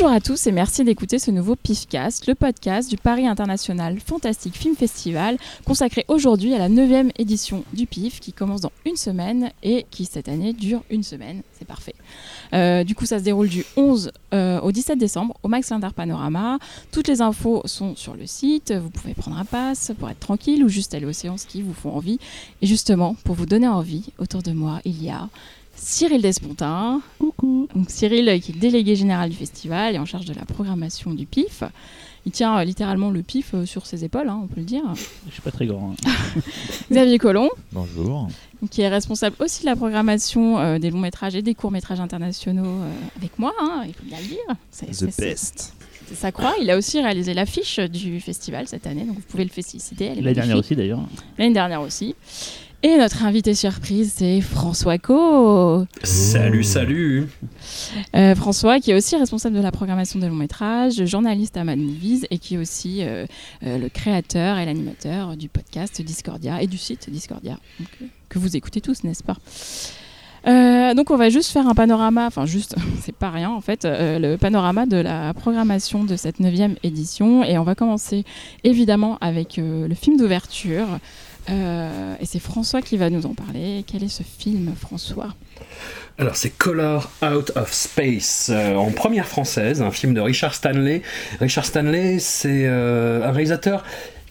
Bonjour à tous et merci d'écouter ce nouveau PIFcast, le podcast du Paris International Fantastic Film Festival, consacré aujourd'hui à la 9e édition du PIF qui commence dans une semaine et qui cette année dure une semaine. C'est parfait. Euh, du coup, ça se déroule du 11 euh, au 17 décembre au Max Linder Panorama. Toutes les infos sont sur le site. Vous pouvez prendre un pass pour être tranquille ou juste aller aux séances qui vous font envie. Et justement, pour vous donner envie, autour de moi, il y a Cyril Despontin. Coucou. Donc Cyril, qui est délégué général du festival et en charge de la programmation du PIF. Il tient euh, littéralement le PIF euh, sur ses épaules, hein, on peut le dire. Je suis pas très grand. hein. Xavier Collomb, Bonjour. qui est responsable aussi de la programmation euh, des longs métrages et des courts métrages internationaux euh, avec moi, hein, il faut bien le dire. C'est- The c'est- best. c'est sa croix. Il a aussi réalisé l'affiche du festival cette année, donc vous pouvez le féliciter. elle est L'année dernière magnifique. aussi d'ailleurs. L'année dernière aussi. Et notre invité surprise, c'est François Co. Salut, salut. Euh, François, qui est aussi responsable de la programmation des longs métrages, journaliste à Mad Movies et qui est aussi euh, euh, le créateur et l'animateur du podcast Discordia et du site Discordia, donc, euh, que vous écoutez tous, n'est-ce pas? Euh, donc on va juste faire un panorama, enfin juste, c'est pas rien en fait, euh, le panorama de la programmation de cette neuvième édition et on va commencer évidemment avec euh, le film d'ouverture Euh, et c'est François qui va nous en parler. Quel est ce film François? Alors c'est Color Out of Space, euh, en première française, un film de Richard Stanley. Richard Stanley, c'est euh, un réalisateur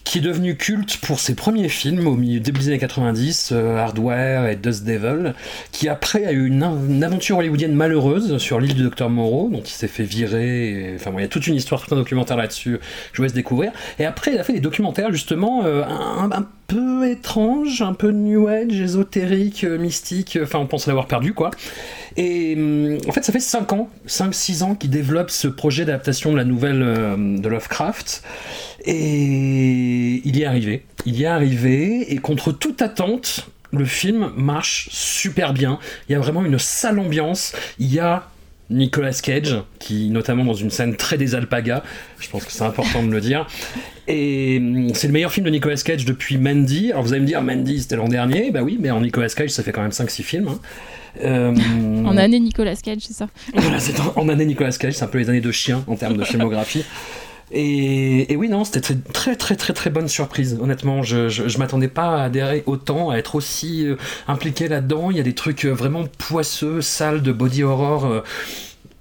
qui est devenu culte pour ses premiers films au milieu début des années 90, euh, Hardware et Dust Devil, qui après a eu une, aventure hollywoodienne malheureuse sur l'île du Docteur Moreau, dont il s'est fait virer. enfin bon, il y a toute une histoire, tout un documentaire là-dessus. Je vous laisse découvrir. Et après, il a fait des documentaires justement euh, un, peu étranges, un peu new age, ésotérique, euh, mystique. Enfin, on pense l'avoir perdu quoi. Et en fait, ça fait 5 ans, 5-6 ans qu'il développe ce projet d'adaptation de la nouvelle de Lovecraft. Et il y est arrivé. Il y est arrivé, et contre toute attente, le film marche super bien. Il y a vraiment une sale ambiance. Il y a Nicolas Cage, qui notamment dans une scène très des alpagas, je pense que c'est important de le dire. Et hum, c'est le meilleur film de Nicolas Cage depuis Mandy. Alors vous allez me dire, Mandy c'était l'an dernier, bah oui, mais en Nicolas Cage ça fait quand même 5-6 films. hein. Euh, En année Nicolas Cage, c'est ça voilà, c'est en, en année Nicolas Cage, c'est un peu les années de chien en termes de filmographie. Et, oui, non, c'était très, très très très très bonne surprise. Honnêtement, je, je, je m'attendais pas à adhérer autant, à être aussi euh, impliqué là-dedans. Il y a des trucs euh, vraiment poisseux, sales de body horror. euh,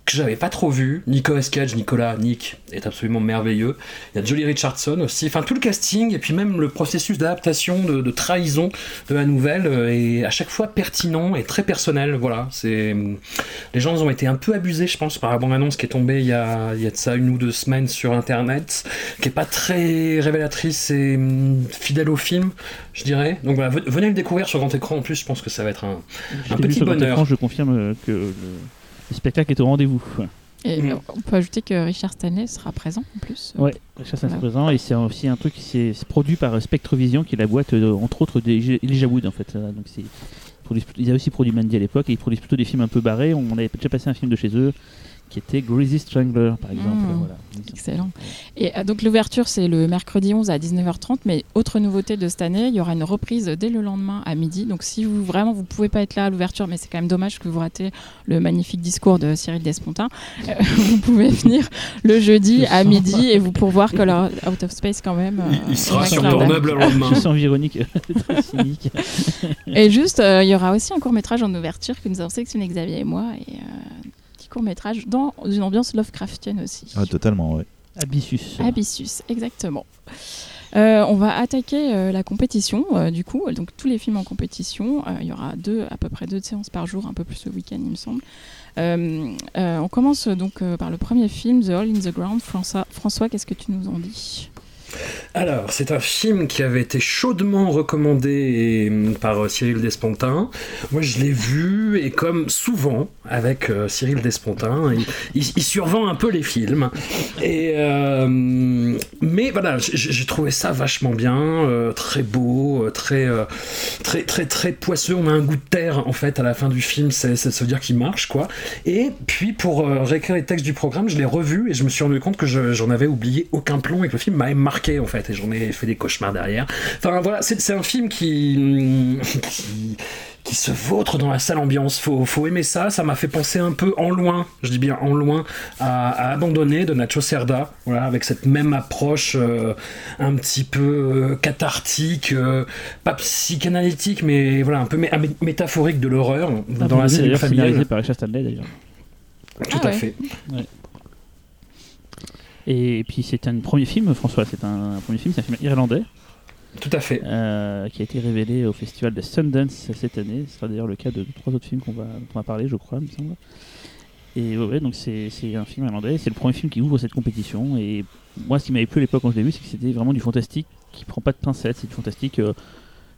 que j'avais pas trop vu. Nicolas Cage, Nicolas, Nick, est absolument merveilleux. Il y a Jolie Richardson aussi. Enfin, tout le casting et puis même le processus d'adaptation, de, de trahison de la nouvelle euh, est à chaque fois pertinent et très personnel. Voilà, c'est les gens ont été un peu abusés, je pense, par la bande-annonce qui est tombée il y, a, il y a de ça une ou deux semaines sur Internet, qui est pas très révélatrice et hum, fidèle au film, je dirais. Donc voilà, ve- venez le découvrir sur grand écran. En plus, je pense que ça va être un, Un petit bonheur. écran, je confirme euh, que le, le spectacle est au rendez-vous. Et Mm. on peut ajouter que Richard Stanley sera présent en plus. Ouais, Richard Stanley est Voilà. présent et c'est aussi un truc qui s'est produit par Spectrovision, qui est la boîte euh, entre autres d'Elijah Wood en fait. Donc c'est ils produisent- il a aussi produit Mandy à l'époque et ils produisent plutôt des films un peu barrés. On avait déjà passé un film de chez eux qui était Greasy Strangler par exemple. Mm. Voilà. Excellent. Et euh, donc l'ouverture, c'est le mercredi 11 à 19h30. Mais autre nouveauté de cette année, il y aura une reprise dès le lendemain à midi. Donc si vous vraiment vous pouvez pas être là à l'ouverture, mais c'est quand même dommage que vous ratez le magnifique discours de Cyril Despontin, euh, vous pouvez venir le jeudi à midi et vous pour voir Color Out of Space quand même. euh, il, il sera sur. Pornhub le lendemain. Je sens Véronique très cynique. Et juste, euh, il y aura aussi un court métrage en ouverture que nous avons sélectionné Xavier et moi. Et euh, court métrage dans une ambiance Lovecraftienne aussi. Ah, totalement, ouais. Abyssus. Abyssus, exactement. Euh, on va attaquer euh, la compétition, euh, du coup. Donc tous les films en compétition, euh, il y aura deux, à peu près deux séances par jour, un peu plus le week-end, il me semble. Euh, euh, on commence donc euh, par le premier film, The Hole in the Ground. François, François qu'est-ce que tu nous en dis? Alors, c'est un film qui avait été chaudement recommandé euh, par euh, Cyril Despontin. Moi, je l'ai vu, et comme souvent avec euh, Cyril Despontin, il, survend un peu les films. Mais voilà, j'ai trouvé ça vachement bien, très beau, très, très, très, très poisseux. On a un goût de terre, en fait, à la fin du film, c'est veut dire qu'il marche, quoi. Et puis, pour réécrire les textes du programme, je l'ai revu et je me suis rendu compte que je- j'en avais oublié aucun plomb et que le film m'a marqué, en fait, et j'en ai fait des cauchemars derrière. Enfin, voilà, c'est un film qui. qui qui se vautre dans la salle ambiance. Faut, faut aimer ça. Ça m'a fait penser un peu en loin, je dis bien en loin, à, à Abandonné de Nacho Cerda. Voilà, avec cette même approche euh, un petit peu euh, cathartique, euh, pas psychanalytique, mais voilà, un peu mé- mé- métaphorique de l'horreur dans la scénarisé familiale. par Richard Stanley d'ailleurs. Tout Ah à ouais. fait. Et puis c'est un premier film, François, c'est un, premier film, c'est un film irlandais Tout à fait. euh, qui a été révélé au festival de Sundance cette année. Ce sera d'ailleurs le cas de trois autres films qu'on va, dont on va parler, je crois, il me semble. Et ouais, donc c'est c'est un film irlandais, c'est le premier film qui ouvre cette compétition. Et moi, ce qui m'avait plu à l'époque quand je l'ai vu, c'est que c'était vraiment du fantastique qui prend pas de pincettes, c'est du fantastique. euh,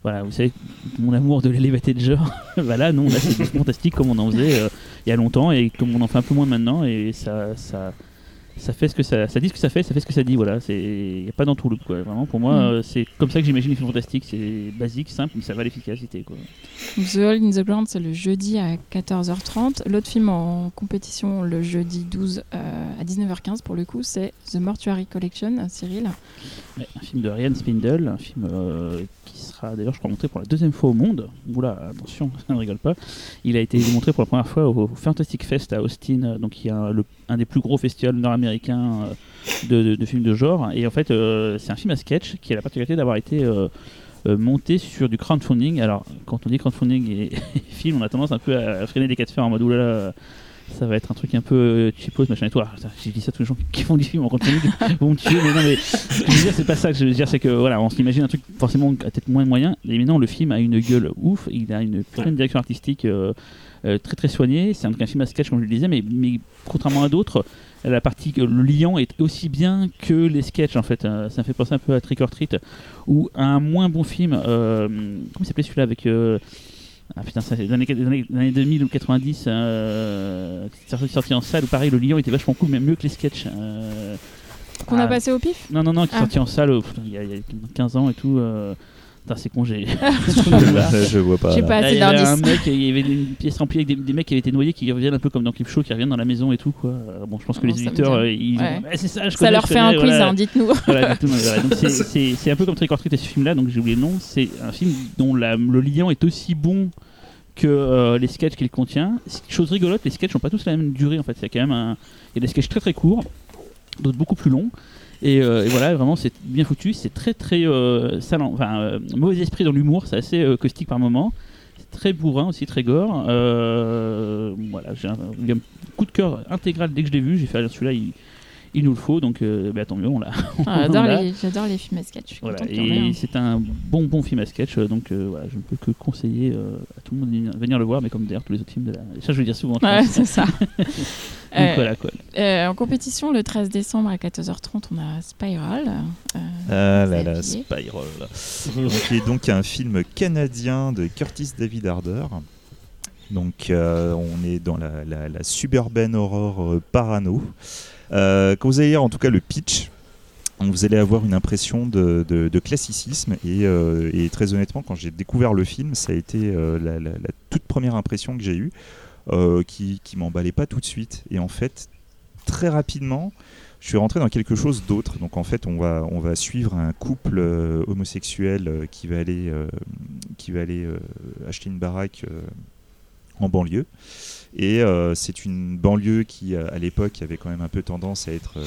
voilà, vous savez, mon amour de l'élévated genre, voilà, non, là c'est du fantastique comme on en faisait euh, il y a longtemps et comme on en fait un peu moins maintenant. Et ça, ça, ça fait ce que ça, ça dit ce que ça fait, ça fait ce que ça dit. Voilà, c'est, il y a pas d'entourloupe quoi. Vraiment, pour moi, Mm. euh, c'est comme ça que j'imagine les films fantastiques. C'est basique, simple, mais ça va à l'efficacité quoi. The Hole in the Ground, c'est le jeudi à 14h30. L'autre film en compétition, le jeudi 12 euh, à 19h15 pour le coup, c'est The Mortuary Collection, Cyril. Ouais, un film de Ryan Spindle, un film euh, qui sera d'ailleurs, je crois, montré pour la deuxième fois au monde. Oula, attention, ça ne rigole pas. Il a été montré pour la première fois au Fantastic Fest à Austin, donc il y a le- un des plus gros festivals nord-américains euh, de, de- de films de genre. Et en fait, euh, c'est un film à sketch qui a la particularité d'avoir été euh, monté sur du crowdfunding. Alors, quand on dit crowdfunding et, et film, on a tendance un peu à freiner des cas de fer en mode oulala. Ça va être un truc un peu cheapos, machin et tout. J'ai dit ça à tous les gens qui font du film en crowdfunding vont me tuer, mais non, mais ce que je veux dire, c'est pas ça que je veux dire, c'est que voilà, on s'imagine un truc forcément à peut-être moins moyen. Et maintenant, le film a une gueule ouf, il a une putain de direction artistique euh, euh, très très soignée. C'est un, un film à sketch, comme je le disais, mais, mais contrairement à d'autres, la partie le liant est aussi bien que les sketchs en fait. Euh, ça me fait penser un peu à Trick or Treat, ou à un moins bon film. euh, comment s'appelait celui-là avec. euh, ah putain, ça, c'est dans les dans les- dans les 2000 ou 90, euh, c'est sorti en salle où pareil, le lion était vachement cool, mais mieux que les sketchs. Qu'on ah, a passé au pif? Non, non, non, qui est Ah. sorti en salle putain, il y, a, il y a 15 ans et tout. Putain, c'est con, j'ai. je vois pas. J'ai là. pas Là, assez il y avait un mec, il y avait une pièce remplie avec des, des mecs qui avaient été noyés qui reviennent un peu comme dans Clip Show, qui reviennent dans la maison et tout. Quoi. Bon, je pense que Non, les éditeurs, dit- euh, ils. Ouais. Ouais, c'est ça, je Ça connais, leur je fait un quiz, voilà. hein, dites-nous. Voilà, c'est- un peu comme Trick or Treat et ce film-là, donc j'ai oublié le nom. C'est un film dont la- le liant est aussi bon que euh, les sketchs qu'il contient. Chose rigolote, les sketchs n'ont pas tous la même durée en fait. Il y a quand même un... il y a des sketchs très très courts, d'autres beaucoup plus longs. Et, euh, et voilà, vraiment, c'est bien foutu. C'est très très euh, salant, enfin, euh, mauvais esprit dans l'humour. C'est assez euh, caustique par moments. C'est très bourrin aussi, très gore. Voilà, j'ai un, un coup de cœur intégral dès que je l'ai vu. J'ai fait ah, celui-là, il, il nous le faut. Donc, euh, bah, tant mieux, on l'a. Ah, J'adore les, films à sketch. Je suis Voilà, et c'est un bon bon film à sketch, euh, donc euh, voilà, je ne peux que conseiller euh, à tout le monde de venir- le voir, mais comme d'ailleurs tous les autres films de la. Ça, je veux dire souvent. Ouais, c'est ça. Donc Euh, voilà quoi. euh, en compétition, le 13 décembre à 14h30, on a Spiral. euh, Ah là là. Spiral. qui est donc un film canadien de Curtis David Harder. Donc euh, on est dans la, la, la suburban horror euh, parano. Euh, quand vous allez lire en tout cas le pitch, vous allez avoir une impression de, classicisme et, euh, et très honnêtement quand j'ai découvert le film ça a été euh, la, toute première impression que j'ai eue qui, qui m'emballait pas tout de suite et en fait très rapidement je suis rentré dans quelque chose d'autre. Donc en fait, on va, suivre un couple homosexuel qui va aller, qui va aller acheter une baraque en banlieue. Et euh, c'est une banlieue qui, à à l'époque, avait quand même un peu tendance à être euh,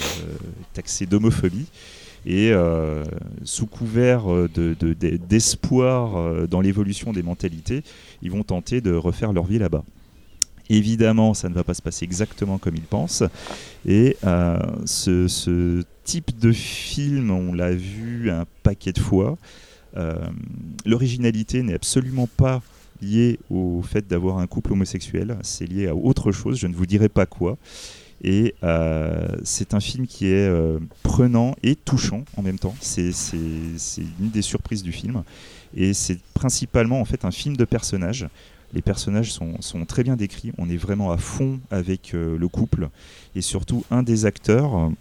taxée d'homophobie. Et euh, sous couvert euh, de- de- de- d'espoir euh, dans l'évolution des mentalités, ils vont tenter de refaire leur vie là-bas. Évidemment, ça ne va pas se passer exactement comme ils pensent. Et euh, ce, type de film, on l'a vu un paquet de fois. Euh, L'originalité n'est absolument pas liée au fait d'avoir un couple homosexuel, c'est lié à autre chose, je ne vous dirai pas quoi. Et euh, c'est un film qui est euh, prenant et touchant en même temps. C'est une des surprises du film. Et c'est principalement en fait un film de personnages. Les personnages sont, sont très bien décrits. On est vraiment à fond avec euh, le couple. Et surtout, un des acteurs,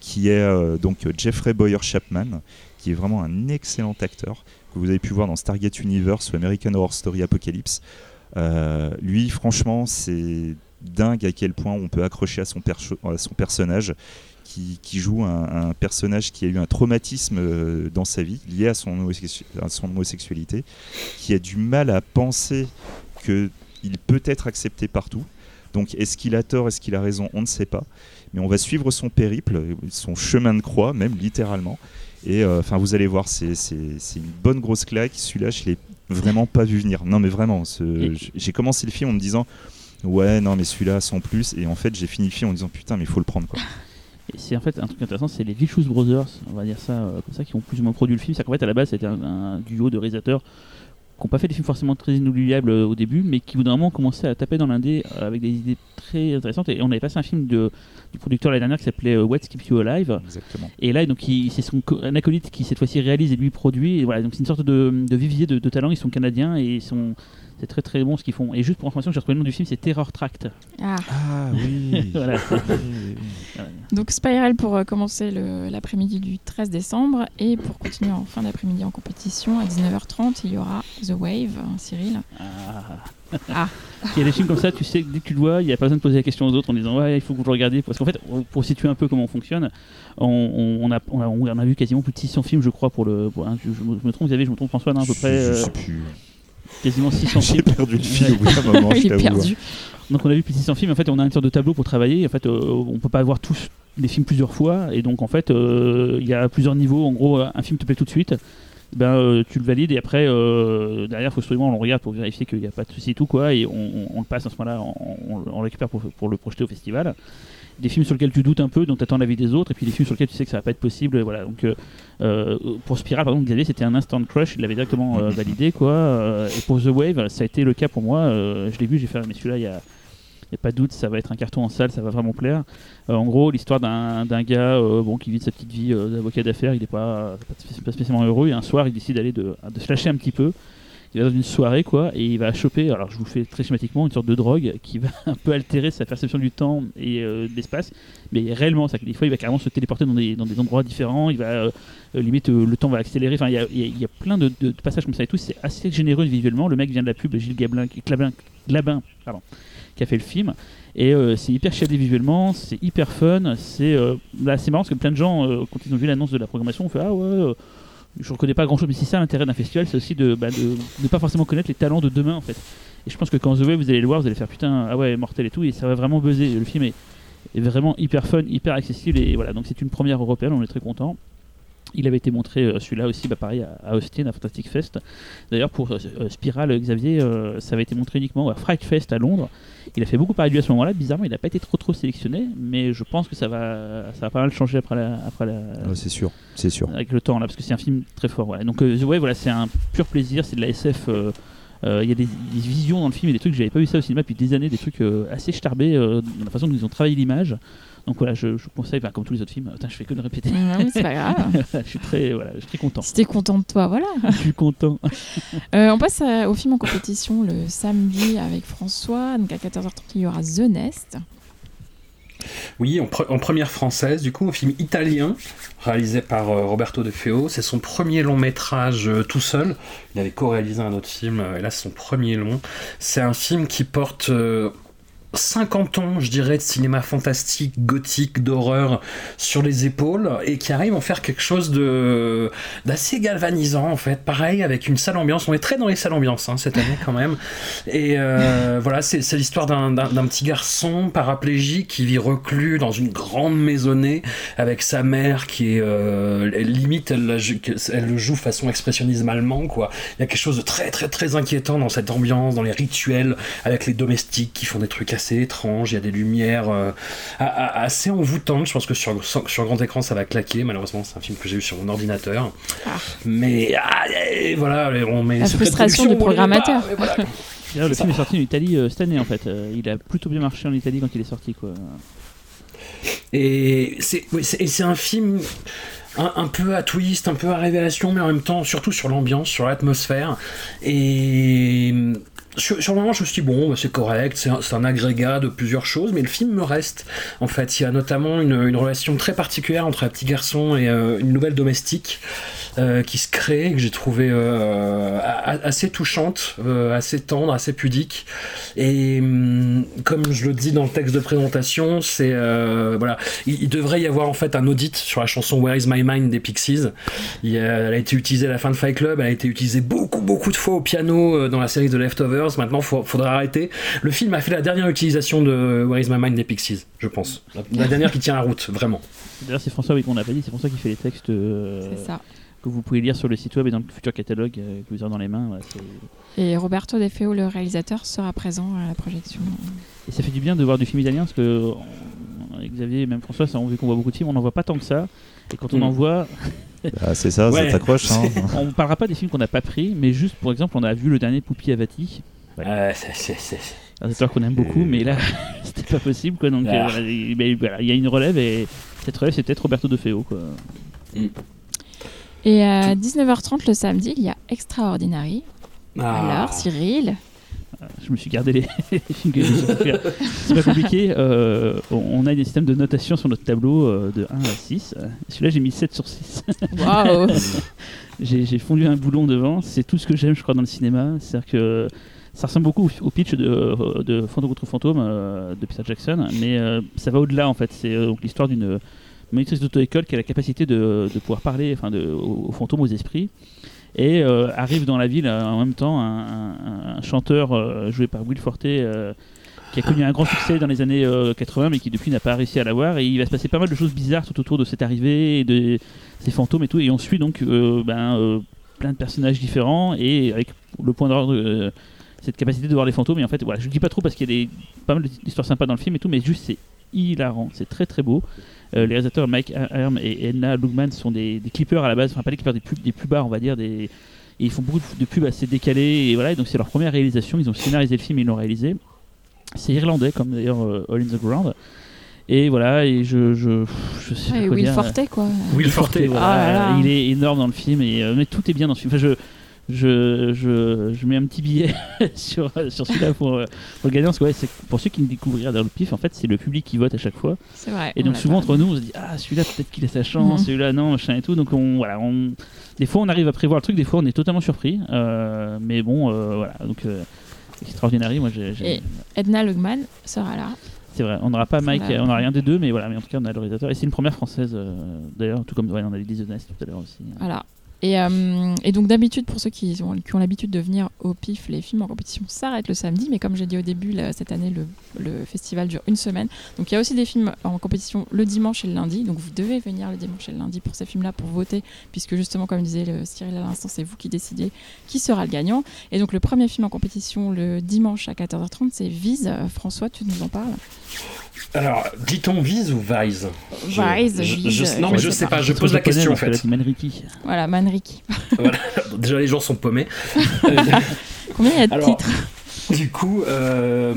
qui est donc Jeffrey Boyer Chapman, qui est vraiment un excellent acteur, que vous avez pu voir dans Stargate Universe ou American Horror Story Apocalypse. Euh, lui, franchement, c'est dingue à quel point on peut accrocher à son, personnage, qui, joue un, personnage qui a eu un traumatisme euh, dans sa vie lié à son homosexualité, qui a du mal à penser qu'il peut être accepté partout. Donc est-ce qu'il a tort, est-ce qu'il a raison, on ne sait pas. Mais on va suivre son périple, son chemin de croix, même littéralement. Et euh, enfin, vous allez voir, c'est une bonne grosse claque. Celui-là, je l'ai vraiment pas vu venir. Non, mais vraiment, ce- j'ai commencé le film en me disant, ouais, non, mais celui-là sans plus. Et en fait, j'ai fini le film en me disant, putain, mais il faut le prendre quoi. Et c'est en fait un truc intéressant, c'est les Vicious Brothers, on va dire ça euh, comme ça, qui ont plus ou moins produit le film. C'est qu'en fait, à la base, c'était un, un duo de réalisateurs qui n'ont pas fait des films forcément très inoubliables euh, au début, mais qui, au bout d'un moment, ont commencé à taper dans l'indé euh, avec des idées très intéressantes. Et on avait passé un film de, du producteur l'année dernière qui s'appelait euh, What Keeps You Alive. Exactement. Et là, donc, c'est son un acolyte qui cette fois-ci réalise et lui produit. Et voilà, donc c'est une sorte de, de vivier de, de talents. Ils sont canadiens et ils sont, c'est très très bon ce qu'ils font. Et juste pour information, j'ai retrouvé le nom du film, c'est Terror Tract. Ah. Ah oui. Voilà. Donc Spiral pour euh, commencer le- l'après-midi du 13 décembre et pour continuer en fin d'après-midi en compétition à 19h30 il y aura The Wave, hein, Cyril. Ah. Ah. Il y a des films comme ça, tu sais, que dès que tu le vois, il n'y a pas besoin de poser la question aux autres en disant ouais, il faut que vous le regardiez. Parce qu'en fait, pour situer un peu comment on fonctionne, on, on- on a, on, a, on a vu quasiment plus de 600 films, je crois, pour le. pour un- je, je me je me trompe, Xavier, je me trompe, François, non, à peu Je- près je euh, sais plus. Quasiment 600 J'ai films. perdu le fil au bout d'un moment, je perdu. Donc on a vu plus de 600 films. En fait, on a une sorte de tableau pour travailler. En fait, euh, on peut pas voir tous les films plusieurs fois. Et donc, en fait, euh, il y a plusieurs niveaux. En gros, un film te plaît tout de suite. Ben, euh, tu le valides et après euh, derrière faut absolument on le regarde pour vérifier qu'il n'y a pas de souci et tout quoi et on, on- on le passe à ce moment-là on le récupère pour, pour le projeter au festival des films sur lesquels tu doutes un peu dont tu attends l'avis des autres et puis des films sur lesquels tu sais que ça va pas être possible voilà donc euh, euh, pour Spiral par exemple Xavier c'était un instant crush il l'avait directement euh, validé quoi et pour The Wave ça a été le cas pour moi je l'ai vu j'ai fait mais celui-là il y a il n'y a pas de doute, ça va être un carton en salle, ça va vraiment plaire. Euh, en gros, l'histoire d'un gars euh, bon, qui vit de sa petite vie euh, d'avocat d'affaires, il n'est pas, pas spé- pas spécialement heureux, et un soir, il décide d'aller de, de se lâcher un petit peu. Il va dans une soirée, quoi, et il va choper, alors je vous fais très schématiquement, une sorte de drogue qui va un peu altérer sa perception du temps et euh, de l'espace, mais réellement, ça, des fois, il va carrément se téléporter dans des, dans des endroits différents, il va, euh, euh, euh, le temps va accélérer, enfin, il y a, y y a plein de, passages comme ça et tout, c'est assez généreux visuellement. Le mec vient de la pub, Gilles Gablin, Glabin, qui a fait le film. Et euh, c'est hyper chiadé visuellement, c'est hyper fun. C'est là, c'est marrant parce que plein de gens, quand ils ont vu l'annonce de la programmation, ont fait Ah ouais, je reconnais pas grand chose. Mais c'est ça l'intérêt d'un festival, c'est aussi de, bah, de ne pas forcément connaître les talents de demain en fait. Et je pense que quand The Way, vous allez le voir, vous allez faire putain, ah ouais, mortel et tout, et ça va vraiment buzzer. Le film est, est vraiment hyper fun, hyper accessible. Et voilà, donc c'est une première européenne, on est très content. Il avait été montré euh, celui-là aussi, bah, pareil, à, Austin, à Fantastic Fest. D'ailleurs, pour euh, euh, Spiral, Xavier, ça avait été montré uniquement à Fright Fest à Londres. Il a fait beaucoup parler de lui à ce moment-là. Bizarrement, il n'a pas été trop trop sélectionné, mais je pense que ça va, ça va pas mal changer après la, après la, c'est sûr, c'est sûr. avec le temps là, parce que c'est un film très fort. Donc euh, Way, voilà, c'est un pur plaisir, c'est de la SF. euh, euh, Il y a des, des visions dans le film et des trucs que j'avais pas vu ça au cinéma depuis des années, des trucs assez starbés dans la façon dont ils ont travaillé l'image. Donc voilà, je, je vous conseille, bah, comme tous les autres films, Putain, je fais que de répéter. Ouais, mais c'est pas grave. je suis très, voilà, je suis très content. Si t'es content de toi, voilà. je suis content. Euh, on passe à- au film en compétition le samedi avec François. Donc à 14h30, il y aura The Nest. Oui, en, pre- en première française, du coup, un film italien réalisé par euh, Roberto De Feo. C'est son premier long métrage euh, tout seul. Il avait co-réalisé un autre film, euh, et là, c'est son premier long. C'est un film qui porte. Euh, 50 ans, je dirais, de cinéma fantastique, gothique, d'horreur sur les épaules et qui arrive à en faire quelque chose de d'assez galvanisant en fait. Pareil avec une sale ambiance. On est très dans les salles ambiance hein, cette année quand même. Et euh, voilà, c'est c'est l'histoire d'un d'un- d'un petit garçon paraplégique qui vit reclus dans une grande maisonnée avec sa mère qui est euh, limite, elle, la elle le joue façon expressionnisme allemand quoi. Il y a quelque chose de très très très inquiétant dans cette ambiance, dans les rituels, avec les domestiques qui font des trucs assez étranges. Il y a des lumières euh, assez envoûtantes. Je pense que sur, sur grand écran ça va claquer. Malheureusement, c'est un film que j'ai eu sur mon ordinateur. Ah. Mais ah, et voilà, on met La frustration du programmateur. voilà. Le film est sorti en Italie euh, cette année en fait. Euh, il a plutôt bien marché en Italie quand il est sorti quoi. Et c'est oui, c'est- et c'est un film un, un peu à twist, un peu à révélation, mais en même temps, surtout sur l'ambiance, sur l'atmosphère. Et sur, sur le moment, je me suis dit, bon, bah, c'est correct, c'est un, agrégat de plusieurs choses, mais le film me reste. En fait, il y a notamment une, relation très particulière entre un petit garçon et euh, une nouvelle domestique euh, qui se crée, que j'ai trouvé euh, assez touchante, euh, assez tendre, assez pudique. Et hum, comme je le dis dans le texte de présentation, c'est voilà, il, devrait y avoir en fait un audit sur la chanson Where Is My Mind des Pixies. Elle a été utilisée à la fin de Fight Club, elle a été utilisée beaucoup beaucoup de fois au piano dans la série The Maintenant, il faudra arrêter. Le film a fait la dernière utilisation de Where Is My Mind des Pixies, je pense. La, la dernière qui tient la route, vraiment. D'ailleurs, c'est François, oui, qu'on n'a pas dit, c'est François qui fait les textes euh, C'est ça. que vous pouvez lire sur le site web et dans le futur catalogue euh, que vous aurez dans les mains. voilà, Et Roberto De Feo, le réalisateur, sera présent à la projection. Et ça fait du bien de voir du film italien parce que on- Xavier et même François, ça, on vu qu'on voit beaucoup de films, on n'en voit pas tant que ça. Et quand on Mm. en voit, Ah, c'est ça, Ouais. ça t'accroche. Hein. on ne parlera pas des films qu'on n'a pas pris, mais juste pour exemple, on a vu le dernier Poupi Avati. Ouais. Euh, c'est- c'est- Un acteur qu'on aime beaucoup, mais là, c'était pas possible. Quoi, donc, Ah. euh, il voilà, y a une relève et cette relève, c'est peut-être Roberto De Feo. Quoi. Et à 19h30 le samedi, il y a Extraordinary. Ah. Alors, Cyril, Je me suis gardé les, les films que j'ai. C'est pas compliqué. euh, on a des systèmes de notation sur notre tableau euh, de 1 à 6. Euh, Celui-là, j'ai mis 7 sur 6. waouh J'ai fondu un boulon devant. C'est tout ce que j'aime, je crois, dans le cinéma. C'est-à-dire que ça ressemble beaucoup au, pitch de, de Fantôme contre Fantôme euh, de Peter Jackson, mais euh, ça va au-delà en fait. C'est euh, donc l'histoire d'une monitrice d'auto-école qui a la capacité de, de pouvoir parler enfin, de, aux, aux fantômes, aux esprits. Et euh, arrive dans la ville euh, en même temps un, chanteur euh, joué par Will Forte qui a connu un grand succès dans les années euh, 80 mais qui depuis n'a pas réussi à l'avoir. Et il va se passer pas mal de choses bizarres tout autour de cette arrivée et de ces fantômes et tout. Et on suit donc ben, plein de personnages différents et avec le point d'ordre cette capacité de voir les fantômes. Et en fait voilà je dis pas trop parce qu'il y a des, pas mal d'histoires sympas dans le film et tout mais juste c'est hilarant. C'est très très beau les réalisateurs Mike Herm et Edna Lugman sont des, des clippers à la base enfin pas des clippers des plus, des plus bas on va dire des et ils font beaucoup de, pubs assez décalées et voilà et donc c'est leur première réalisation ils ont scénarisé le film et ils l'ont réalisé c'est irlandais comme d'ailleurs euh, All in the Ground et voilà et je je, je sais Ouais, pas quoi Will dire. Forte, quoi. Will Forte, voilà. Ah là là. il est énorme dans le film et euh, mais tout est bien dans ce film enfin, je je, je, je mets un petit billet sur, sur celui-là pour, euh, pour le gagnant parce que ouais, pour ceux qui ne découvriraient dans le pif en fait c'est le public qui vote à chaque fois C'est vrai. et on donc souvent entre nous on se dit ah celui-là peut-être qu'il a sa chance Mhm. celui-là non machin et tout donc on voilà on des fois on arrive à prévoir le truc des fois on est totalement surpris euh, mais bon euh, voilà donc extraordinary moi j'ai Et- Edna Lugman sera là. c'est vrai on n'aura pas Mike on n'aura rien des deux mais voilà mais en tout cas on a le réalisateur et c'est une première française euh, d'ailleurs tout comme ouais, on a Lise Ness tout à l'heure aussi Voilà. Et, euh, et donc d'habitude, pour ceux qui ont, qui ont l'habitude de venir au PIF, les films en compétition s'arrêtent le samedi, mais comme j'ai dit au début, là, cette année, le, le festival dure une semaine. Donc il y a aussi des films en compétition le dimanche et le lundi, donc vous devez venir le dimanche et le lundi pour ces films-là pour voter, puisque justement, comme disait le Cyril à l'instant, c'est vous qui décidez qui sera le gagnant. Et donc le premier film en compétition le dimanche à 14h30, c'est Vise. Euh, François, tu nous en parles? Alors, dit-on Vise ou Vise? Je- Vise, je- Vise, je- Non, je mais sais je sais pas. pas, je pose la question en donc ça va fait. Voilà. Déjà, les gens sont paumés. Combien il y a de Alors, titres? Du coup, euh,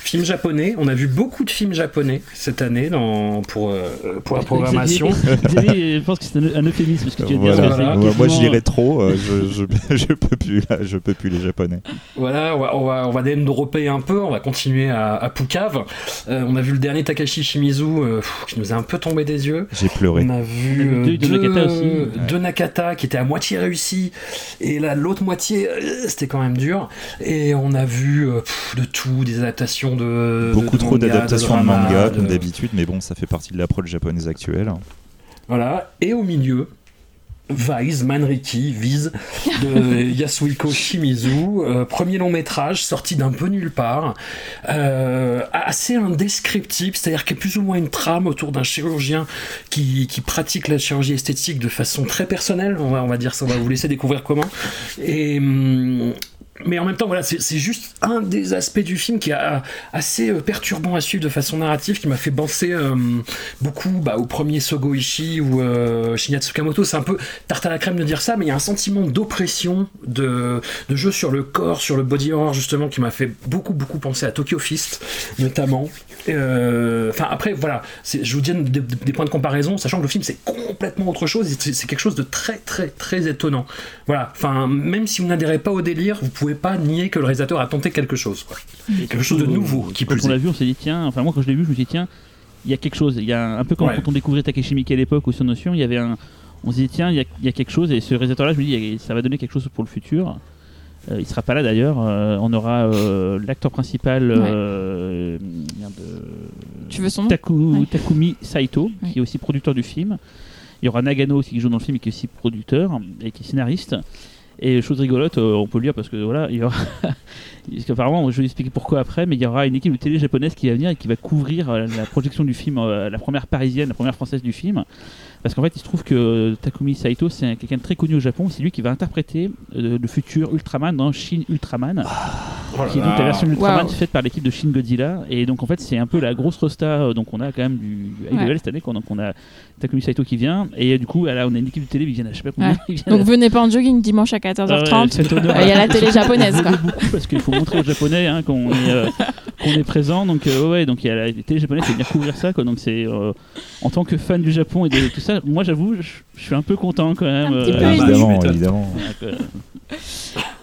film japonais. On a vu beaucoup de films japonais cette année dans, pour, euh, pour la programmation. Xavier, Xavier, je pense que c'est un, un euphémisme ce que tu viens de dire. Voilà. parce Voilà. Moi, moi, je quasiment- dirais trop. euh, je, je, je peux plus là, je peux plus les japonais. Voilà, on va, on va, on va dropper un peu. On va continuer à, à Pucave. Euh, on a vu le dernier Takashi Shimizu euh, qui nous a un peu tombé des yeux. J'ai pleuré. On a vu deux de euh, deux, Nakata aussi. deux Nakata qui étaient à moitié réussis et là l'autre moitié euh, c'était quand même dur et on a vu euh, pff, de tout des adaptations de Beaucoup de trop manga, d'adaptations de, manga, de- comme d'habitude, mais bon, ça fait partie de l'approche japonaise actuelle. voilà et au milieu Vise, Manriki, Vise de Yasuhiko Shimizu, euh, premier long métrage sorti d'un peu nulle part, euh, assez indescriptible, c'est-à-dire qu'il y a plus ou moins une trame autour d'un chirurgien qui, qui pratique la chirurgie esthétique de façon très personnelle, on va, on va dire ça, on va vous laisser découvrir comment. Et, hum, mais en même temps, voilà, c'est juste un des aspects du film qui est assez euh, perturbant à suivre de façon narrative, qui m'a fait penser euh, beaucoup bah, au premier Sogo Ishii ou euh, Shinya Tsukamoto. C'est un peu tarte à la crème de dire ça, mais il y a un sentiment d'oppression, de, de jeu sur le corps, sur le body horror, justement, qui m'a fait beaucoup, beaucoup penser à Tokyo Fist, notamment. Euh, Enfin, après, voilà, je vous donne des, points de comparaison, sachant que le film, c'est complètement autre chose, c'est quelque chose de très, très, très étonnant. Voilà, enfin, même si vous n'adhérez pas au délire, vous pouvez pas nier que le réalisateur a tenté quelque chose. quoi. Quelque chose de nouveau, qui Quand on l'a vu, on s'est dit tiens, enfin moi quand je l'ai vu, je me suis dit tiens, il y a quelque chose. Il y a un, peu comme Ouais. quand on découvrait Takeshi Miike à l'époque ou son notion, il y avait un. On se dit tiens, il y, a, il y a quelque chose et ce réalisateur-là, je me dis ça va donner quelque chose pour le futur. Euh, il sera pas là d'ailleurs. Euh, on aura euh, l'acteur principal, euh, merde, euh, Tu veux son nom Taku- Ouais. Takumi Saito, qui est aussi producteur du film. Il y aura Nagano aussi qui joue dans le film et qui est aussi producteur et qui est scénariste. Et chose rigolote, euh, on peut le dire parce que voilà, il y aura. parce qu'apparemment, je vais expliquer pourquoi après, mais il y aura une équipe de télé japonaise qui va venir et qui va couvrir euh, la projection du film, euh, la première parisienne, la première française du film. Parce qu'en fait, il se trouve que Takumi Saito, c'est un- quelqu'un de très connu au Japon. C'est lui qui va interpréter euh, le futur Ultraman dans Shin Ultraman Oh qui est donc la version Ultraman faite par l'équipe de Shin Godzilla et donc en fait c'est un peu la grosse rosta euh, donc on a quand même du, high Ouais. level cette année quoi. donc on a Takumi Saito qui vient et du coup là on a une équipe de télé ils viennent à je sais pas combien Ouais. Donc venez pas en jogging dimanche à Ah ouais, 14h30. faites honneur Euh, Il y a la télé japonaise, quoi. Beaucoup parce qu'il faut montrer aux japonais hein, qu'on est euh, qu'on est présent donc euh, ouais donc il y a la télé japonaise qui venir couvrir ça quoi donc c'est euh, en tant que fan du Japon et de tout ça moi j'avoue je suis un peu content quand même Un petit euh, peu Ah, évidemment, évidemment.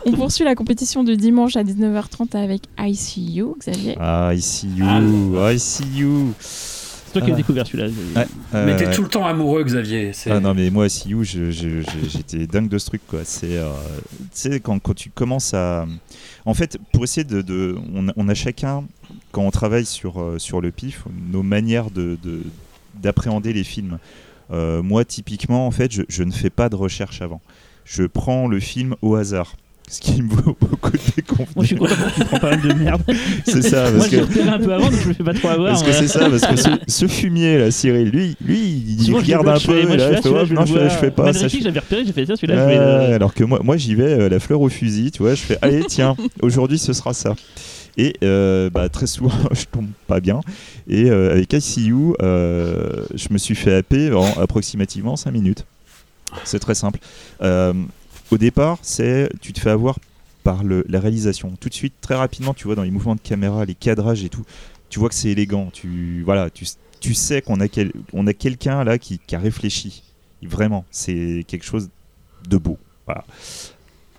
On poursuit la compétition de dimanche à 19h30 avec ICU, Xavier. I see you, Ah. I see you. C'est toi qui as Ah. découvert celui-là Ouais, euh, Mais t'es tout le temps amoureux, Xavier. Ah non mais moi see you, j'étais dingue de ce truc quoi. C'est, euh, tu sais quand, quand tu commences à, en fait pour essayer de, de- on, a, on a chacun quand on travaille sur euh, sur le pif nos manières de de- d'appréhender les films. Euh, moi typiquement en fait je, je ne fais pas de recherche avant. Je prends le film au hasard. Ce qui me vaut beaucoup de déconvenir. moi je suis content parce que tu prends pas mal de merde C'est ça, moi parce j'ai que, repéré un peu avant donc je me fais pas trop avoir parce que voilà. c'est ça, parce que ce, ce fumier là, Cyril, lui, lui, il Souvent, regarde le un peu, moi, et là, il fait, ouais, je non, le je, fais pas. ça, Mandrake, je- j'avais repéré, j'ai fait ça, celui-là, je Ouais, vais. euh, alors que moi, moi j'y vais euh, la fleur au fusil, tu vois, je fais allez tiens, aujourd'hui ce sera ça. Et euh, bah, très souvent je tombe pas bien. Et euh, avec ICU, euh, je me suis fait happer en approximativement 5 minutes. C'est très simple. Au départ, c'est tu te fais avoir par la réalisation. Tout de suite, très rapidement, tu vois dans les mouvements de caméra, les cadrages et tout, tu vois que c'est élégant. Tu voilà, tu, tu sais qu'on a, quel- on a quelqu'un là qui, a réfléchi. Vraiment, c'est quelque chose de beau.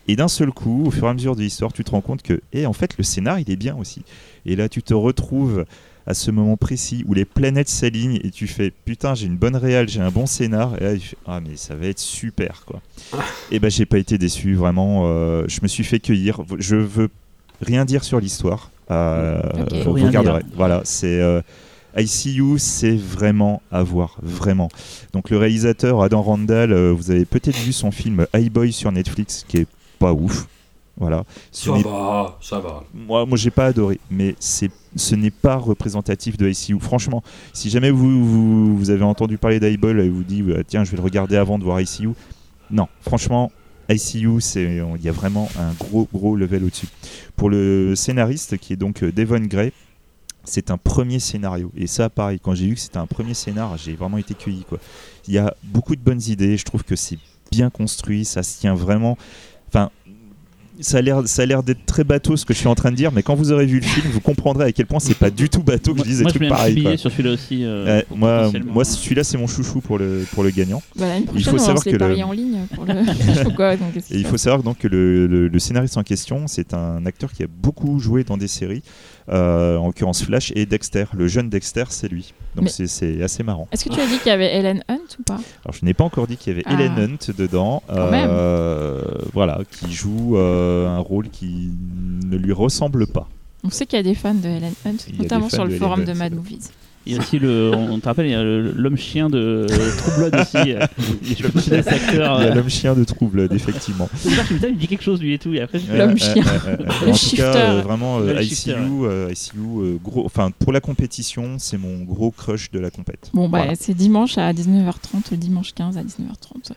Et d'un seul coup, au fur et à mesure de l'histoire, tu te rends compte que, eh, en fait, le scénar, il est bien aussi. Et là, tu te retrouves à ce moment précis où les planètes s'alignent et tu fais, putain, j'ai une bonne réal, j'ai un bon scénar. Et là, tu fais, ah, mais ça va être super, quoi. et ben, j'ai pas été déçu, vraiment. euh, je me suis fait cueillir. Je veux rien dire sur l'histoire. Euh, Ok. Faut vous regarderez. Voilà, c'est. euh, ICU, c'est vraiment à voir, vraiment. Donc le réalisateur Adam Randall, euh, vous avez peut-être vu son film High Boy sur Netflix, qui est pas ouf. Voilà. Ça va, ça va. moi, moi j'ai pas adoré, mais c'est, ce n'est pas représentatif de ICU. Franchement, si jamais vous, vous, avez entendu parler d'Highball et vous dites euh, tiens, je vais le regarder avant de voir ICU, non, franchement, ICU, il y a vraiment un gros, gros level au-dessus. Pour le scénariste, qui est donc euh, Devon Gray, c'est un premier scénario. Et ça, pareil, quand j'ai vu que c'était un premier scénar, j'ai vraiment été cueilli. Quoi. Il y a beaucoup de bonnes idées, je trouve que c'est bien construit, ça se tient vraiment. Enfin, ça a l'air, ça a l'air d'être très bateau ce que je suis en train de dire, mais quand vous aurez vu le film, vous comprendrez à quel point c'est pas du tout bateau que Moi, je dis des moi, je trucs pareils. sur celui-là aussi. euh, Ouais, moi, moi, celui-là, c'est mon chouchou pour le, pour le gagnant. Voilà, une Il faut on savoir que le- paris en ligne pour le. Ou quoi, donc, Et il faut savoir donc que le, le- le scénariste en question, c'est un acteur qui a beaucoup joué dans des séries, euh, en l'occurrence Flash et Dexter. Le jeune Dexter, c'est lui. Donc c'est, assez marrant. Est-ce que tu as dit qu'il y avait Ellen Hunt ou pas? Alors je n'ai pas encore dit qu'il y avait Ah. Helen Hunt dedans, Quand même. euh, voilà, qui joue euh, un rôle qui ne lui ressemble pas. On sait qu'il y a des fans de Ellen Hunt, notamment sur le forum de Mad. Movies. Il y a aussi le, on te rappelle, il y a le- l'homme chien de True Blood aussi. euh, Je peux pas cet acteur. Il y a euh, l'homme chien de trouble, effectivement. dis, il me dit quelque chose lui et tout. Et après, L'homme ouais, chien. en tout cas, euh, vraiment, euh, ICU, shifter, euh, ICU, euh, gros, enfin pour la compétition, c'est mon gros crush de la compète. Bon, bah, c'est dimanche à 19h30, le dimanche 15 à 19h30.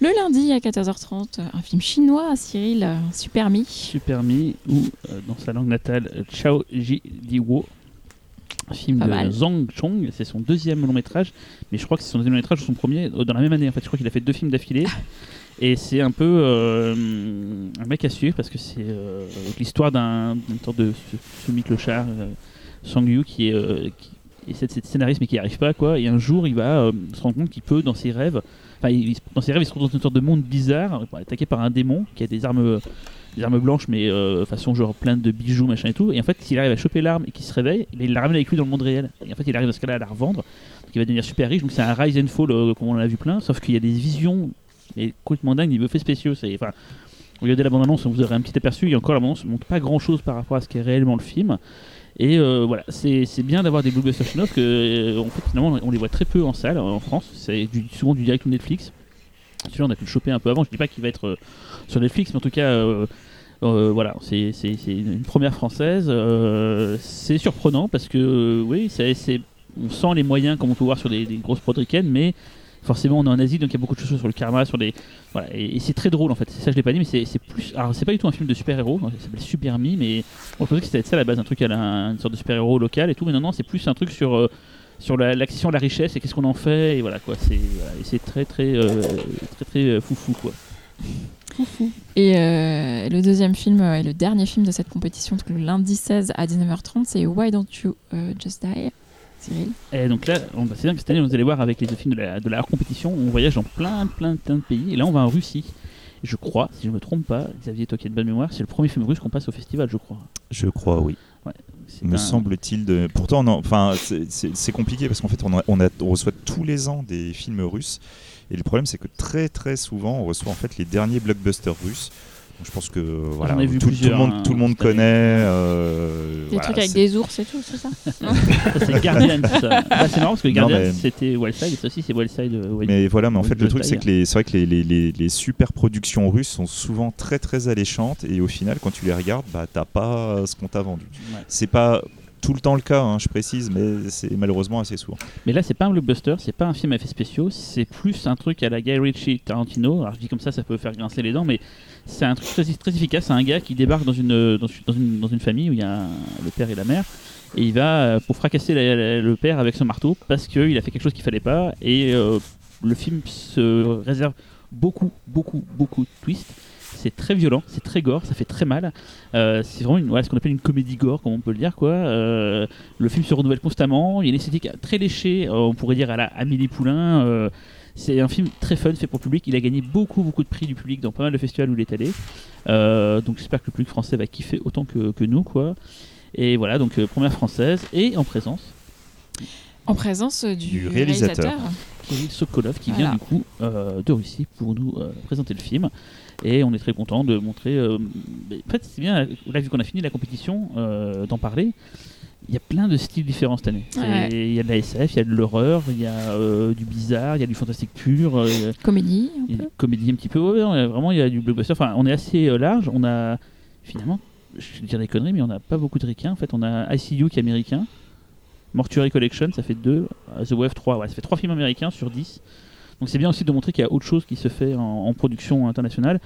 Le lundi à 14h30, un film chinois, Cyril, euh, Super Mi. Super Mi ou euh, dans sa langue natale euh, Chao Ji Liwo. Un film Pas de mal. Zhang Chong, c'est son deuxième long métrage, mais je crois que c'est son deuxième long métrage ou son premier euh, dans la même année. En fait, je crois qu'il a fait deux films d'affilée. Et c'est un peu euh, un mec à suivre parce que c'est euh, l'histoire d'un sorte de ce, ce clochard euh, Sang Yu qui est qui essaie de scénariste mais qui n'y arrive pas quoi. Et un jour, il va se rendre compte qu'il peut dans ses rêves, enfin dans ses rêves, il se retrouve dans une sorte de monde bizarre, attaqué par un démon qui a des armes des armes blanches mais euh, façon genre plein de bijoux machin et tout et en fait s'il arrive à choper l'arme et qu'il se réveille il la ramène avec lui dans le monde réel et en fait il arrive à ce cas-là à la revendre donc il va devenir super riche donc c'est un rise and fall euh, comme on en a vu plein sauf qu'il y a des visions et complètement dingues niveau effets spéciaux c'est enfin Regardez la bande-annonce, vous aurez un petit aperçu. Et encore, la bande-annonce ne montre pas grand-chose par rapport à ce qu'est réellement le film. Et euh, voilà, c'est bien d'avoir des blockbusters chinois que euh, en fait, finalement, on les voit très peu en salle en France. C'est souvent du direct ou Netflix. Celui-là, on a pu le choper un peu avant. Je dis pas qu'il va être euh, sur Netflix, mais en tout cas, euh, euh, voilà, c'est une première française. C'est surprenant parce que, oui, on sent les moyens comme on peut voir sur des, grosses prods ricaines, mais forcément, on est en Asie, donc il y a beaucoup de choses sur le karma, sur des. Voilà, et, c'est très drôle en fait. Ça, je l'ai pas dit, mais c'est c'est plus. Alors, c'est pas du tout un film de super-héros, ça s'appelle Super Me, mais on pensait que c'était ça à la base, un truc à la, une sorte de super-héros local et tout, mais non, non, c'est plus un truc sur. Sur la- l'accession à la richesse et qu'est-ce qu'on en fait et voilà quoi c'est voilà, très très euh, très très euh, foufou quoi Et euh, le deuxième film euh, et le dernier film de cette compétition, donc le lundi 16 à 19h30, c'est Why Don't You euh, Just Die Cyril? Et donc là, on, bah, c'est bien que cette année, vous allez voir avec les deux films de la, de la hors compétition, on voyage dans plein, plein, plein de pays. Et là, on va en Russie. Et je crois, si je me trompe pas, Xavier, toi qui as de bonne mémoire, c'est le premier film russe qu'on passe au festival, je crois. Je crois, oui. Me un- semble-t-il. De... Pourtant, enfin, c'est- compliqué parce qu'en fait, on, a- on, a- on reçoit tous les ans des films russes. Et le problème, c'est que très, très souvent, on reçoit en fait les derniers blockbusters russes. Je pense que voilà, vu tout, tout le monde, hein, tout le monde connaît. euh, Des voilà, trucs avec des ours et tout, c'est ça c'est Guardian, ça. Bah, c'est marrant parce que Guardian, mais- c'était Wildside, et ça aussi, c'est Wildside. euh, Wild- Mais voilà, mais en fait, le truc, c'est que les- c'est vrai que les, les, les, les super productions russes sont souvent très, très alléchantes. Et au final, quand tu les regardes, bah, t'as pas ce qu'on t'a vendu. Ouais. C'est pas tout le temps le cas, hein, je précise, mais c'est malheureusement assez souvent. Mais là, c'est pas un blockbuster, c'est pas un film à effets spéciaux, c'est plus un truc à la Guy Ritchie Tarantino. Alors je dis comme ça, ça peut faire grincer les dents, mais c'est un truc très, efficace. C'est un gars qui débarque dans une, dans, une- dans une, famille où il y a le père et la mère, et il va euh, pour fracasser le père avec son marteau parce qu'il a fait quelque chose qu'il fallait pas. Et euh, le film se réserve beaucoup, beaucoup, beaucoup de twists. C'est très violent, c'est très gore, ça fait très mal. Euh, c'est vraiment une, voilà, ce qu'on appelle une comédie gore, comme on peut le dire. Quoi. Euh, le film se renouvelle constamment. Il y a une esthétique très léchée, euh, on pourrait dire à la Amélie Poulain. c'est un film très fun, fait pour le public. Il a gagné beaucoup, beaucoup de prix du public dans pas mal de festivals où il est allé. Donc j'espère que le public français va kiffer autant que, que nous. Quoi. Et voilà, donc première française et en présence, En présence du, Du réalisateur. réalisateur. Kirill Sokolov qui Voilà. vient du coup euh, de Russie pour nous euh, présenter le film. Et on est très content de montrer. euh, en fait, c'est bien, là, vu qu'on a fini la compétition, euh, d'en parler. Il y a plein de styles différents cette année. Ouais. Il y a de la SF, il y a de l'horreur, il y a euh, du bizarre, il y a du fantastique pur, euh, Comédie, un peu. comédie un petit peu. ouais, ouais, vraiment, il y a du blockbuster. Enfin, on est assez large. On a finalement, je vais dire des conneries, mais on n'a pas beaucoup de ricains. En fait, on a ICU qui est américain. Mortuary Collection, ça fait 2. The Wave 3, ouais, ça fait 3 films américains sur 10. Donc c'est bien aussi de montrer qu'il y a autre chose qui se fait en, en production internationale.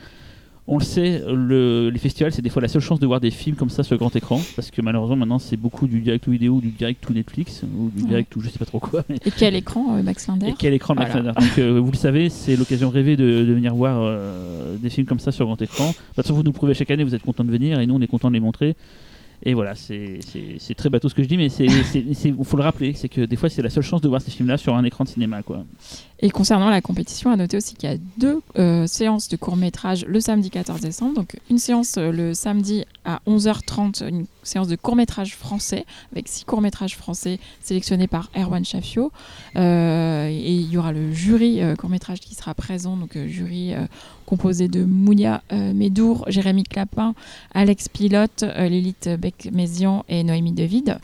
On le sait, le- les festivals, c'est des fois la seule chance de voir des films comme ça sur grand écran. Parce que malheureusement, maintenant, c'est beaucoup du direct ou vidéo, du direct ou Netflix, ou du Ouais. direct ou je sais pas trop quoi. mais- Et quel écran, euh, Max Linder? Et quel écran Max Voilà. Linder? Donc euh, vous le savez, c'est l'occasion rêvée de, de venir voir euh, des films comme ça sur grand écran. De toute façon, vous nous prouvez chaque année, vous êtes content de venir et nous on est content de les montrer. Et voilà, c'est très bateau ce que je dis, mais il faut le rappeler, c'est que des fois c'est la seule chance de voir ces films-là sur un écran de cinéma. Quoi. Et concernant la compétition, à noter aussi qu'il y a deux euh, séances de court métrage le samedi 14 décembre. Donc une séance euh, le samedi à 11h30, une séance de court métrage français avec six courts métrages français sélectionnés par Erwan Chaffio. Euh, et il y aura le jury euh, court métrage qui sera présent, donc jury composé de Mounia Médour, Jérémy Clapin, Alex Pilote, Lilith Beck-Mézian et Noémie David,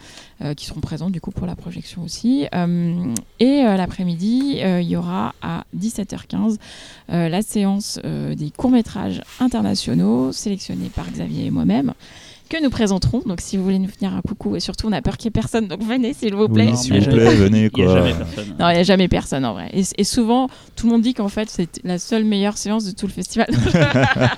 qui seront présents du coup pour la projection aussi. Et l'après-midi, il y aura à 17h15 euh, la séance euh, des courts-métrages internationaux sélectionnés par Xavier et moi-même que nous présenterons. Donc si vous voulez nous venir un coucou, et surtout on a peur qu'il n'y ait personne, donc venez s'il vous plaît. Oui, s'il vous plaît, venez Il n'y a quoi. jamais personne. Non, il n'y a jamais personne en vrai. Et, et souvent, tout le monde dit qu'en fait, c'est la seule meilleure séance de tout le festival.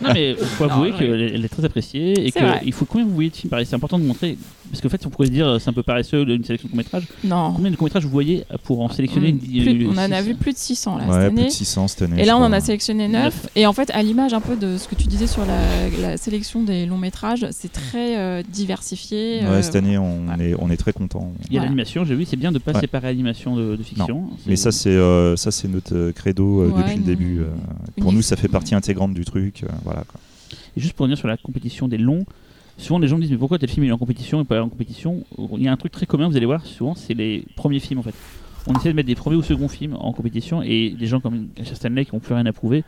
Non, mais il faut avouer qu'elle est- très appréciée et qu'il faut combien vous voyez de films pareil C'est important de montrer parce qu'en fait, on pourrait se dire c'est un peu paresseux une sélection de court métrage. non. Combien de courts métrages vous voyez pour en sélectionner une- Plus- on en a vu plus de 600 là, Ouais, cette plus année. de 600 cette année. Et là, on en a sélectionné 9. Et en fait, à l'image un peu de ce que tu disais sur la, la sélection des longs métrages, c'est très euh, diversifié. Ouais, euh, cette année, on, ouais. est, on est très content. Il y a Voilà. l'animation, j'ai vu, c'est bien de pas Ouais. séparer animation de, de fiction. Mais ça, c'est euh, ça, c'est notre credo euh, Ouais, depuis le début. euh. pour Une- nous, ça fait partie intégrante du truc. euh, voilà. Quoi. Et juste pour revenir sur la compétition des longs, souvent les gens me disent mais pourquoi tel film il est en compétition et pas en compétition? Il y a un truc très commun, vous allez voir, souvent c'est les premiers films en fait. On essaie de mettre des premiers ou seconds films en compétition et des gens comme Richard Stanley qui n'ont plus rien à prouver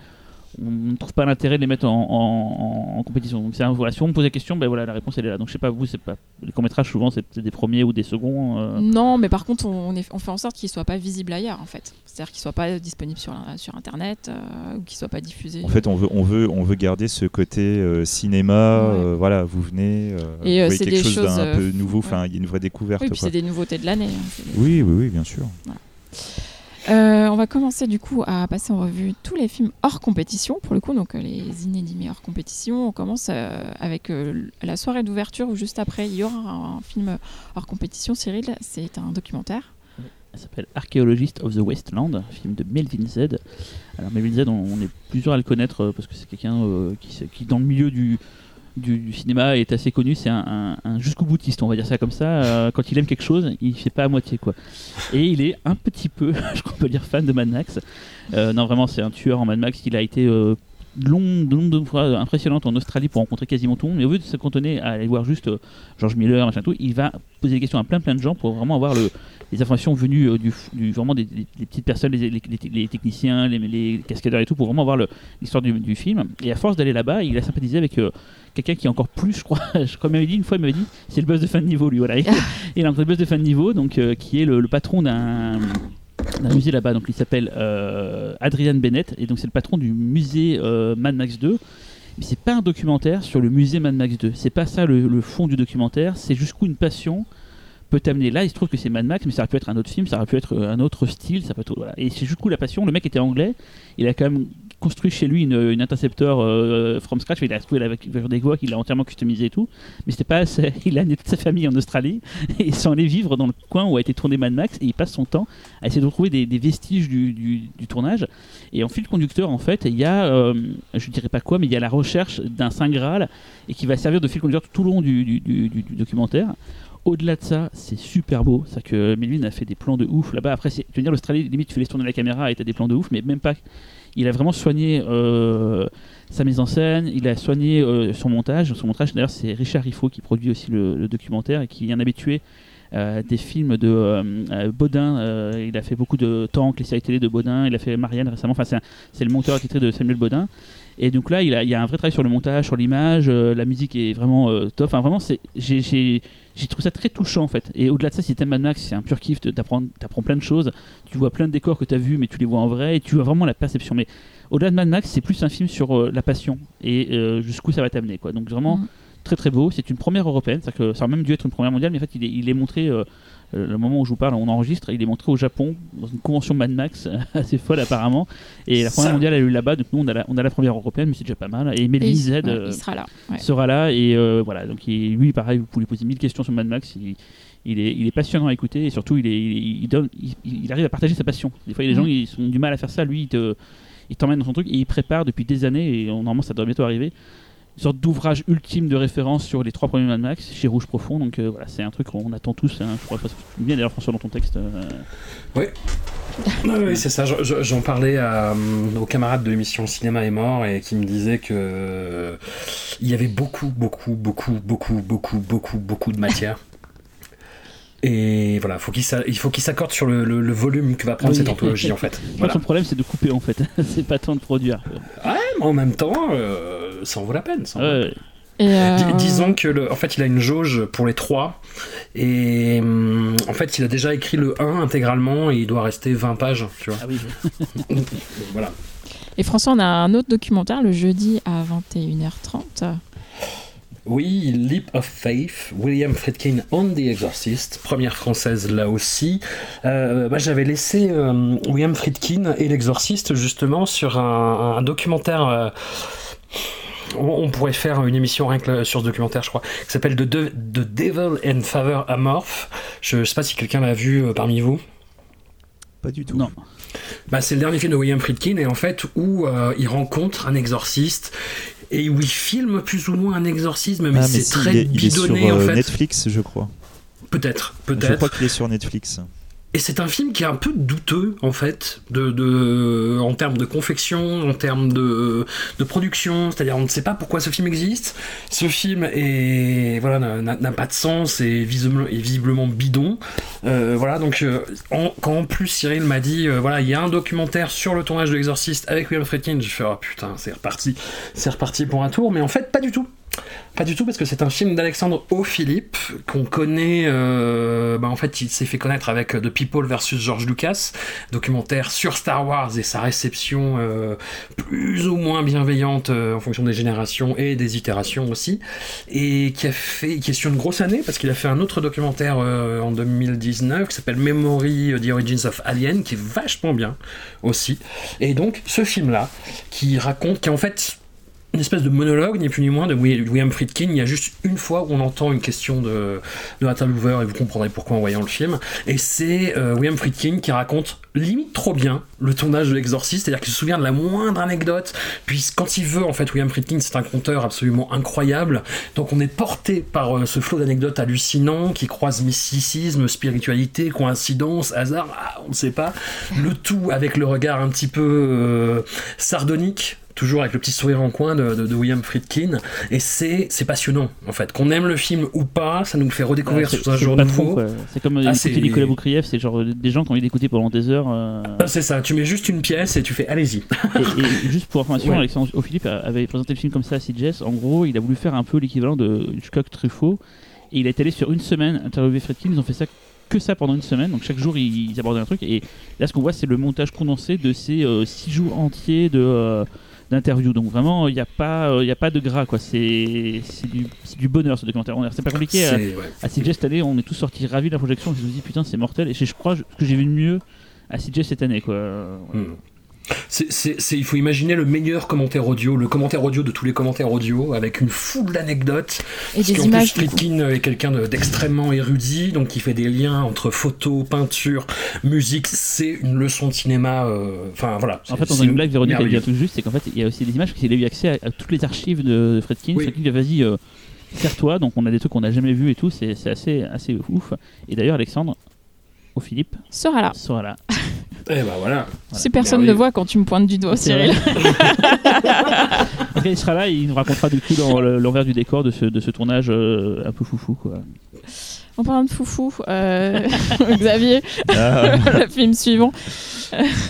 on ne trouve pas l'intérêt de les mettre en, en- en compétition. Donc c'est un- voilà, si on me pose la question, ben voilà, la réponse elle est là. Donc je sais pas vous, c'est pas les courts métrages souvent c'est des premiers ou des seconds. euh, Non, mais par contre, on, est- on fait en sorte qu'ils soient pas visibles ailleurs, en fait. C'est-à-dire qu'ils soient pas disponibles sur, Internet euh, ou qu'ils soient pas diffusés. En fait, on veut, on veut, on veut garder ce côté euh, cinéma. Ouais. euh, voilà, vous venez, euh, Et, vous voyez c'est quelque des chose choses, d'un peu nouveau. Enfin, ouais. il y a une vraie découverte. oui, c'est des nouveautés de l'année. hein, des- Oui, oui, oui, bien sûr. Euh, on va commencer du coup à passer en revue tous les films hors compétition, pour le coup, donc euh, les inédits hors compétition. On commence euh, avec la soirée d'ouverture où juste après il y aura un, film hors compétition. Cyril, c'est un documentaire. Elle s'appelle Archaeologist of the Westland, film de Melvin Z. Alors Melvin Z, on, est plusieurs à le connaître parce que c'est quelqu'un qui, dans le milieu du, du, cinéma, est assez connu. C'est un, un- jusqu'au boutiste, on va dire ça comme ça. Euh, quand il aime quelque chose, il fait pas à moitié quoi. Et il est un petit peu, je crois qu'on peut dire, fan de Mad Max. Euh, non, vraiment, c'est un tueur en Mad Max. Il a été euh, long, nombre de fois en Australie pour rencontrer quasiment tout le monde. Mais au lieu de se cantonner à aller voir juste euh, George Miller, machin tout, il va poser des questions à plein plein de gens pour vraiment avoir le, les informations venues euh, du, du- vraiment des, petites personnes, les, techniciens, les, cascadeurs et tout, pour vraiment avoir le- l'histoire du, film. Et à force d'aller là-bas, il a sympathisé avec euh, quelqu'un qui est encore plus, je crois, je crois m'avait dit une fois, il m'avait dit, c'est le boss de fin de niveau lui, voilà. il a un boss de fin de niveau, donc qui est le, le patron d'un d'un musée là-bas, donc il s'appelle euh, Adrian Bennett, et donc c'est le patron du musée euh, Mad Max 2. Mais c'est pas un documentaire sur le musée Mad Max 2. C'est pas ça le, fond du documentaire. C'est jusqu'où une passion peut t'amener. Là, il se trouve que c'est Mad Max, mais ça aurait pu être un autre film, ça aurait pu être un autre style, ça peut être. Et c'est jusqu'où la passion. Le mec était anglais. Il a quand même construit chez lui une, interceptor euh, from scratch. Il a trouvé la voiture des qu'il a entièrement customisé et tout. Mais c'était pas. Il a amené toute sa famille en Australie et ils sont allés vivre dans le coin où a été tourné Mad Max et il passe son temps à essayer de retrouver des, vestiges du, tournage. Et en fil conducteur, en fait, il y a, euh, je dirais pas quoi, mais il y a la recherche d'un Saint Graal et qui va servir de fil conducteur tout le long du, documentaire. Au-delà de ça, c'est super beau. C'est que Melvin a fait des plans de ouf là-bas. Après, tu veux dire, l'Australie, limite, tu fais laisses tourner la caméra et t'as des plans de ouf, mais même pas. Il a vraiment soigné euh, sa mise en scène, il a soigné euh, son montage. Son montage, d'ailleurs, c'est Richard Riffaut qui produit aussi le, documentaire et qui est un habitué euh, des films de Baudin. il a fait beaucoup de Tank, les séries télé de Baudin. Il a fait Marianne récemment. Enfin, c'est le monteur attitré de Samuel Baudin. Et donc là, il, a- il y a un vrai travail sur le montage, sur l'image. euh, la musique est vraiment euh, top. Enfin, vraiment, j'ai trouvé ça très touchant en fait. Et au-delà de ça, si t'aimes Mad Max, c'est un pur kiff. T'apprends apprends plein de choses. Tu vois plein de décors que t'as vus, mais tu les vois en vrai. Et tu vois vraiment la perception. Mais au-delà de Mad Max, c'est plus un film sur euh, la passion et euh, jusqu'où ça va t'amener. quoi. Donc vraiment Mhm. très très beau. C'est une première européenne. C'est-à-dire que ça aurait même dû être une première mondiale, mais en fait, il est, il est montré. Euh, le moment où je vous parle, on enregistre, il est montré au Japon dans une convention Mad Max assez folle apparemment. Et la première Ça- mondiale a eu là-bas, donc nous on a la, on a la première européenne, mais c'est déjà pas mal. Et Melvin il, Z ouais, euh, il sera là. ouais. sera là et euh, voilà. Donc il- lui, pareil, vous pouvez lui poser mille questions sur Mad Max. Il, il est, il est passionnant à écouter et surtout il, est, il, il donne, il, il arrive à partager sa passion. Des fois, il y a des Mhm. gens qui ont du mal à faire ça. Lui, il te- il t'emmène dans son truc et il prépare depuis des années et on- normalement ça devrait bientôt arriver. Une sorte d'ouvrage ultime de référence sur les trois premiers Mad Max chez Rouge Profond. Donc euh, voilà, c'est un truc qu'on attend tous. hein. Je crois que se bien d'ailleurs François dans ton texte. euh, Oui, c'est ça. Je- je- J'en parlais à, euh, aux camarades de l'émission Cinéma est mort et qui me disaient que euh, il y avait beaucoup, beaucoup, beaucoup, beaucoup, beaucoup, beaucoup, beaucoup de matière. Et voilà, faut il faut qu'il s'accorde sur le, le- le volume que va prendre Oui. cette anthologie en fait. Voilà. son problème c'est de couper en fait. c'est pas tant de produire. Ouais, mais en même temps, euh, ça en vaut la peine. ça en vaut la Ouais. Et, euh, Dis- Disons que le, en fait il a une jauge pour les trois et hum, en fait il a déjà écrit le 1 intégralement et il doit rester 20 pages, tu vois. Ah oui. Voilà. et François, on a un autre documentaire le jeudi à 21h30. Oui, Leap of Faith, William Friedkin on The Exorcist, première française là aussi. Euh, bah, J'avais laissé euh, William Friedkin et l'Exorciste justement sur un, un documentaire. euh, on, pourrait faire une émission rien que sur ce documentaire, je crois, qui s'appelle The, De- The Devil and Father Amorph. Je sais pas si quelqu'un l'a vu euh, parmi vous. Pas du tout. Non. Bah, c'est le dernier film de William Friedkin et en fait où euh, il rencontre un exorciste et où il filme plus ou moins un exorcisme mais Ah, c'est si, très il est, il est sur bidonné en euh, fait. Netflix, je crois. Peut-être, Je peut-être. crois qu'il est sur Netflix. Et c'est un film qui est un peu douteux en fait, en termes de confection, en termes de, production. C'est-à-dire on ne sait pas pourquoi ce film existe. Ce film n'a- pas de sens et visiblement, bidon. Euh, voilà, donc euh, en- quand en plus Cyril m'a dit, euh, voilà, il y a un documentaire sur le tournage de l'Exorciste avec William Friedkin, j'ai fait, oh putain, c'est reparti, c'est reparti pour un tour, mais en fait, pas du tout. Pas du tout, parce que c'est un film d'Alexandre O'Philippe, qu'on connaît, euh, bah, en fait, il s'est fait connaître avec euh, The People versus George Lucas, documentaire sur Star Wars et sa réception euh, plus ou moins bienveillante en fonction des générations et des itérations aussi, et qui a fait, qui est sur une grosse année, parce qu'il a fait un autre documentaire en 2019 qui s'appelle Memory The Origins of Alien, qui est vachement bien aussi. Et donc, ce film-là, qui raconte, qui en fait une espèce de monologue, ni plus ni moins, de Wi- William Friedkin. Il y a juste une fois où on entend une question de, de intervieweur, et vous comprendrez pourquoi en voyant le film. Et c'est euh, William Friedkin qui raconte limite trop bien le tournage de l'exorciste, c'est-à-dire qu'il se souvient de la moindre anecdote, puis quand il veut, en fait, William Friedkin, c'est un conteur absolument incroyable, donc on est porté par euh, ce flot d'anecdotes hallucinants qui croisent mysticisme, spiritualité, coïncidence, hasard, ah, on ne sait pas, le tout avec le regard un petit peu euh, sardonique toujours avec le petit sourire en coin de, de- de William Friedkin, et c'est c'est passionnant en fait. Qu'on aime le film ou pas, ça nous le fait redécouvrir Ouais, sous un pas nouveau. C'est comme Ah, écouter Nicolas Boukrieff, c'est genre euh, des gens qui ont envie d'écouter pendant des heures. euh, Ah, C'est ça, tu mets juste une pièce et tu fais allez-y. et, et juste pour information, Ouais. Alexandre O'Philippe avait présenté le film comme ça à CJS. En gros, il a voulu faire un peu l'équivalent de Hitchcock Truffaut. Et il est allé sur une semaine interviewer Friedkin. Ils ont fait ça que ça pendant une semaine. Donc chaque jour, ils, ils abordaient un truc. Et là, ce qu'on voit, c'est le montage condensé de ces euh, six jours entiers de. euh, d'interview donc vraiment il n'y a pas euh, il y a pas de gras quoi c'est c'est du, du bonheur ce documentaire c'est pas compliqué à, C'est- ouais. à CJ cette année, on est tous sortis ravis de la projection. Je me suis dit, putain, c'est mortel. Et je crois, que j'ai vu de mieux à CJ cette année, quoi. Ouais. Hmm. C'est- c'est- c'est- il faut imaginer le meilleur commentaire audio, le commentaire audio de tous les commentaires audio, avec une foule d'anecdotes. Et Parce des qu'en images. est quelqu'un de- d'extrêmement érudit, donc qui fait des liens entre photo, peinture, musique. C'est une leçon de cinéma. euh, Enfin voilà. En c'est- fait, dans c'est une blague, Véronique a dit truc juste, c'est qu'en fait, il y a aussi des images, parce qu'il a eu accès à, à toutes les archives de Fredkin. Oui. Fredkin dit, vas-y, euh, serre-toi. Donc, on a des trucs qu'on n'a jamais vus et tout. C'est, c'est assez, assez ouf. Et d'ailleurs, Alexandre, au Philippe, Sera là. sera là. Eh ben voilà. Si personne ne Merveilleux. voit quand tu me pointes du doigt, Cyril. Donc, il sera là et il nous racontera du coup dans le- l'envers du décor de ce, de ce tournage euh, un peu foufou, quoi. En parlant de foufou, euh, Xavier, Ah, le film suivant,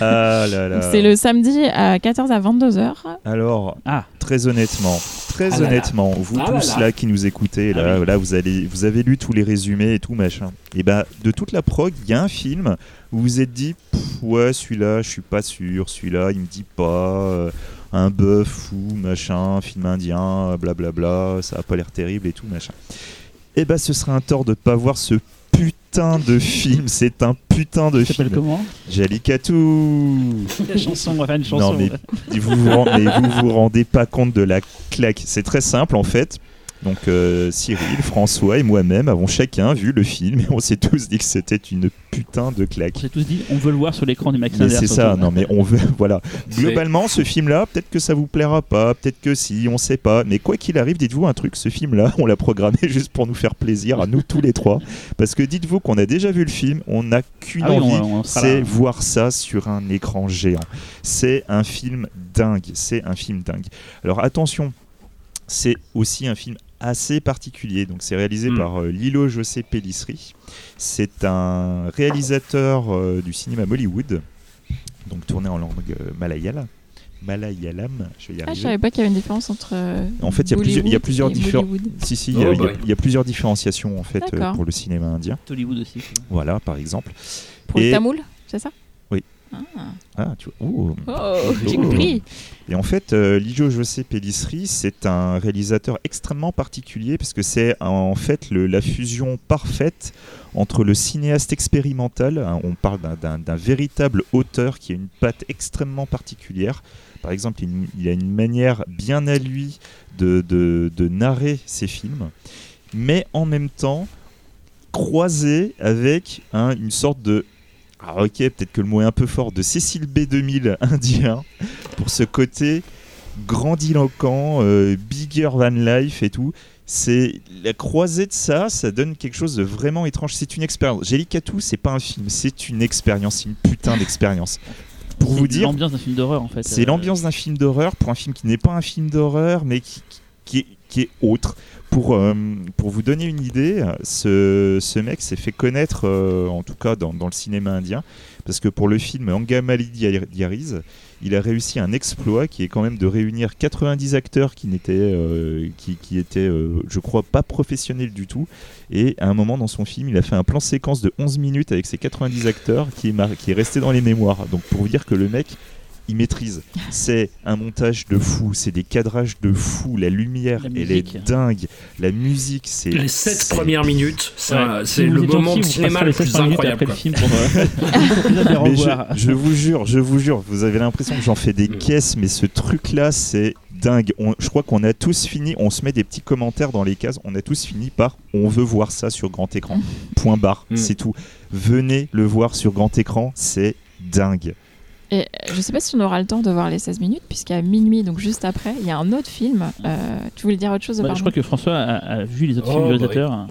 ah là là. c'est le samedi à 14 à 22h. Alors, Ah. très honnêtement, très Ah là là. honnêtement, vous Ah tous là. là qui nous écoutez, là, Ah oui. là vous, allez, vous avez lu tous les résumés et tout machin. Et bah, de toute la prog, il y a un film où vous vous êtes dit, ouais, celui-là, je suis pas sûr, celui-là, il me dit pas. euh, un bœuf fou, machin, film indien, blablabla, ça a pas l'air terrible et tout, machin. Et bah, ce serait un tort de pas voir ce putain de film. C'est un putain de Ça s'appelle film. comment? Jalikatou La chanson, on va faire une chanson. non, mais vous vous, vous vous rendez pas compte de la claque. C'est très simple en fait. Donc euh, Cyril, François et moi-même avons chacun vu le film et on s'est tous dit que c'était une putain de On claque. s'est tous dit, on veut le voir sur l'écran du Max Mais c'est ça, non mais on veut, voilà. Globalement, ce film-là, peut-être que ça vous plaira pas, peut-être que si, on sait pas. Mais quoi qu'il arrive, dites-vous un truc, ce film-là, on l'a programmé juste pour nous faire plaisir à nous tous les trois. Parce que dites-vous qu'on a déjà vu le film, on n'a qu'une Ah oui, on- envie, on c'est voir ça sur un écran géant. C'est un film dingue, c'est un film dingue. Alors attention, c'est aussi un film assez particulier. Donc c'est réalisé Mm. par euh, Lilo José Pellicerie. C'est un réalisateur euh, du cinéma Bollywood, donc tourné en langue euh, malayala. Malayalam, je vais y Ah, je savais pas qu'il y avait une différence entre. euh, En fait, il y a plusieurs- Bollywood. Si, si, il y, a- Oh, il y a- bah. il y a plusieurs différenciations en fait euh, pour le cinéma indien. Hollywood aussi. Voilà, par exemple. Pour Et- le tamoul, c'est ça? Ah. Ah, tu vois. Oh. Oh, j'ai compris. Et en fait, euh, Lijo José Pellicerie, c'est un réalisateur extrêmement particulier parce que c'est en fait le- la fusion parfaite entre le cinéaste expérimental, hein, on parle d'un- véritable auteur qui a une patte extrêmement particulière. Par exemple, il, il a une manière bien à lui de, de- de narrer ses films, mais en même temps croisé avec hein, une sorte de ah, ok, peut-être que le mot est un peu fort, de Cécile B2000 indien, pour ce côté grandiloquent, euh, bigger than life et tout. C'est la croisée de ça, ça donne quelque chose de vraiment étrange. C'est une expérience. Jellicatou, c'est pas un film, c'est une expérience, c'est une putain d'expérience. Pour C'est vous dire, l'ambiance d'un film d'horreur en fait. c'est Euh, l'ambiance d'un film d'horreur pour un film qui n'est pas un film d'horreur, mais qui, qui qui est autre. Pour, euh, pour vous donner une idée, ce, ce mec s'est fait connaître, euh, en tout cas dans, dans le cinéma indien, parce que pour le film Angamali Diar- Diaries, il a réussi un exploit qui est quand même de réunir 90 acteurs qui n'étaient, euh, qui, qui étaient, je crois, pas professionnels du tout. Et à un moment dans son film, il a fait un plan séquence de 11 minutes avec ces 90 acteurs qui est, qui est resté dans les mémoires. Donc pour vous dire que le mec, il maîtrise. C'est un montage de fou, c'est des cadrages de fou, la lumière, La elle est dingue, la musique, c'est... Les sept c'est- premières minutes, ça, Ouais. c'est Si le moment de cinéma le les 7 plus minutes incroyable. après le film pour, euh, Mais je, je vous jure, je vous jure, vous avez l'impression que j'en fais des Mm. caisses, mais ce truc-là, c'est dingue. On- je crois qu'on a tous fini, on se met des petits commentaires dans les cases, on a tous fini par on veut voir ça sur grand écran. Point barre, Mm. c'est tout. Venez le voir sur grand écran, c'est dingue. Et euh, je sais pas si on aura le temps de voir les 16 minutes, puisqu'à minuit, donc juste après, il y a un autre film. Euh, tu voulais dire autre chose Bah, je crois que François a, a vu les autres Oh, films du bah réalisateur.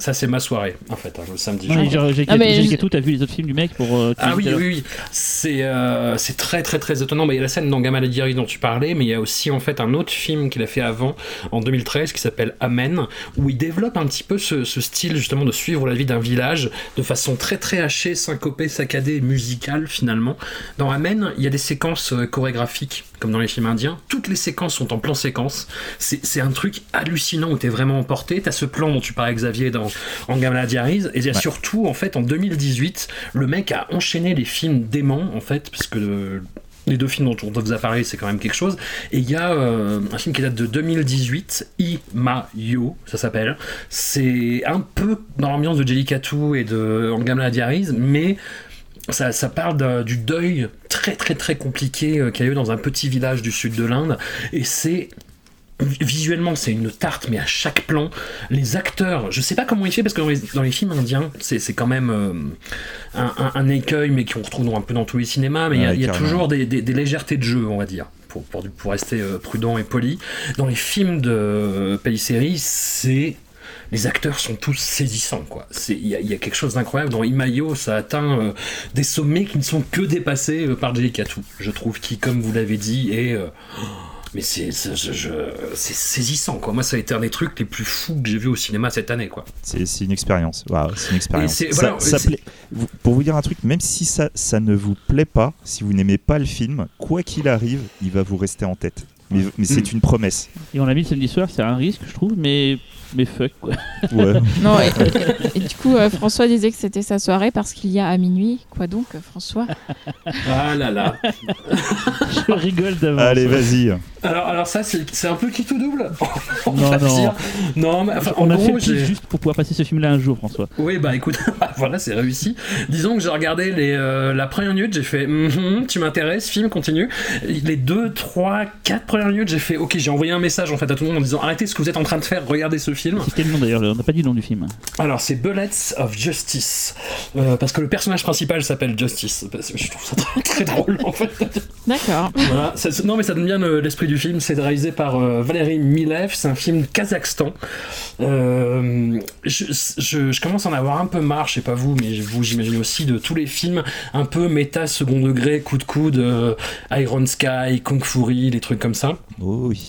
Ça, c'est ma soirée, en fait, hein, le samedi. Non, mais genre, j'ai Ah, mais je- tout, t'as vu les autres films du mec pour. euh, Ah oui, oui, oui. C'est euh, c'est très, très, très étonnant. Bah, Il y a la scène dans Gamma Diary dont tu parlais, mais il y a aussi en fait un autre film qu'il a fait avant, en 2013, qui s'appelle Amen, où il développe un petit peu ce, ce style justement de suivre la vie d'un village de façon très, très hachée, syncopée, saccadée, musicale finalement. Dans Amen, il y a des séquences euh, chorégraphiques, comme dans les films indiens. Toutes les séquences sont en plan séquence. C'est un truc hallucinant où t'es vraiment emporté. T'as ce plan dont tu parlais, Xavier, dans en Gamma Diaries. Et il y a Ouais. surtout, en fait, en 2018, le mec a enchaîné les films déments, en fait, puisque le- les deux films dont on vous a parlé, c'est quand même quelque chose. Et il y a euh, un film qui date de 2018, Imayo, ça s'appelle. C'est un peu dans l'ambiance de Jellicatu et de Angamla Diaries, mais ça, ça parle du deuil très très très compliqué euh, qu'il y a eu dans un petit village du sud de l'Inde. Et c'est visuellement c'est une tarte mais à chaque plan les acteurs je sais pas comment il fait parce que dans les, dans les films indiens c'est c'est quand même euh, un, un- un écueil mais qu'on retrouve dans- un peu dans tous les cinémas mais il y a- Ouais, il y, a carrément. toujours des, des- des légèretés de jeu on va dire pour, pour, pour rester euh, prudent et poli dans les films de euh, Pellicerie c'est les acteurs sont tous saisissants quoi. C'est il y, a- il y a quelque chose d'incroyable dans Imayo, ça atteint euh, des sommets qui ne sont que dépassés euh, par Jellicatu. Je trouve qui comme vous l'avez dit est euh, mais c'est saisissant quoi. Moi ça a été un des trucs les plus fous que j'ai vu au cinéma cette année quoi. C'est une expérience. C'est une expérience. c'est- Ça- voilà, ça c'est- plaît- vous- Pour vous dire un truc, même si ça, ça ne vous plaît pas, si vous n'aimez pas le film, quoi qu'il arrive, il va vous rester en tête. Mais, mais c'est Mm. une promesse. Et on l'a mis le samedi soir, c'est un risque, je trouve, mais, mais fuck quoi. Ouais. Non, et, et- et du coup, euh, François disait que c'était sa soirée parce qu'il y a à minuit. Quoi donc, euh, François? Ah là là. je rigole d'avance. Allez, vas-y. Alors alors ça c'est c'est un peu qui tout double? On Non, va non. dire. Non mais enfin, on en a gros, fait juste pour pouvoir passer ce film-là un jour, François. Oui, bah écoute, voilà, c'est réussi. Disons que j'ai regardé les, euh, la première minute, j'ai fait Mhm, tu m'intéresses, film, continue. Les deux, trois, quatre premières minutes, j'ai fait ok, j'ai envoyé un message en fait à tout le monde en disant arrêtez ce que vous êtes en train de faire, regardez ce film. C'est quel nom d'ailleurs On n'a pas dit le nom du film. Alors c'est Bullets of Justice, Euh, parce que le personnage principal s'appelle Justice. Parce que Je trouve ça très, très drôle en fait. D'accord. Voilà, ça- non mais ça donne bien euh, l'esprit du film. C'est réalisé par euh, Valérie Milev. C'est un film Kazakhstan. Euh, je, je- je commence à en avoir un peu marre, je sais pas vous, mais vous j'imagine aussi de tous les films un peu méta second degré, coup de coude, euh, Iron Sky, Kung Fury, les trucs comme ça. Oh oui.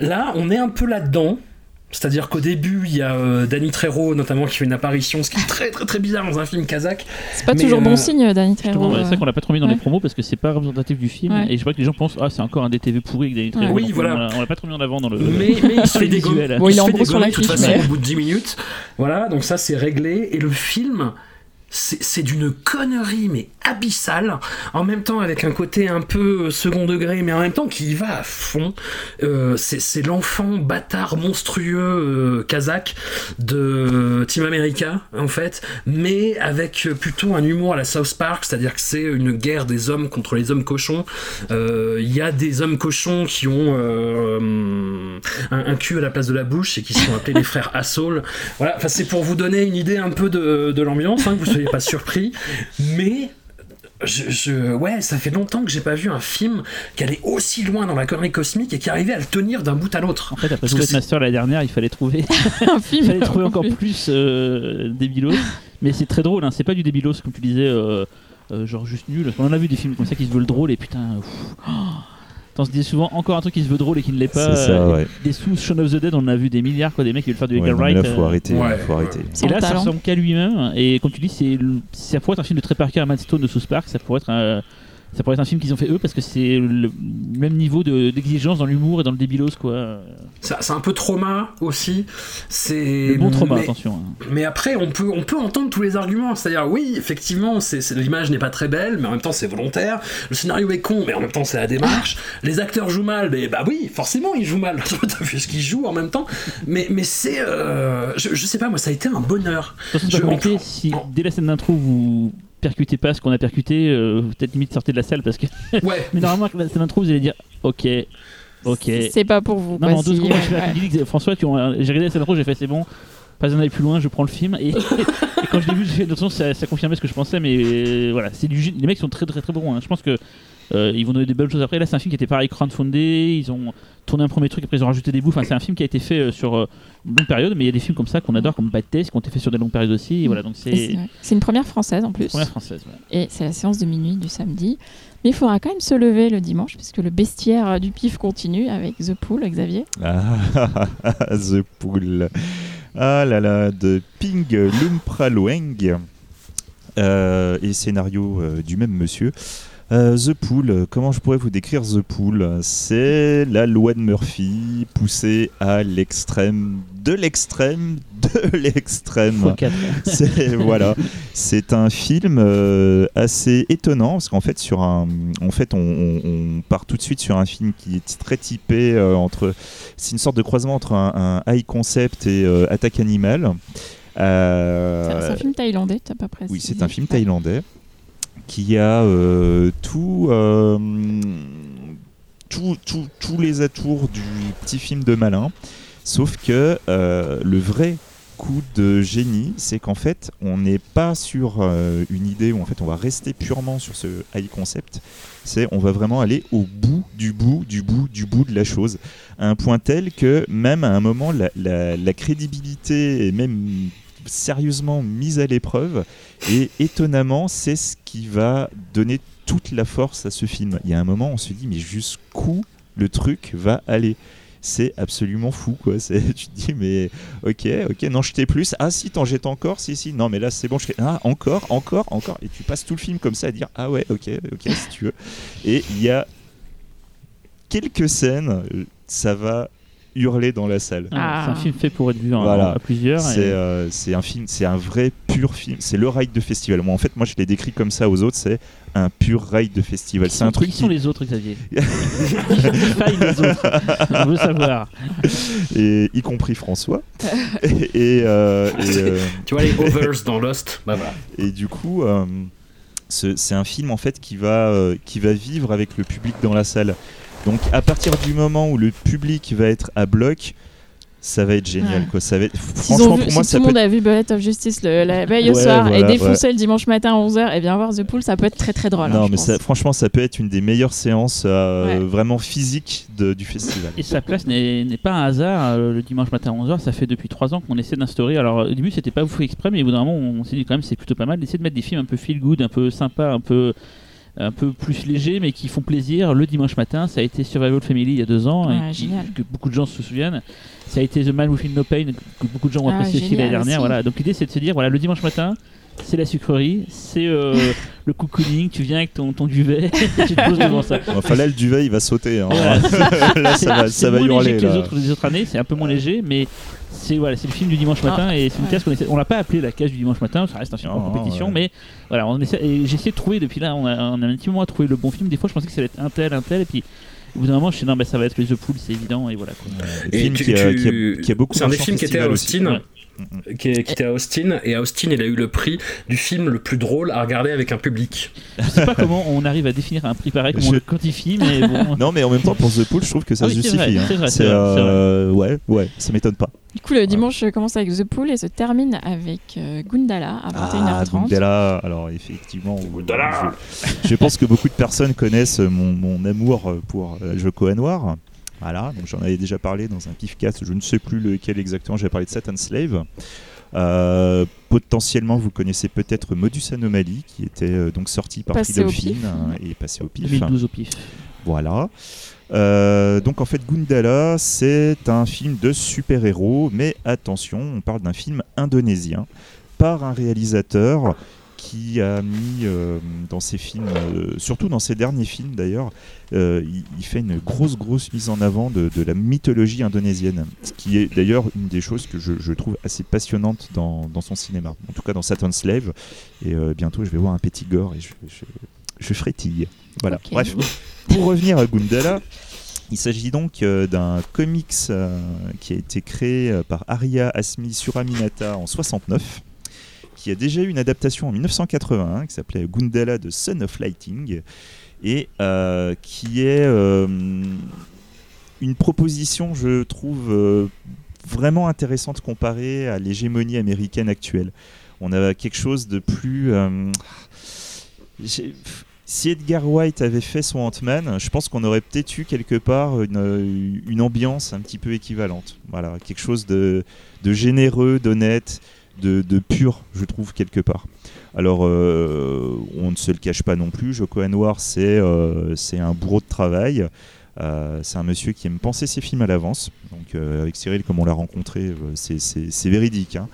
Là, on est un peu là-dedans. C'est-à-dire qu'au début, il y a euh, Danny Trejo notamment qui fait une apparition, ce qui est très très très bizarre dans un film kazakh. C'est pas Mais, toujours euh, bon signe, Danny Trejo. Justement, c'est ça euh. qu'on l'a pas trop mis dans ouais. les promos parce que c'est pas représentatif du film. Ouais. Et je crois que les gens pensent ah c'est encore un DTV pourri avec Danny Trejo. Ouais. Oui, Donc, voilà. On l'a- pas trop mis en avant dans le. Mais, mais il se fait des. Bon, il est en gros sur la dégommer, de toute fiche, façon mais- au bout de 10 minutes. Voilà, donc ça c'est réglé. Et le film, c'est c'est d'une connerie, mais abyssale. En même temps, avec un côté un peu second degré, mais en même temps qui y va à fond. Euh, c'est c'est l'enfant bâtard monstrueux euh, kazakh de Team America, en fait, mais avec plutôt un humour à la South Park, c'est-à-dire que c'est une guerre des hommes contre les hommes cochons. Euh, Il y a des hommes cochons qui ont un, cul à la place de la bouche et qui sont appelés les frères Assaul. Voilà, c'est pour vous donner une idée un peu de, l'ambiance, hein, soyez pas surpris, mais je, je- ouais, ça fait longtemps que j'ai pas vu un film qui allait aussi loin dans la connerie cosmique et qui arrivait à le tenir d'un bout à l'autre. En fait, après Parce que Master l'année dernière, il fallait trouver, un il film. fallait trouver encore plus euh, débilos. Mais c'est très drôle, hein. c'est pas du débilos comme tu disais, euh, euh, genre juste nul. On en a vu des films comme ça qui se veulent drôles et putain. oh. On se dit souvent encore un truc qui se veut drôle et qui ne l'est pas. C'est ça, euh, ouais. Des sous Shaun of the Dead, on en a vu des milliards, quoi, des mecs qui veulent faire du Ouais, Edgar Wright. là, faut euh, arrêter. Ouais, faut arrêter. Et là, ça ressemble qu'à lui-même. Et comme tu dis, ça pourrait être un film de Trey Parker à Matt Stone de South Park. Ça pourrait être un, ça pourrait être un film qu'ils ont fait eux parce que c'est le même niveau de- d'exigence dans l'humour et dans le débilos, quoi. C'est un peu trauma aussi. C'est bon trauma, mais- attention. hein. Mais après, on peut, on peut entendre tous les arguments. C'est-à-dire, oui, effectivement, l'image n'est pas très belle, mais en même temps, c'est volontaire. Le scénario est con, mais en même temps, c'est la démarche. Les acteurs jouent mal, mais bah oui, forcément, ils jouent mal. T'as vu ce qu'ils jouent en même temps. Mais, mais c'est. euh, je, je sais pas, moi, ça a été un bonheur. Je- compliqué. Si en- dès la scène d'intro vous percutez pas ce qu'on a percuté, euh, vous peut-être limite sortez de la salle parce que. Ouais. Mais normalement, scène d'intro, vous allez dire OK, OK. C'est pas pour vous. Non, quoi, mais en deux si- secondes, ouais. François, tu en- j'ai regardé la scène j'ai fait c'est bon. Pas besoin d'aller plus loin, je prends le film. Et, et quand je l'ai vu, j'ai fait, de toute façon, ça, ça confirmait ce que je pensais, mais euh, voilà, c'est du les mecs sont très très très bons. hein. Je pense que euh, ils vont donner des belles choses après. Là, c'est un film qui était pareil crowdfundé. Ils ont tourné un premier truc, après ils ont rajouté des bouts. Enfin, c'est un film qui a été fait euh, sur euh, une longue période, mais il y a des films comme ça qu'on adore, comme Bad Taste, qui ont été faits sur des longues périodes aussi. Et voilà, donc Et c'est c'est- une première française en plus. première française. ouais. Et c'est la séance de minuit du samedi. Mais il faudra quand même se lever le dimanche, puisque le bestiaire euh, du pif continue avec The Pool, Xavier. Ah, The Pool. Ah là là, de Ping Lumpraloeng. Euh, et scénario euh, du même monsieur. Euh, The Pool, euh, comment je pourrais vous décrire The Pool? C'est la loi de Murphy poussée à l'extrême, de l'extrême, de l'extrême. C'est voilà, c'est un film euh, assez étonnant parce qu'en fait sur un, en fait on, on- on part tout de suite sur un film qui est très typé euh, entre, c'est une sorte de croisement entre un, un high concept et euh, attaque animale. Euh, C'est c'est un film thaïlandais, t'as pas précisé. oui, c'est un film thaïlandais qui a euh, tout, euh, tout- tous les atours du petit film de malin, sauf que euh, le vrai coup de génie, c'est qu'en fait, on n'est pas sur une idée où en fait on va rester purement sur ce high concept. C'est on va vraiment aller au bout du bout du bout du bout de la chose, à un point tel que même à un moment la, la- crédibilité est même sérieusement mise à l'épreuve. Et étonnamment c'est ce qui va donner toute la force à ce film. Il y a un moment on se dit mais jusqu'où le truc va aller? C'est absolument fou quoi. C'est, tu te dis mais ok ok non jeter plus. Ah si t'en jettes encore si si. Non mais là c'est bon je fais ah encore encore encore. Et tu passes tout le film comme ça à dire ah ouais ok ok si tu veux. Et il y a quelques scènes ça va hurler dans la salle. Ah. C'est un film fait pour être vu en, Voilà. à plusieurs. C'est et- euh, c'est un film, c'est un vrai pur film. C'est le ride de festival. Moi, en fait, moi, je l'ai décrit comme ça aux autres. C'est un pur ride de festival. C'est un truc Qui sont les autres, Xavier les autres On veut savoir. et y compris François. et, et, euh, et, euh, Tu vois les overs dans Lost Bah voilà. et du coup, euh, ce- c'est un film en fait qui va euh, qui va vivre avec le public dans la salle. Donc, à partir du moment où le public va être à bloc. Ça va être génial, Ouais. quoi. Ça va être... Franchement, vu- pour moi, si ça tout le monde a vu Bullet of Justice le- la veille au Ouais, soir et défoncé le dimanche matin à 11h, et bien voir The Pool, ça peut être très très drôle. hein, Non, mais ça, franchement, ça peut être une des meilleures séances euh, Ouais. vraiment physiques de- du festival. Et sa place n'est pas un hasard. euh, le dimanche matin à 11h, ça fait depuis 3 ans qu'on essaie d'instaurer. Alors au début, c'était pas fait exprès, mais au bout d'un moment, on s'est dit quand même c'est plutôt pas mal d'essayer de mettre des films un peu feel good, un peu sympa, un peu un peu plus légers, mais qui font plaisir. Le dimanche matin, ça a été Survival Family il y a deux ans, et Ouais, qui- génial. que beaucoup de gens se souviennent. Ça a été The Man Within No Pain, que beaucoup de gens ont Ah, apprécié aussi l'année dernière. aussi. Voilà. Donc l'idée, c'est de se dire voilà, le dimanche matin. C'est la sucrerie, c'est euh, le cocooning, tu viens avec ton, ton duvet, tu te poses devant ça. Enfin là, le duvet, il va sauter. hein. Voilà, là, ça va, ça va moins hurler. léger que les autres, les autres années, c'est un peu moins léger, mais c'est voilà, c'est le film du dimanche matin et c'est une ouais. case qu'on essaie. On l'a pas appelé la case du dimanche matin, ça reste un film en compétition, ouais. mais voilà, on essaie. Et j'ai essayé de trouver depuis là, on a, on a un petit moment à trouver le bon film. Des fois, je pensais que ça allait être un tel, un tel, et puis au bout d'un moment, je suis non, bah, ça va être les The Pool, c'est évident, et voilà. Quoi. Et film tu- qui, a, tu- qui a- qui a beaucoup C'est un des films qui était à aussi. Austin. Ouais. Qui, est- qui était à Austin et à Austin il a eu le prix du film le plus drôle à regarder avec un public. Je sais pas comment on arrive à définir un prix pareil, comment on le quantifie, mais bon. Non, mais en même temps, pour The Pool, je trouve que ça Ah se oui, c'est justifie. vrai, hein. c'est euh, ouais, ouais, ça m'étonne pas. Du coup, le dimanche commence avec The Pool et se termine avec euh, Gundala à 21h30. Ah, Gundala, alors effectivement, Gundala. je, je pense que beaucoup de personnes connaissent mon, mon amour pour euh, Joko Anwar. Voilà, donc j'en avais déjà parlé dans un pifcast, je ne sais plus lequel exactement, j'avais parlé de Satan Slave. Euh, potentiellement, vous connaissez peut-être Modus Anomaly, qui était euh, donc sorti par Passé pif. euh, et passé au pif. 2012 au pif. Voilà. Euh, donc en fait, Gundala, c'est un film de super-héros, mais attention, on parle d'un film indonésien par un réalisateur qui a mis euh, dans ses films, euh, surtout dans ses derniers films d'ailleurs, euh, il, il fait une grosse grosse mise en avant de, de la mythologie indonésienne, ce qui est d'ailleurs une des choses que je, je trouve assez passionnante dans, dans son cinéma, en tout cas dans Satan's Slave, et bientôt je vais voir un petit gore et je, je, je frétille. Voilà, bref, pour revenir à Gundala, il s'agit donc euh, d'un comics euh, qui a été créé euh, par Arya Asmi Suraminata en 69, qui a déjà eu une adaptation en 1981 qui s'appelait Gundala de Son of Lighting, et euh, qui est euh, une proposition, je trouve, euh, vraiment intéressante comparée à l'hégémonie américaine actuelle. On a quelque chose de plus... si Edgar White avait fait son Ant-Man, je pense qu'on aurait peut-être eu quelque part une, ambiance un petit peu équivalente. Voilà, quelque chose de généreux, d'honnête, de, pur, je trouve, quelque part. Alors, euh, on ne se le cache pas non plus, Joko Anwar, c'est euh, un bourreau de travail. Euh, c'est un monsieur qui aime penser ses films à l'avance. Donc, avec Cyril, comme on l'a rencontré, c'est véridique. hein.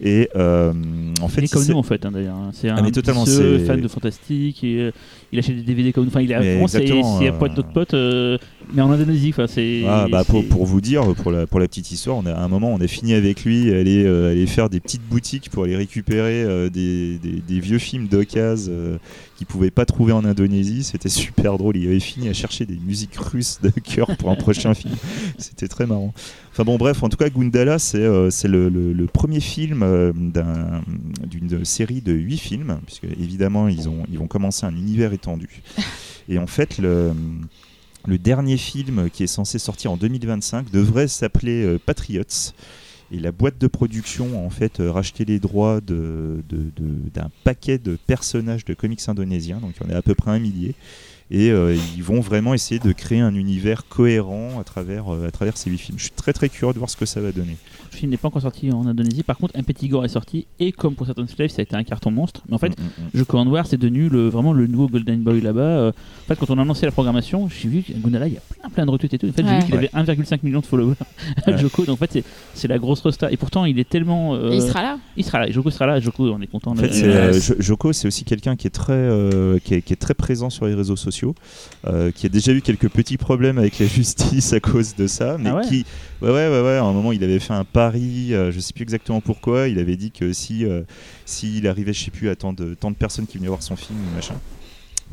Et euh, en fait, il est comme nous en fait hein, d'ailleurs. hein. C'est un Ah, mais totalement, pisseux, c'est- fan de fantastique et euh, il achète des DVD comme nous. Enfin, il a Mais vraiment c'est un euh, pote notre pote, euh, mais en Indonésie. Enfin, c'est. Ah, bah, pour, vous dire, pour la, pour la petite histoire, on a, à un moment, on a fini avec lui, aller, euh, aller faire des petites boutiques pour aller récupérer des, des- des vieux films d'occasion qu'il pouvait pas trouver en Indonésie. C'était super drôle. Il avait fini à chercher des musiques russes de cœur pour un prochain film. C'était très marrant. Enfin bon, bref, en tout cas, Gundala, c'est c'est le, le- le premier film euh, d'un- d'une série de huit films, puisque évidemment, ils, ont, ils vont commencer un univers étendu. Et en fait, le, le dernier film qui est censé sortir en 2025 devrait s'appeler euh, Patriots. Et la boîte de production a en fait euh, racheté les droits de- de- de- d'un paquet de personnages de comics indonésiens, donc il y en a à peu près un millier. Et euh, ils vont vraiment essayer de créer un univers cohérent à travers, à travers ces huit films. Je suis très très curieux de voir ce que ça va donner. Le film n'est pas encore sorti en Indonésie. Par contre, un petit gore est sorti et comme pour certains Slave, ça a été un carton monstre. Mais en fait, Mm, mm, mm. Joko Anwar, c'est devenu le, vraiment le nouveau Golden Boy là-bas. Euh, en fait, quand on a lancé la programmation, j'ai vu qu'à Gundala, il y a plein plein de retweets et tout. En fait, j'ai vu qu'il avait 1,5 million de followers. Ouais. Joko, donc en fait, c'est- la grosse rosta. Et pourtant, il est tellement. euh, il sera là. il sera là. Joko sera là. Joko, on est content. En fait, Euh, Jo- Joko, c'est aussi quelqu'un qui est très, euh, qui, est, qui est très présent sur les réseaux sociaux, euh, qui a déjà eu quelques petits problèmes avec la justice à cause de ça, mais Ah ouais qui, ouais, ouais, ouais, ouais, à un moment, il avait fait un pari, euh, je sais plus exactement pourquoi, il avait dit que si, euh, s'il arrivait, je sais plus, à tant de, tant de personnes qui venaient voir son film, machin,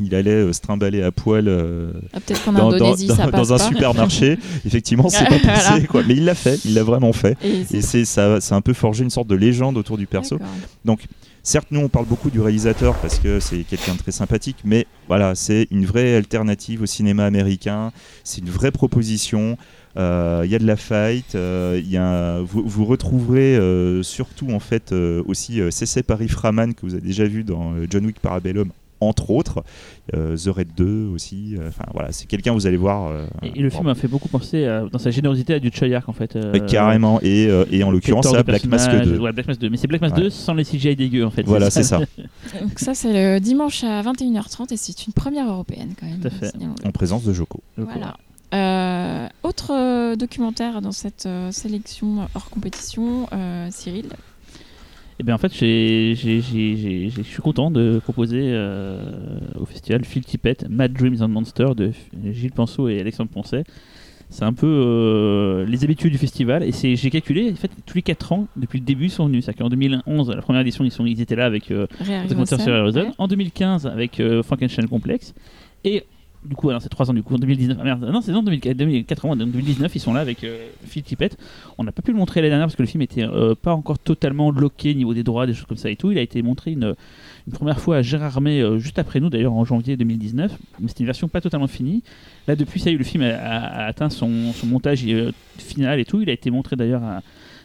il allait euh, se trimballer à poil. euh, Ah, dans, dans- Indonésie, dans- ça passe dans un pas. supermarché, effectivement, c'est pas passé, quoi. Mais il l'a fait, il l'a vraiment fait. Et c'est- Et c'est ça, ça a un peu forgé une sorte de légende autour du perso. Donc, certes, nous, on parle beaucoup du réalisateur parce que c'est quelqu'un de très sympathique, mais voilà, c'est une vraie alternative au cinéma américain. C'est une vraie proposition. Euh, Il y a de la fight. euh, il y a, vous, vous retrouverez euh, surtout, en fait, euh, aussi euh, C.C. Paris Framan que vous avez déjà vu dans euh, John Wick Parabellum. Entre autres, euh, The Red 2 aussi. euh, Enfin voilà, c'est quelqu'un vous allez voir. euh, Et, et le film m'a fait beaucoup penser à- dans sa générosité à du Choyark en fait. euh, euh, carrément. Et, euh, et en l'occurrence, à Black Mask personnages, 2. Ouais, Black Mask 2. Mais c'est Black Mask Ouais. 2 sans les CGI dégueux en fait. Voilà, c'est ça. Donc ça, c'est le dimanche à 21h30 et c'est une première européenne quand même. Tout à fait. signalons-le. En présence de Joko. Donc, Voilà. Euh, autre euh, documentaire dans cette euh, sélection hors compétition, Cyril. Et bien en fait, je suis content de proposer au festival Phil Tippett, Mad Dreams and Monsters de Gilles Penseau et Alexandre Poncet. C'est un peu les habitudes du festival et c'est- j'ai calculé, en fait, tous les 4 ans, depuis le début, ils sont venus. C'est-à-dire qu'en 2011, la première édition, ils, sont, ils étaient là avec euh, Harryhausen. En 2015, avec Frankenstein Complex. Et du coup, alors c'est 3 ans du coup, en 2019. Ah merde, non, c'est en 2004, 2004 ans, en 2019, ils sont là avec euh, Phil Tippett. On n'a pas pu le montrer l'année dernière parce que le film était euh, pas encore totalement loqué au niveau des droits, des choses comme ça et tout. Il a été montré une, première fois à Gérardmer, euh, juste après nous d'ailleurs, en janvier 2019. Mais c'était une version pas totalement finie. Là, depuis ça, y est, le film a, atteint son, son montage euh, final et tout. Il a été montré d'ailleurs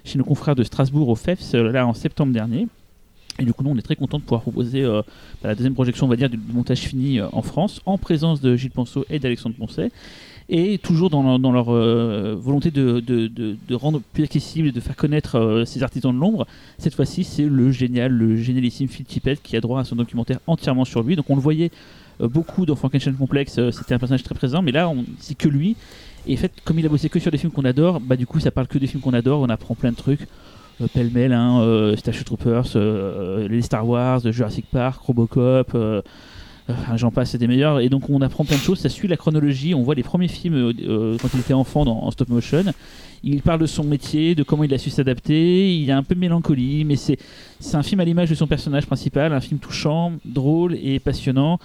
chez nos confrères de Strasbourg au FEFS, là en septembre dernier. Et du coup, nous, on est très content de pouvoir proposer euh, bah, la deuxième projection, on va dire, du montage fini euh, en France, en présence de Gilles Ponceau et d'Alexandre Poncet, et toujours dans leur, euh, volonté de, rendre plus accessible et de faire connaître ces artisans de l'ombre. Cette fois-ci, c'est le génial, le génialissime Phil Tippett qui a droit à son documentaire entièrement sur lui. Donc, on le voyait beaucoup dans Frankenstein Complex, c'était un personnage très présent, mais là, c'est que lui. Et en fait, comme il a bossé que sur des films qu'on adore, bah du coup, ça parle que des films qu'on adore. On apprend plein de trucs. Euh, pêle-mêle, hein, euh, Starship Troopers, euh, les Star Wars, Jurassic Park, Robocop. j'en passe, c'est des meilleurs. Et donc on apprend plein de choses. Ça suit la chronologie. On voit les premiers films quand il était enfant dans, en stop motion. Il parle de son métier, de comment il a su s'adapter. Il y a un peu de mélancolie, mais c'est c'est un film à l'image de son personnage principal, un film touchant, drôle et passionnant.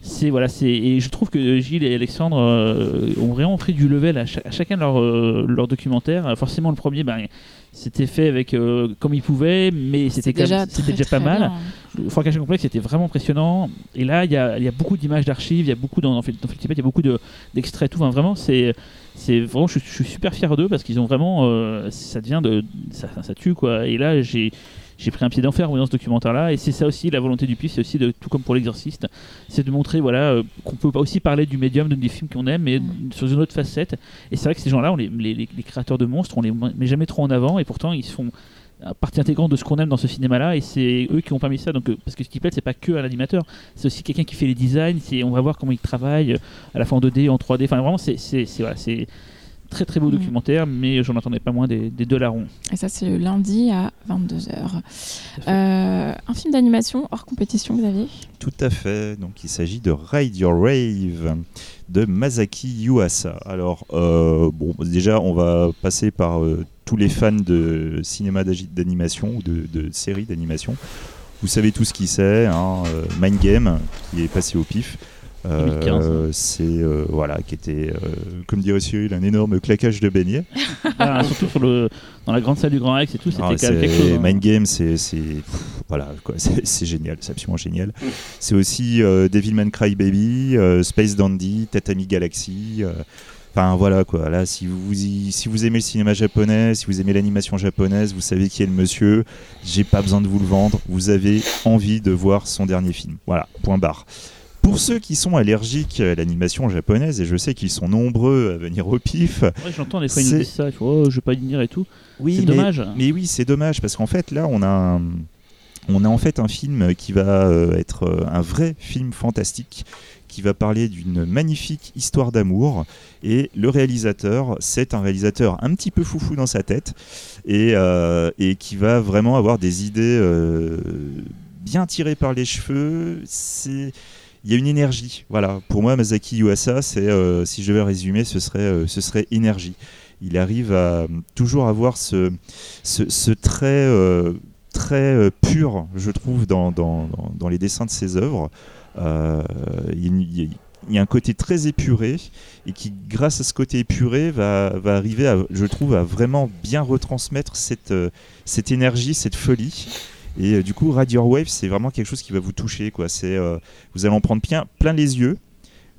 C'est voilà, c'est et je trouve que Gilles et Alexandre euh, ont vraiment pris du level à, cha- à chacun de leurs euh, leurs documentaires. Euh, Forcément, le premier, ben, c'était fait avec euh, comme il pouvait, mais c'était même- c'était déjà pas mal. bien. Frankenstein Complex c'était vraiment impressionnant. Et là, il y a, il y a beaucoup d'images d'archives, il y a beaucoup dans, dans dans il y a beaucoup de- d'extraits, tout. Enfin, vraiment, c'est, c'est vraiment, je, je suis super fier d'eux parce qu'ils ont vraiment, ça devient de, ça, ça tue quoi. Et là, j'ai, j'ai pris un pied d'enfer en voyant ce documentaire-là. Et c'est ça aussi la volonté du PIF, c'est aussi de, tout comme pour l'exorciste, c'est de montrer voilà euh, qu'on peut aussi parler du médium, de- des films qu'on aime, mais Mm. sur une autre facette. Et c'est vrai que ces gens-là, on les, les, les- les créateurs de monstres, on les met jamais trop en avant, et pourtant ils font partie intégrante de ce qu'on aime dans ce cinéma-là et c'est eux qui ont permis ça donc euh, parce que ce qui plaît c'est pas que un animateur c'est aussi quelqu'un qui fait les designs on va voir comment il travaille euh, à la fois en 2D en 3D enfin vraiment c'est voilà, c'est très très beau Mhm. documentaire mais j'en attendais pas moins des, des deux larrons Et ça, c'est le lundi à 22h. Euh, un film d'animation hors compétition, Xavier? Tout à fait. Donc il s'agit de Ride Your Rave de Masaki Yuasa. Alors euh, bon, déjà on va passer par euh, tous les fans de cinéma d'animation ou de, de séries d'animation. Vous savez tout ce qui c'est, hein, Mind Game qui est passé au pif. Euh, 2015. c'est euh, voilà qui était euh, comme dirait Cyril un énorme claquage de beignets Ah, surtout sur le dans la grande salle du Grand Rex et tout c'était Ah, quelque chose hein. Mind Game, c'est voilà, c'est génial, c'est absolument génial. C'est aussi euh, Devilman Crybaby, Space Dandy, Tatami Galaxy. Enfin voilà quoi. Là, si vous y- si vous aimez le cinéma japonais, si vous aimez l'animation japonaise, vous savez qui est le monsieur. J'ai pas besoin de vous le vendre. Vous avez envie de voir son dernier film. Voilà. Point barre. Pour ceux qui sont allergiques à l'animation japonaise, et je sais qu'ils sont nombreux à venir au pif, Ouais, j'entends des fois ils nous disent ça oh je vais pas y venir et tout oui, c'est dommage mais oui, c'est dommage parce qu'en fait là, on a un, on a en fait un film qui va euh, être euh, un vrai film fantastique qui va parler d'une magnifique histoire d'amour et le réalisateur, c'est un réalisateur un petit peu foufou dans sa tête et, euh, et qui va vraiment avoir des idées euh, bien tirées par les cheveux. C'est il y a une énergie, voilà. Pour moi, Masaki Yuasa, c'est, euh, si je devais résumer, ce serait, euh, ce serait énergie. Il arrive à euh, toujours avoir ce, ce, trait très pur, je trouve, dans, dans, dans- les dessins de ses œuvres. Il, y y a- un côté très épuré et qui, grâce à ce côté épuré, va, va arriver, à, je trouve, à vraiment bien retransmettre cette, cette énergie, cette folie. Et euh, du coup, Radio Wave, c'est vraiment quelque chose qui va vous toucher. Quoi. C'est, euh, vous allez en prendre plein, plein les yeux.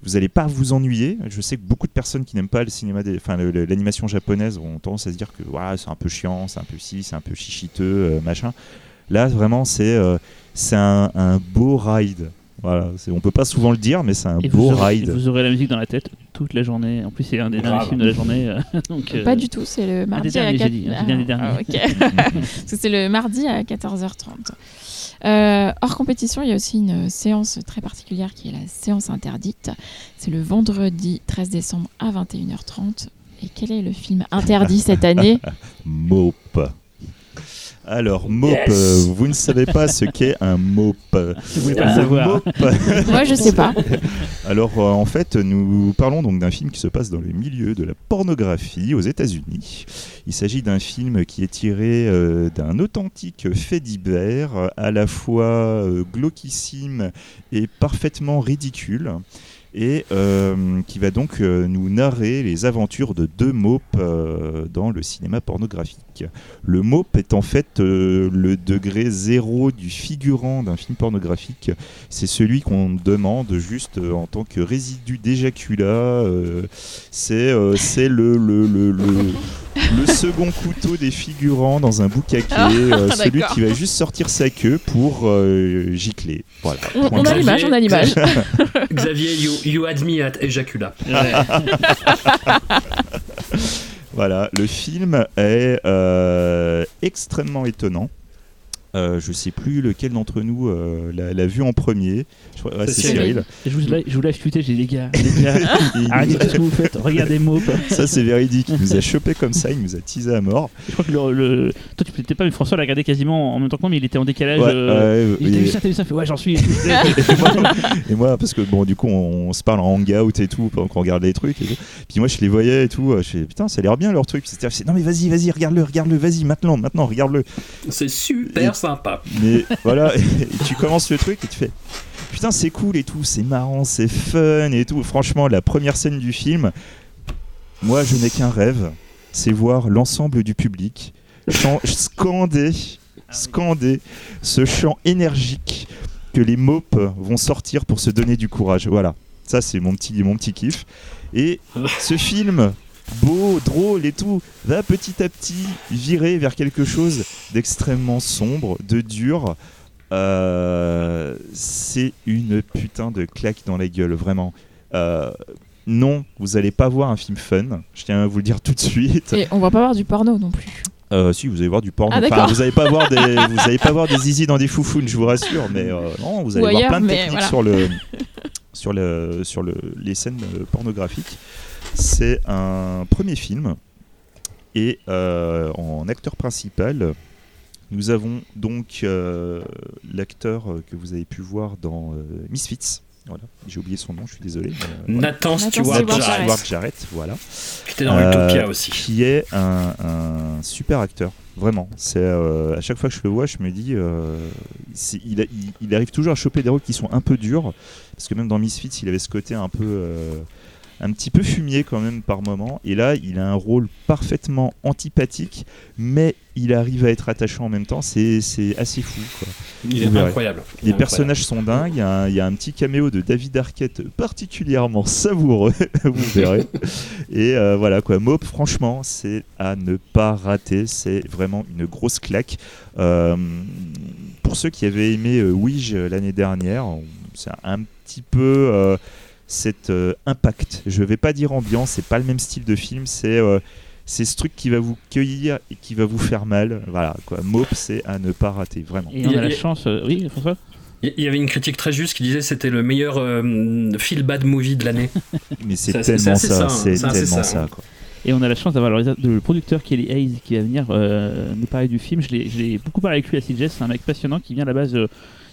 Vous n'allez pas vous ennuyer. Je sais que beaucoup de personnes qui n'aiment pas le cinéma, l'animation japonaise, ont tendance à se dire que c'est un peu chiant, c'est un peu ci, c'est un peu chichiteux, euh, machin. Là, vraiment, c'est un beau ride. Voilà, on peut pas souvent le dire, mais c'est un et beau vous aurez, ride. vous aurez la musique dans la tête toute la journée en plus c'est un des derniers films de la journée euh, donc euh, Pas du tout, c'est le mardi à derniers, j'ai 4... dit, j'ai dit un des derniers. Ah, c'est le mardi à 14h30. Euh, hors compétition, il y a aussi une séance très particulière qui est la séance interdite. C'est le vendredi 13 décembre à 21h30. Et quel est le film interdit cette année? Mope. Alors, Yes. euh, vous ne savez pas ce qu'est un Mope. vous voulez pas Un le savoir Mope, Moi, je sais pas. Alors, euh, en fait, nous parlons donc d'un film qui se passe dans le milieu de la pornographie aux États-Unis. Il s'agit d'un film qui est tiré euh, d'un authentique fait divers, à la fois euh, glauquissime et parfaitement ridicule. Et euh, qui va donc euh, nous narrer les aventures de deux mopes euh, dans le cinéma pornographique. Le mope est en fait euh, le degré zéro du figurant d'un film pornographique c'est celui qu'on demande juste euh, en tant que résidu d'éjaculat. euh, c'est euh, c'est le, le, le, le- le second couteau des figurants dans un boucaquet, euh, celui qui va juste sortir sa queue pour euh, gicler. Voilà. On, on a l'image, on a l'image. Xavier, you, you had me at ejacula. Voilà, le film est euh, extrêmement étonnant. Euh, je sais plus lequel d'entre nous euh, l'a l'a vu en premier. Je crois- ouais, C'est Cyril. Je vous, je vous j'ai dit, les gars, les gars, Et arrêtez tout ce que vous faites, regardez Mope. ça, c'est véridique. Il nous a chopé comme ça, il nous a teasé à mort. Je crois que le, le- toi tu n'étais pas, mais François l'a regardé quasiment en même temps que moi, mais il était en décalage. Ouais, euh, ouais, il dit, T'as et- vu ça, t'as vu ça Il fait, Ouais, j'en suis. Et moi, parce que bon, du coup, on, on se parle en hangout et tout, pendant qu'on regarde les trucs et tout. Puis moi, je les voyais et tout. Je fais, putain, ça a l'air bien leur truc. Puis c'était, non, mais vas-y, vas-y, regarde-le, regarde-le, vas-y, maintenant, maintenant, regarde-le. C'est super Et- sympa. Mais voilà, tu commences le truc et tu fais, putain, c'est cool et tout, c'est marrant, c'est fun et tout. Franchement, la première scène du film, moi, je n'ai qu'un rêve, c'est voir l'ensemble du public scander, scander ce chant énergique que les mopes vont sortir pour se donner du courage. Voilà, ça c'est mon petit, mon petit kiff. Et ce film, beau, drôle et tout, va petit à petit virer vers quelque chose d'extrêmement sombre, de dur. Euh, c'est une putain de claque dans la gueule, vraiment. Euh, non, vous allez pas voir un film fun. Je tiens à vous le dire tout de suite. Et on va pas voir du porno non plus. Euh, si, vous allez voir du porno. Ah, Enfin, vous allez pas voir des, vous allez pas voir des zizi dans des foufounes, je vous rassure. Mais non, vous allez Ou voir ailleurs, plein de techniques voilà. sur le, sur le, sur le, les scènes pornographiques. C'est un premier film et euh, en acteur principal, nous avons donc euh, l'acteur que vous avez pu voir dans euh, Misfits. Voilà, j'ai oublié son nom, je suis désolé. mais, euh, voilà. Nathan Nathan Stewart Stewart Jarrett. Voilà. Qui était dans Euh, Utopia aussi. Qui est un, un super acteur, vraiment. C'est euh, à chaque fois que je le vois, je me dis, euh, il, a- il- il arrive toujours à choper des rôles qui sont un peu durs, parce que même dans Misfits, il avait ce côté un peu, euh, un petit peu fumier quand même par moment. Et là, il a un rôle parfaitement antipathique, mais il arrive à être attachant en même temps. C'est assez fou. Quoi. Il est incroyable. Les incroyable. personnages sont dingues. Il y, a un, il y a un petit caméo de David Arquette particulièrement savoureux, vous verrez. Et euh, voilà quoi. Mope, franchement, c'est à ne pas rater. C'est vraiment une grosse claque. Euh, pour ceux qui avaient aimé euh, Ouija l'année dernière, c'est un petit peu euh, cet euh, impact. Je vais pas dire ambiance, c'est pas le même style de film. C'est euh, c'est ce truc qui va vous cueillir et qui va vous faire mal. Voilà quoi. Mope, c'est à ne pas rater, vraiment. Et on Il y a a- la chance. euh, Oui, François? Il y avait une critique très juste qui disait que c'était le meilleur euh, feel bad movie de l'année. Mais c'est tellement ça, c'est tellement ça, ça. quoi. Et on a la chance d'avoir le, le producteur Kelly Hayes qui va venir euh, nous parler du film. Je l'ai- je l'ai beaucoup parlé avec lui à CJ. C'est un mec passionnant qui vient à la base. euh,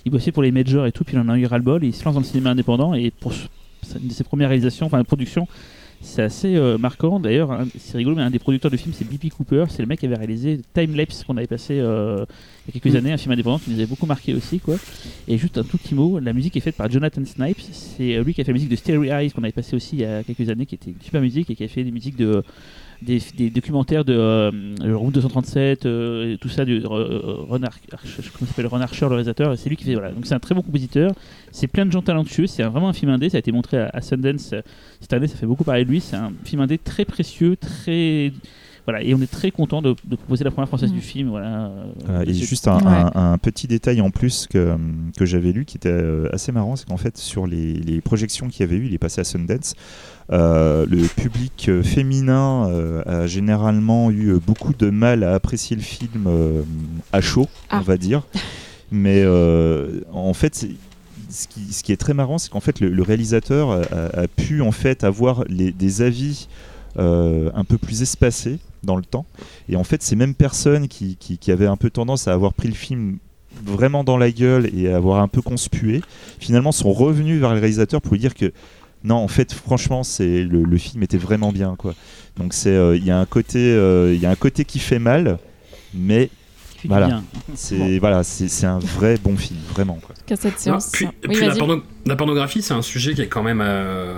il bossait pour les majors et tout, puis il en a eu ras-le-bol. Il se lance dans le cinéma indépendant. Et pour une de ses premières réalisations, enfin, production, c'est assez euh, marquant. D'ailleurs, un- c'est rigolo, mais un des producteurs du film, c'est B.P. Cooper. C'est le mec qui avait réalisé Time Lapse qu'on avait passé euh, il y a quelques Mm. années, un film indépendant qui nous avait beaucoup marqué aussi. quoi. Et juste un tout petit mot, la musique est faite par Jonathan Snipes. C'est euh, lui qui a fait la musique de Stereo Eyes qu'on avait passé aussi il y a quelques années, qui était une super musique et qui a fait des musiques de des, documentaires de euh, Route 237, euh, tout ça de euh, Ron Ar- Archer, s'appelle Ron le réalisateur. C'est lui qui fait voilà. Donc c'est un très bon compositeur. C'est plein de gens talentueux. C'est vraiment un film indé. Ça a été montré à, Sundance euh, cette année. Ça fait beaucoup parler de lui. C'est un film indé très précieux, très voilà. Et on est très content de, de proposer la première française Mm. du film. Voilà. euh, Euh, et juste un, Ouais. un- un petit détail en plus que, que j'avais lu qui était euh, assez marrant, c'est qu'en fait sur les, les projections qu'il y avait eu, il est passé à Sundance. euh, le public féminin euh, a généralement eu beaucoup de mal à apprécier le film euh, à chaud, Ah. on va dire. Mais euh, en fait, ce qui, ce qui est très marrant, c'est qu'en fait le, le réalisateur a, a- a pu en fait avoir les- des avis euh, un peu plus espacés dans le temps. Et en fait, ces mêmes personnes qui, qui, qui avaient un peu tendance à avoir pris le film vraiment dans la gueule et à avoir un peu conspué, finalement sont revenus vers le réalisateur pour lui dire que non, en fait, franchement, c'est le, le film était vraiment bien, quoi. Donc c'est, euh, il y a un côté, euh, il y a un côté qui fait mal, mais voilà. c'est voilà, c'est c'est un vrai bon film, vraiment, quoi. Qu'à cette Non, séance. puis, oui, puis vas-y. La pornographie, c'est un sujet qui est quand même euh,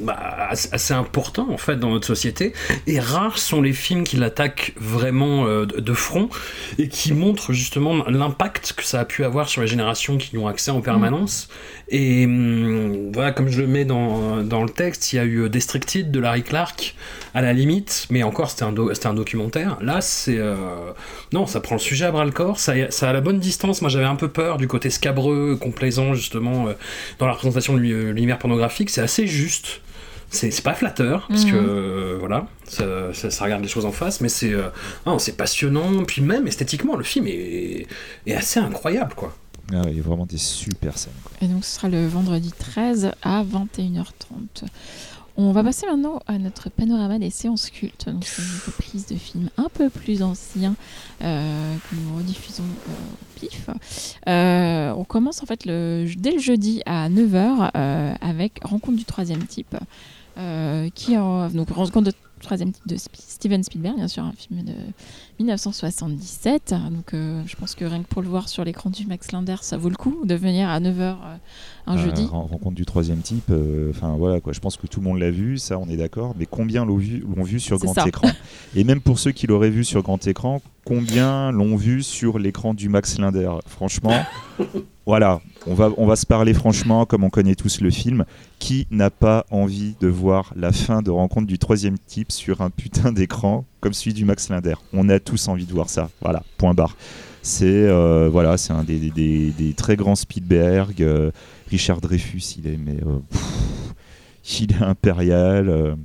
bah, assez important en fait dans notre société. Et rares sont les films qui l'attaquent vraiment euh, de, front et qui montrent justement l'impact que ça a pu avoir sur les générations qui y ont accès en permanence. Et hum, voilà, comme je le mets dans, dans le texte, il y a eu Destructed de Larry Clark à la limite, mais encore c'était un, do- un documentaire. Là, c'est euh, non, ça prend le sujet à bras le corps, ça, ça a la bonne distance. Moi, j'avais un peu peur du côté scabreux, complaisant justement euh, dans la représentation de l'u- l'univers pornographique. C'est assez juste. c'est pas flatteur, parce Mhm. que euh, voilà, ça, ça- ça regarde les choses en face, mais c'est euh, passionnant, puis même esthétiquement, le film est, est assez incroyable, quoi. Ah, il y a vraiment des super scènes. quoi. Et donc ce sera le vendredi 13 à 21h30. On va passer maintenant à notre panorama des séances cultes. Donc c'est une reprise de films un peu plus anciens euh, que nous rediffusons au pif. Euh, on commence en fait le, dès le jeudi à 9h euh, avec Rencontre du troisième type. qui donc Rencontre du troisième type de Steven Spielberg, bien sûr, un film de 1977. Donc euh, je pense que rien que pour le voir sur l'écran du Max Linder, ça vaut le coup de venir à 9h un Euh, jeudi. ren- rencontre du troisième type. euh, Enfin voilà quoi. Je pense que tout le monde l'a vu, ça on est d'accord. Mais combien l'ont vu, l'ont vu sur grand ça. écran? Et même pour ceux qui l'auraient vu sur grand écran, combien l'ont vu sur l'écran du Max Linder Franchement, voilà. On va on va se parler franchement, comme on connaît tous le film. Qui n'a pas envie de voir la fin de rencontre du troisième type sur un putain d'écran comme celui du Max Linder? On a tous envie de voir ça. Voilà. Point barre. C'est euh, voilà, c'est un des, des- très grands Spielberg. euh, Richard Dreyfus, il est mais euh, il est impérial.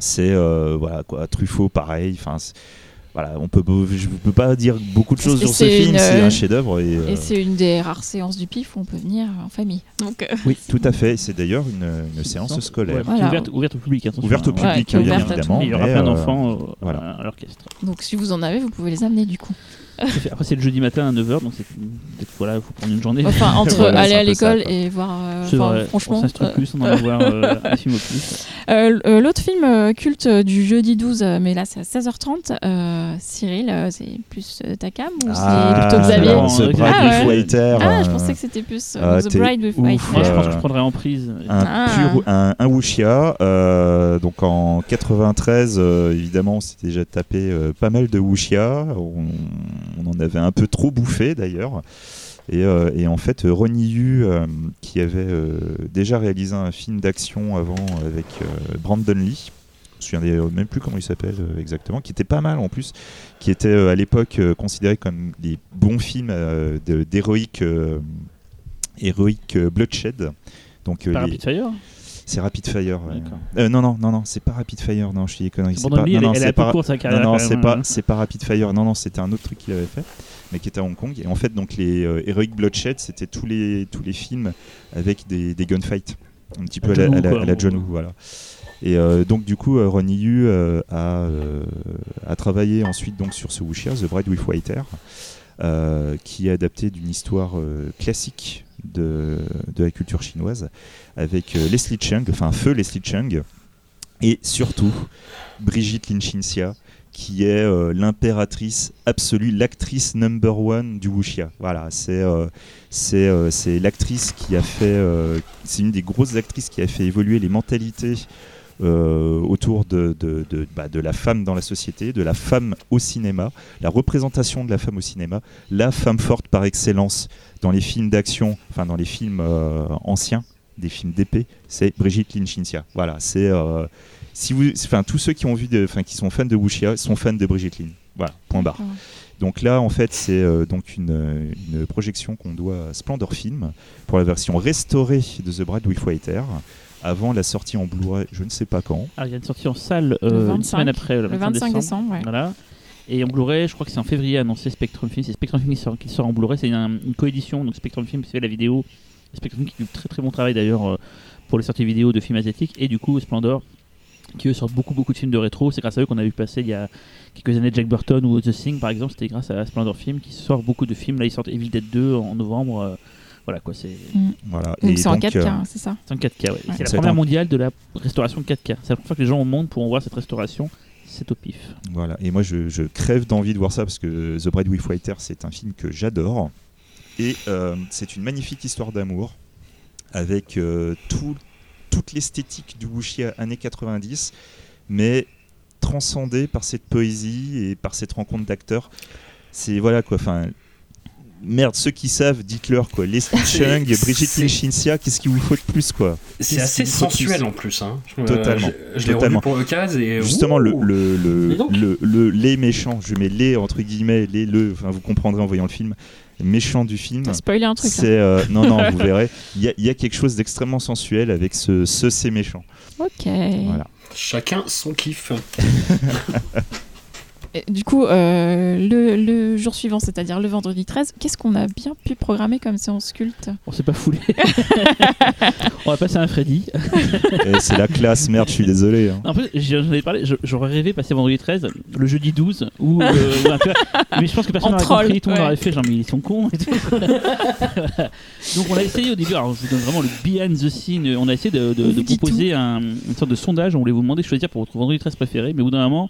c'est voilà quoi, Truffaut pareil. Enfin voilà, on peut je ne peux pas dire beaucoup de choses sur ce film. C'est un chef-d'œuvre et, euh, Et c'est une des rares séances du PIF où on peut venir en famille. Donc, euh, oui, tout à fait. C'est d'ailleurs une, une séance Ouais, scolaire. Voilà. ouverte, ouverte au public. attention, Ouverte au. Ouais, public, hein, bien ouverte évidemment. Il y aura plein euh, d'enfants euh, voilà. à l'orchestre. donc si vous en avez, vous pouvez les amener du coup. Après, c'est le jeudi matin à 9h, donc c'est peut-être voilà, il faut prendre une journée. Enfin, entre Voilà, aller à l'école et voir. euh, vrai, franchement. on s'instruit euh, plus, on en va voir euh, un film au plus. euh, euh, L'autre film euh, culte du jeudi 12, euh, mais là c'est à 16h30, euh, Cyril, c'est plus ta cam ou Ah, c'est plutôt Xavier non, The euh, Bride Ah, with ouais. Waiter, Ah, je pensais que c'était plus euh, ah, The Bride with White. Moi, je pense que je prendrais en prise. un Ah. pur un, un wuxia euh, donc en 93 euh, évidemment on s'est déjà tapé euh, pas mal de wuxia on, on en avait un peu trop bouffé d'ailleurs et, euh, et en fait Ronnie Yu euh, qui avait euh, déjà réalisé un film d'action avant avec Brandon Lee je me souviens même plus comment il s'appelle exactement, qui était pas mal en plus, qui était à l'époque considéré comme des bons films d'héroïque héroïque bloodshed. Donc Par les- c'est Rapid Fire. ouais. Euh, non, non, non, non, c'est pas Rapid Fire. Non, je suis des conneries. C'est pas. Non, non, c'est pas. Non, carrière. non, quand c'est pas, hein. c'est pas Rapid Fire. Non, non, c'était un autre truc qu'il avait fait, mais qui était à Hong Kong. Et en fait, donc les euh, Heroic Bloodshed, c'était tous les tous les films avec des, des gunfights, un petit peu à la, John Woo, à la- quoi, à la en John gros. Woo, voilà. Et euh, donc du coup, Ronnie Yu a, a travaillé ensuite donc sur ce wuxia, The Bride with Waiter, euh, qui est adapté d'une histoire euh, classique de, la culture chinoise, avec euh, Leslie Chung, enfin feu Leslie Chung, et surtout Brigitte Linchinxia, qui est euh, l'impératrice absolue, l'actrice number one du wuxia. Voilà, c'est euh, euh, l'actrice qui a fait, euh, c'est une des grosses actrices qui a fait évoluer les mentalités euh, autour de, de, de, bah, de la femme dans la société, de la femme au cinéma, la représentation de la femme au cinéma, la femme forte par excellence dans les films d'action, enfin dans les films euh, anciens, des films d'épée, c'est Brigitte Linchinxia. Voilà, c'est euh, si vous, enfin tous ceux qui ont vu, enfin qui sont fans de Wuxia sont fans de Brigitte Lin. Voilà, point barre. Donc là, en fait, c'est euh, donc une, une projection qu'on doit à Splendor Film pour la version restaurée de The Bride with Waiter avant la sortie en Blu-ray, je ne sais pas quand. Ah, il y a une sortie en salle euh, Le une 25, semaine après, le Le 25, 25 décembre, ouais. Voilà. Et en Blu-ray, je crois que c'est en février annoncé Spectrum Film. C'est Spectrum Film qui sort, qui sort en Blu-ray. C'est un- une coédition. Donc Spectrum Film qui fait la vidéo. Spectrum qui fait du très très bon travail d'ailleurs euh, pour les sorties vidéo de films asiatiques. Et du coup, Splendor qui eux sortent beaucoup beaucoup de films de rétro. C'est grâce à eux qu'on a vu passer il y a quelques années Jack Burton ou The Thing par exemple. C'était grâce à Splendor Film qui sort beaucoup de films. Là, ils sortent Evil Dead 2 en novembre. euh, voilà quoi, c'est Voilà. Donc c'est en donc, 4K, euh, hein, c'est ça c'est en 4K. ouais. C'est la première en- mondiale de la restauration 4K. C'est la première fois que les gens au monde pourront voir cette restauration. C'est au pif. Voilà, et moi je, je crève d'envie de voir ça parce que The Bride with Waiter c'est un film que j'adore et euh, c'est une magnifique histoire d'amour avec euh, tout- toute l'esthétique du wuxia années 90 mais transcendée par cette poésie et par cette rencontre d'acteurs. C'est voilà quoi, enfin merde, ceux qui savent, dites-leur quoi. Leslie Chung, Brigitte Lichincia, qu'est-ce qu'il vous faut de plus quoi C'est assez sensuel plus en plus. Hein. Je- Totalement. Je, je Totalement. pour l'occasion et. Justement, le, le, le, le- le- les méchants, je mets les entre guillemets, les le, enfin vous comprendrez en voyant le film, les méchants du film. Spoilé un truc. C'est euh, non non vous verrez il y, a- il y a quelque chose d'extrêmement sensuel avec ce ce c'est méchant Ok. Voilà. Chacun son kiff. Et du coup, euh, le, le jour suivant, c'est-à-dire le vendredi 13, qu'est-ce qu'on a bien pu programmer comme séance culte? On s'est pas foulé. on va passer à un Freddy. Et c'est la classe merde je suis désolé hein. En fait, j'en avais parlé, j'aurais rêvé passer vendredi 13, le jeudi 12, ou. euh, ou un peu- mais je pense que personne n'aurait compris, tout le monde ouais. aurait fait genre, mais ils sont cons et tout. Voilà. Donc on a essayé au début, alors je vous donne vraiment le behind the scene, on a essayé de, de- de proposer un- une sorte de sondage, on voulait vous demander de choisir pour votre vendredi 13 préféré, mais au bout d'un moment.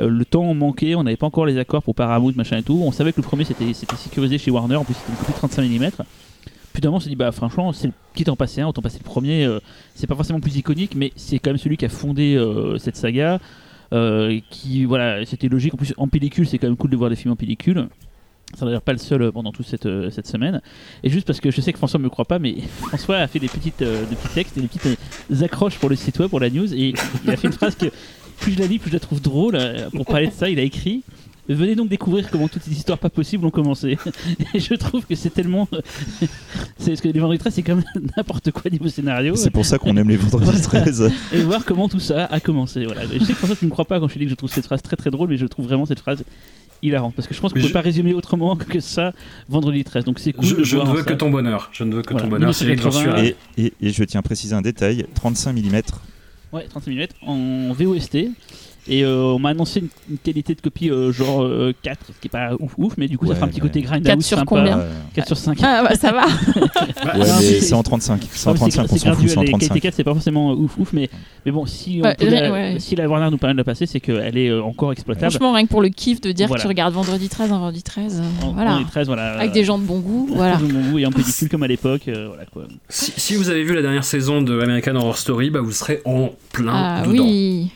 Euh, le temps manquait, on n'avait pas encore les accords pour Paramount, machin et tout. On savait que le premier c'était sécurisé chez Warner, en plus c'était une copie de 35 mm. Puis d'un moment on s'est dit, bah franchement, c'est le- quitte en passer un, autant passer le premier. euh, c'est pas forcément plus iconique, mais c'est quand même celui qui a fondé euh, cette saga. qui, voilà, c'était logique. En plus, en pellicule, c'est quand même cool de voir des films en pellicule. Ça n'a d'ailleurs pas le seul pendant toute cette, cette semaine. Et juste parce que je sais que François me croit pas, mais François a fait des, petites, des petits textes et des petites accroches pour le site web, pour la news. Et il a fait une phrase que plus je la lis, plus je la trouve drôle. euh, Pour parler de ça, il a écrit. Venez donc découvrir comment toutes ces histoires pas possibles ont commencé. Et je trouve que c'est tellement. c'est parce que les vendredis 13, c'est quand même n'importe quoi niveau scénario. c'est pour ça qu'on aime les vendredis 13 Et voir comment tout ça a commencé. Voilà. Je sais que François, tu ne me crois pas quand je te dis que je trouve cette phrase très très drôle, mais je trouve vraiment cette phrase hilarante. Parce que je pense qu'on ne je- peut pas résumer autrement que ça vendredi 13. Donc c'est cool Je, ne veux que ton bonheur. Je ne veux que Voilà. ton bonheur. C'est Victor 1980. Suarez. et, et, et je tiens à préciser un détail 35 mm Ouais, 35 mm en VOST. Et euh, on m'a annoncé une, une qualité de copie euh, genre euh, 4, ce qui est pas ouf ouf, mais du coup ça Ouais, fera un petit côté grind 4 house sur sympa. combien 4 sur 5. Ah bah ça va. Ouais, mais c'est- en 35 c'est en Ouais, mais 35 on c'est s'en fout qualités 35 4 c'est pas forcément ouf ouf mais, mais bon si, on peut la, si la Warner nous permet de la passer c'est qu'elle est euh, encore exploitable Franchement, rien que pour le kiff de dire Voilà. que tu regardes vendredi 13, un vendredi 13. euh, En- voilà. en 13 voilà Avec des gens de bon goût. Voilà. Très bon goût et en pellicule comme à l'époque euh, voilà quoi Si, si vous avez vu la dernière saison de American Horror Story, bah vous serez en plein Ah dedans. oui.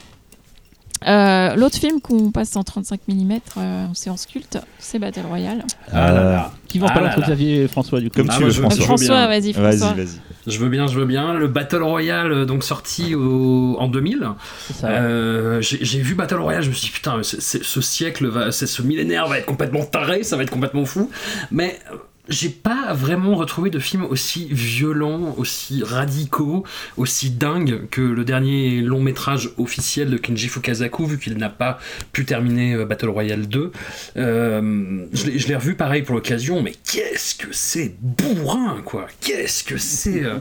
Euh, L'autre film qu'on passe en 35 mm en séance culte, c'est Battle Royale. Ah là là. qui va en Ah parler entre là. Xavier et François du coup Comme Ah, tu veux je- François François, vas-y, François. vas-y vas-y Je veux bien, je veux bien. Le Battle Royale, euh, donc sorti au- en 2000. c'est ça Euh, j'ai vu Battle Royale, je me suis dit putain, ce siècle, va, c'est- ce millénaire va être complètement taré, ça va être complètement fou. Mais euh, j'ai pas vraiment retrouvé de films aussi violents, aussi radicaux, aussi dingues que le dernier long métrage officiel de Kenji Fukasaku, vu qu'il n'a pas pu terminer euh, Battle Royale 2. Euh, je l'ai- revu pareil pour l'occasion, mais qu'est-ce que c'est bourrin, quoi! Qu'est-ce que c'est euh,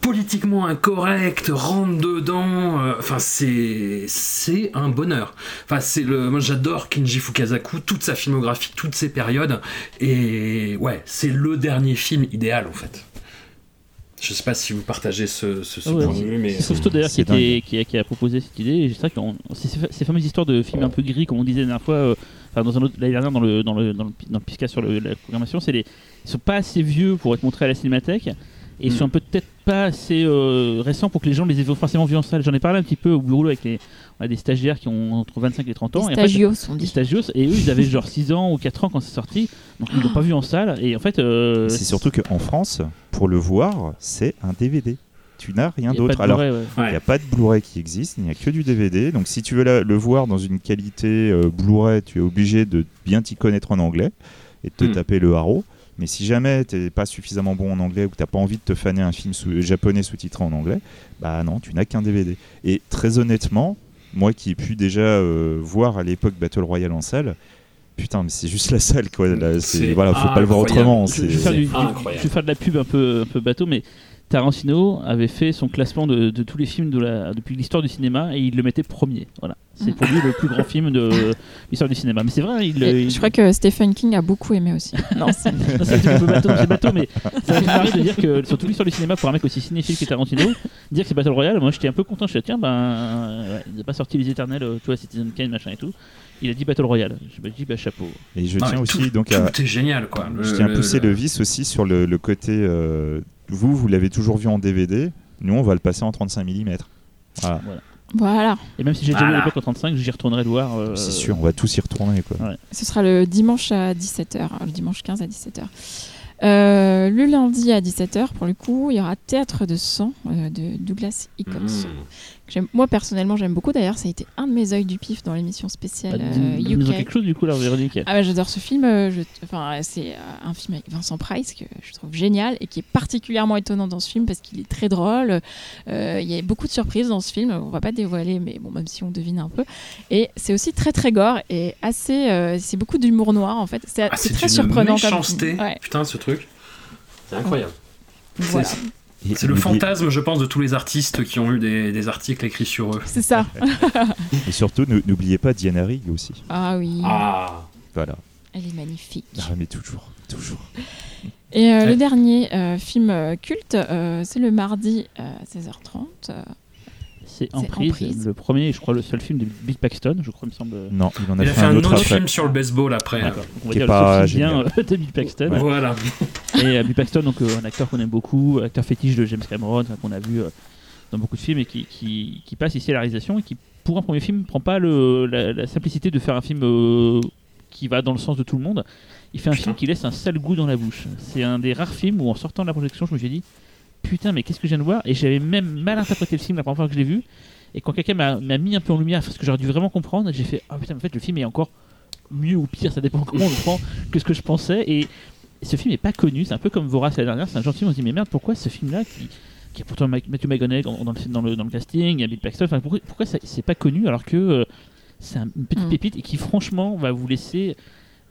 politiquement incorrect, rentre dedans. euh, Enfin, c'est c'est un bonheur. Enfin, c'est le. Moi, j'adore Kenji Fukasaku, toute sa filmographie, toutes ses périodes. Et ouais, c'est le dernier film idéal en fait. Je sais pas si vous partagez ce, ce, ce Ah ouais, point de vue, mais C'est Fausto d'ailleurs qui, c'est était- qui, a, qui a proposé cette idée. C'est vrai que ces, fameuses histoires de films un peu gris, comme on disait la dernière fois, euh, enfin dans un autre l'année dernière dans le dans le dans le, dans le Pisca sur le- la programmation, c'est les ils sont pas assez vieux pour être montrés à la cinémathèque et ils Mm. sont peut-être pas assez euh, récents pour que les gens les aient forcément vus en salle. J'en ai parlé un petit peu au bureau avec les on a des stagiaires qui ont entre 25 et 30 ans. Et en fait, stagios, on des dit. stagios et eux ils avaient genre 6 ans ou 4 ans quand c'est sorti donc ils l'ont pas vu en salle et en fait euh, c'est surtout qu'en France pour le voir c'est un DVD tu n'as rien il d'autre alors Blu-ray, ouais. Il n'y a pas de Blu-ray qui existe, il n'y a que du DVD. Donc si tu veux la- le voir dans une qualité euh, Blu-ray, tu es obligé de bien t'y connaître en anglais et de te Hmm. taper le haro. Mais si jamais tu n'es pas suffisamment bon en anglais ou que n'as pas envie de te faner un film sous- japonais sous-titré en anglais, bah non, tu n'as qu'un DVD. Et très honnêtement, moi qui ai pu déjà euh, voir à l'époque Battle Royale en salle, putain, mais c'est juste la salle quoi. Là, c'est- C'est voilà, faut pas le voir autrement. Je, c'est- je vais faire du- du- incroyable. je vais faire de la pub un peu, un peu bateau, mais Tarantino avait fait son classement de, de tous les films de la, depuis l'histoire du cinéma et il le mettait premier. Voilà. C'est pour lui le plus grand film de l'histoire du cinéma. Mais c'est vrai, il, Et il- Je crois que Stephen King a beaucoup aimé aussi. Non, c'est- un peu bateau, c'est bateau, mais ça fait de dire que sur toute l'histoire du cinéma, pour un mec aussi cinéphile que Tarantino, dire que c'est Battle Royale, moi j'étais un peu content. Je me suis dit, tiens, ben, ouais, il n'a pas sorti Les Éternels, euh, tu vois, Citizen Kane, machin et tout. Il a dit Battle Royale. Je me dis, bah chapeau. Et je Non, tiens mais aussi tout, donc à, est génial quoi. Le- Je tiens à pousser le- le vis aussi sur le, le côté. euh, vous, vous l'avez toujours vu en DVD. Nous, on va le passer en 35 mm. Voilà. Voilà. Et même si j'ai déjà vu l'époque en 35, j'y retournerai le voir. euh, C'est sûr, on va tous y retourner. Quoi. Ce sera le dimanche à 17h, le dimanche 15 à 17h. Euh, le lundi à 17h, pour le coup, il y aura Théâtre de sang euh, de Douglas. Mmh. Moi, personnellement, j'aime beaucoup. D'ailleurs, ça a été un de mes œils du pif dans l'émission bah, spéciale dis- euh, UK. quelque chose du coup, là, Véronique. Ah bah, j'adore ce film. euh, je- Enfin, c'est euh, un film avec Vincent Price que je trouve génial et qui est particulièrement étonnant dans ce film parce qu'il est très drôle. Euh, Il y a beaucoup de surprises dans ce film. On va pas dévoiler, mais bon, même si on devine un peu. Et c'est aussi très très gore et assez. euh, c'est beaucoup d'humour noir en fait. C'est Ah, très une surprenant comme méchanceté. Ouais, Putain, ce truc. C'est incroyable. voilà. C'est le fantasme, je pense, de tous les artistes qui ont eu des, des articles écrits sur eux. C'est ça. Et surtout, ne- n'oubliez pas Diana Rigg aussi. Ah oui, Ah Voilà. elle est magnifique. Ah, mais toujours, toujours. Et euh, Ouais. le dernier euh, film euh, culte, euh, c'est le mardi à 16h30. C'est Emprise, Emprise. le premier, et je crois le seul film de Bill Paxton, je crois, il me semble. Non, il en a, Il a fait, un autre après. film sur le baseball après. D'accord. On va Qui est dire pas le bien euh, de Bill Paxton. Voilà. Et euh, Bill Paxton, donc euh, un acteur qu'on aime beaucoup, acteur fétiche de James Cameron, qu'on a vu euh, dans beaucoup de films et qui, qui, qui passe ici à la réalisation et qui, pour un premier film, prend pas le, la, la simplicité de faire un film euh, qui va dans le sens de tout le monde. Il fait un Putain. film qui laisse un sale goût dans la bouche. C'est un des rares films où, en sortant de la projection, je me suis dit Putain, mais qu'est-ce que je viens de voir? Et j'avais même mal interprété le film la première fois que je l'ai vu. Et quand quelqu'un m'a mis un peu en lumière, parce que j'aurais dû vraiment comprendre, j'ai fait Ah putain, en fait, le film est encore mieux ou pire, ça dépend comment on le prend, que ce que je pensais. Et ce film est pas connu, c'est un peu comme Vorace la dernière, c'est un gentil film, on se dit mais merde pourquoi ce film là qui, qui a pourtant Ma- Matthew McConaughey dans, le, dans, le, dans le casting, il y a Bill Paxton, enfin, pourquoi, pourquoi c'est pas connu alors que euh, c'est un- une petite Mm. pépite et qui franchement va vous laisser...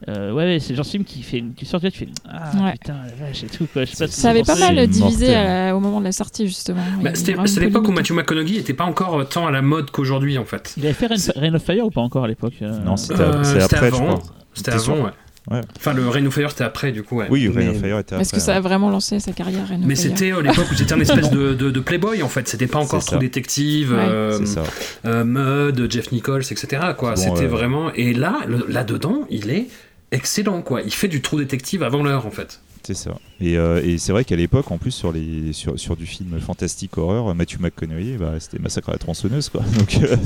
euh, ouais, ouais, c'est le genre de film qui fait, qui sort de là, tu fais ah Ouais. putain la vache et tout quoi. Je sais pas Ça avait pas mal divisé à au moment de la sortie justement. Bah, C'était l'époque où. Matthew McConaughey n'était pas encore tant à la mode qu'aujourd'hui en fait. Il avait fait Rain, Rain of Fire ou pas encore à l'époque euh, Non, c'était Euh, après, je avant. crois. C'était avant, ouais. Ouais. Enfin, le Rain of Fire, c'était après, du coup, ouais. Oui, Rain mais, of Fire était Est-ce que après, ça a vraiment lancé sa carrière Rain of mais c'était euh, l'époque où c'était un espèce de, de, de playboy, en fait. C'était pas encore trop ça. détective, Ouais. euh, C'est ça. euh, Mud, Jeff Nichols, etc. Quoi. Bon, c'était euh, vraiment... Et là, là-dedans, il est excellent, quoi. Il fait du trou détective avant l'heure, en fait. C'est ça. Et, euh, et c'est vrai qu'à l'époque, en plus, sur, les, sur, sur du film fantastique horreur, Matthew McConaughey, bah, c'était Massacre à la tronçonneuse, quoi. Donc, euh,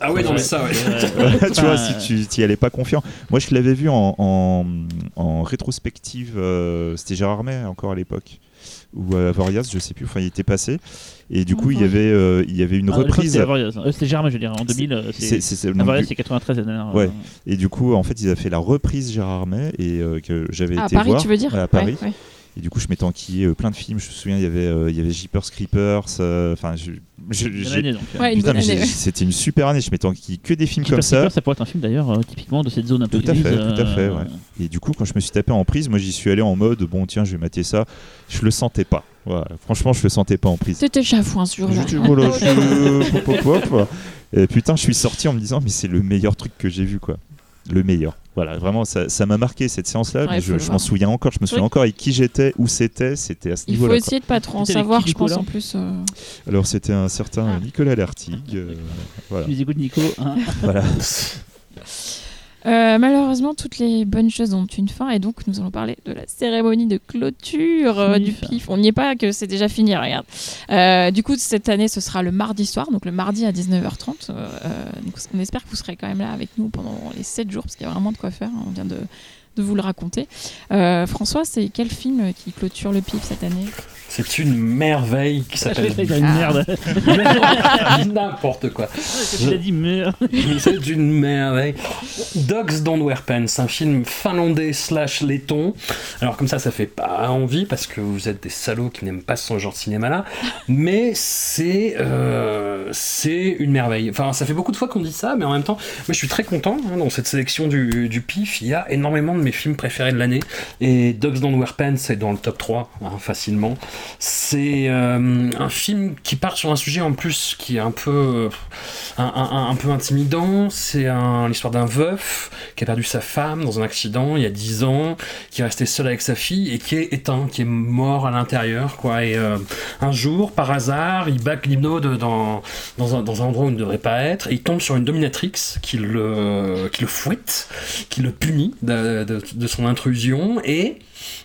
Ah oui, non, mais ça, ouais. Tu vois, si tu t'y allais pas confiant. Moi, je l'avais vu en, en, en rétrospective, euh, c'était Gérard May encore à l'époque, ou à Avoriaz, je sais plus, enfin, il était passé. Et du coup, il y oui. avait, euh, il y avait une ah, à reprise. C'était. Euh, Germain, je veux dire, en 2000. euh, C'est- donc, Avoriaz, c'est 93 la dernière. Ouais. euh, et du coup, en fait, ils avaient fait la reprise Gérard May et euh, que j'avais Ah, à été Paris, voir tu veux dire? À Paris. Ouais, ouais. Et du coup, je m'étais enquillé euh, plein de films. Je me souviens, il y avait, euh, il y avait Jeepers Creepers. Enfin, c'était une super année. Je m'étais enquillé que des films comme ça. Keeper, ça pourrait être un film d'ailleurs euh, typiquement de cette zone un peu Tout à fait, tout à fait, ouais. Et du coup, quand je me suis tapé en prise, moi j'y suis allé en mode bon, tiens, je vais mater ça. Je le sentais pas. Voilà. Franchement, je le sentais pas en prise. C'était chafouin ce jour-là. Je- voilà, je- putain, je suis sorti en me disant, mais c'est le meilleur truc que j'ai vu, quoi. Le meilleur. Voilà, vraiment, ça ça m'a marqué cette séance-là. Ouais, mais faut je je m'en souviens encore. Je me souviens Oui. encore avec qui j'étais, où c'était. C'était à ce Il faut niveau-là. essayer de pas trop en savoir, je pense en plus. euh, Alors, c'était un certain Ah. Nicolas Lertig. euh, voilà. Tu nous écoutes, Nico. hein. voilà. Euh, malheureusement, toutes les bonnes choses ont une fin et donc nous allons parler de la cérémonie de clôture euh, du Pif. On n'y est pas que c'est déjà fini, regarde. Euh, du coup, cette année, ce sera le mardi soir, donc le mardi à 19h30. Euh, euh, donc on espère que vous serez quand même là avec nous pendant les 7 jours parce qu'il y a vraiment de quoi faire. hein, On vient de, de vous le raconter. Euh, François, c'est quel film qui clôture le PIF cette année? C'est une merveille qui Je s'appelle... une Ah. merde. N'importe quoi. Tu l'as dit merde. C'est une merveille. Dogs Don't Wear Pants, un film finlandais slash laiton. Alors comme ça, ça fait pas envie parce que vous êtes des salauds qui n'aiment pas ce genre de cinéma-là. Mais c'est euh, c'est une merveille. Enfin, ça fait beaucoup de fois qu'on dit ça, mais en même temps, moi je suis très content. hein, dans cette sélection du, du PIF, il y a énormément de mes films préférés de l'année. Et Dogs Don't Wear Pants est dans le top 3, hein, facilement. C'est euh, un film qui part sur un sujet en plus qui est un peu un, un- peu intimidant. C'est l'histoire d'un veuf qui a perdu sa femme dans un accident il y a 10 ans, qui est resté seul avec sa fille et qui est éteint, qui est mort à l'intérieur. quoi. Et euh, un jour, par hasard, il bat Linode dans, dans un, endroit où il ne devrait pas être, et il tombe sur une dominatrix qui le, qui le fouette, qui le punit de son intrusion, et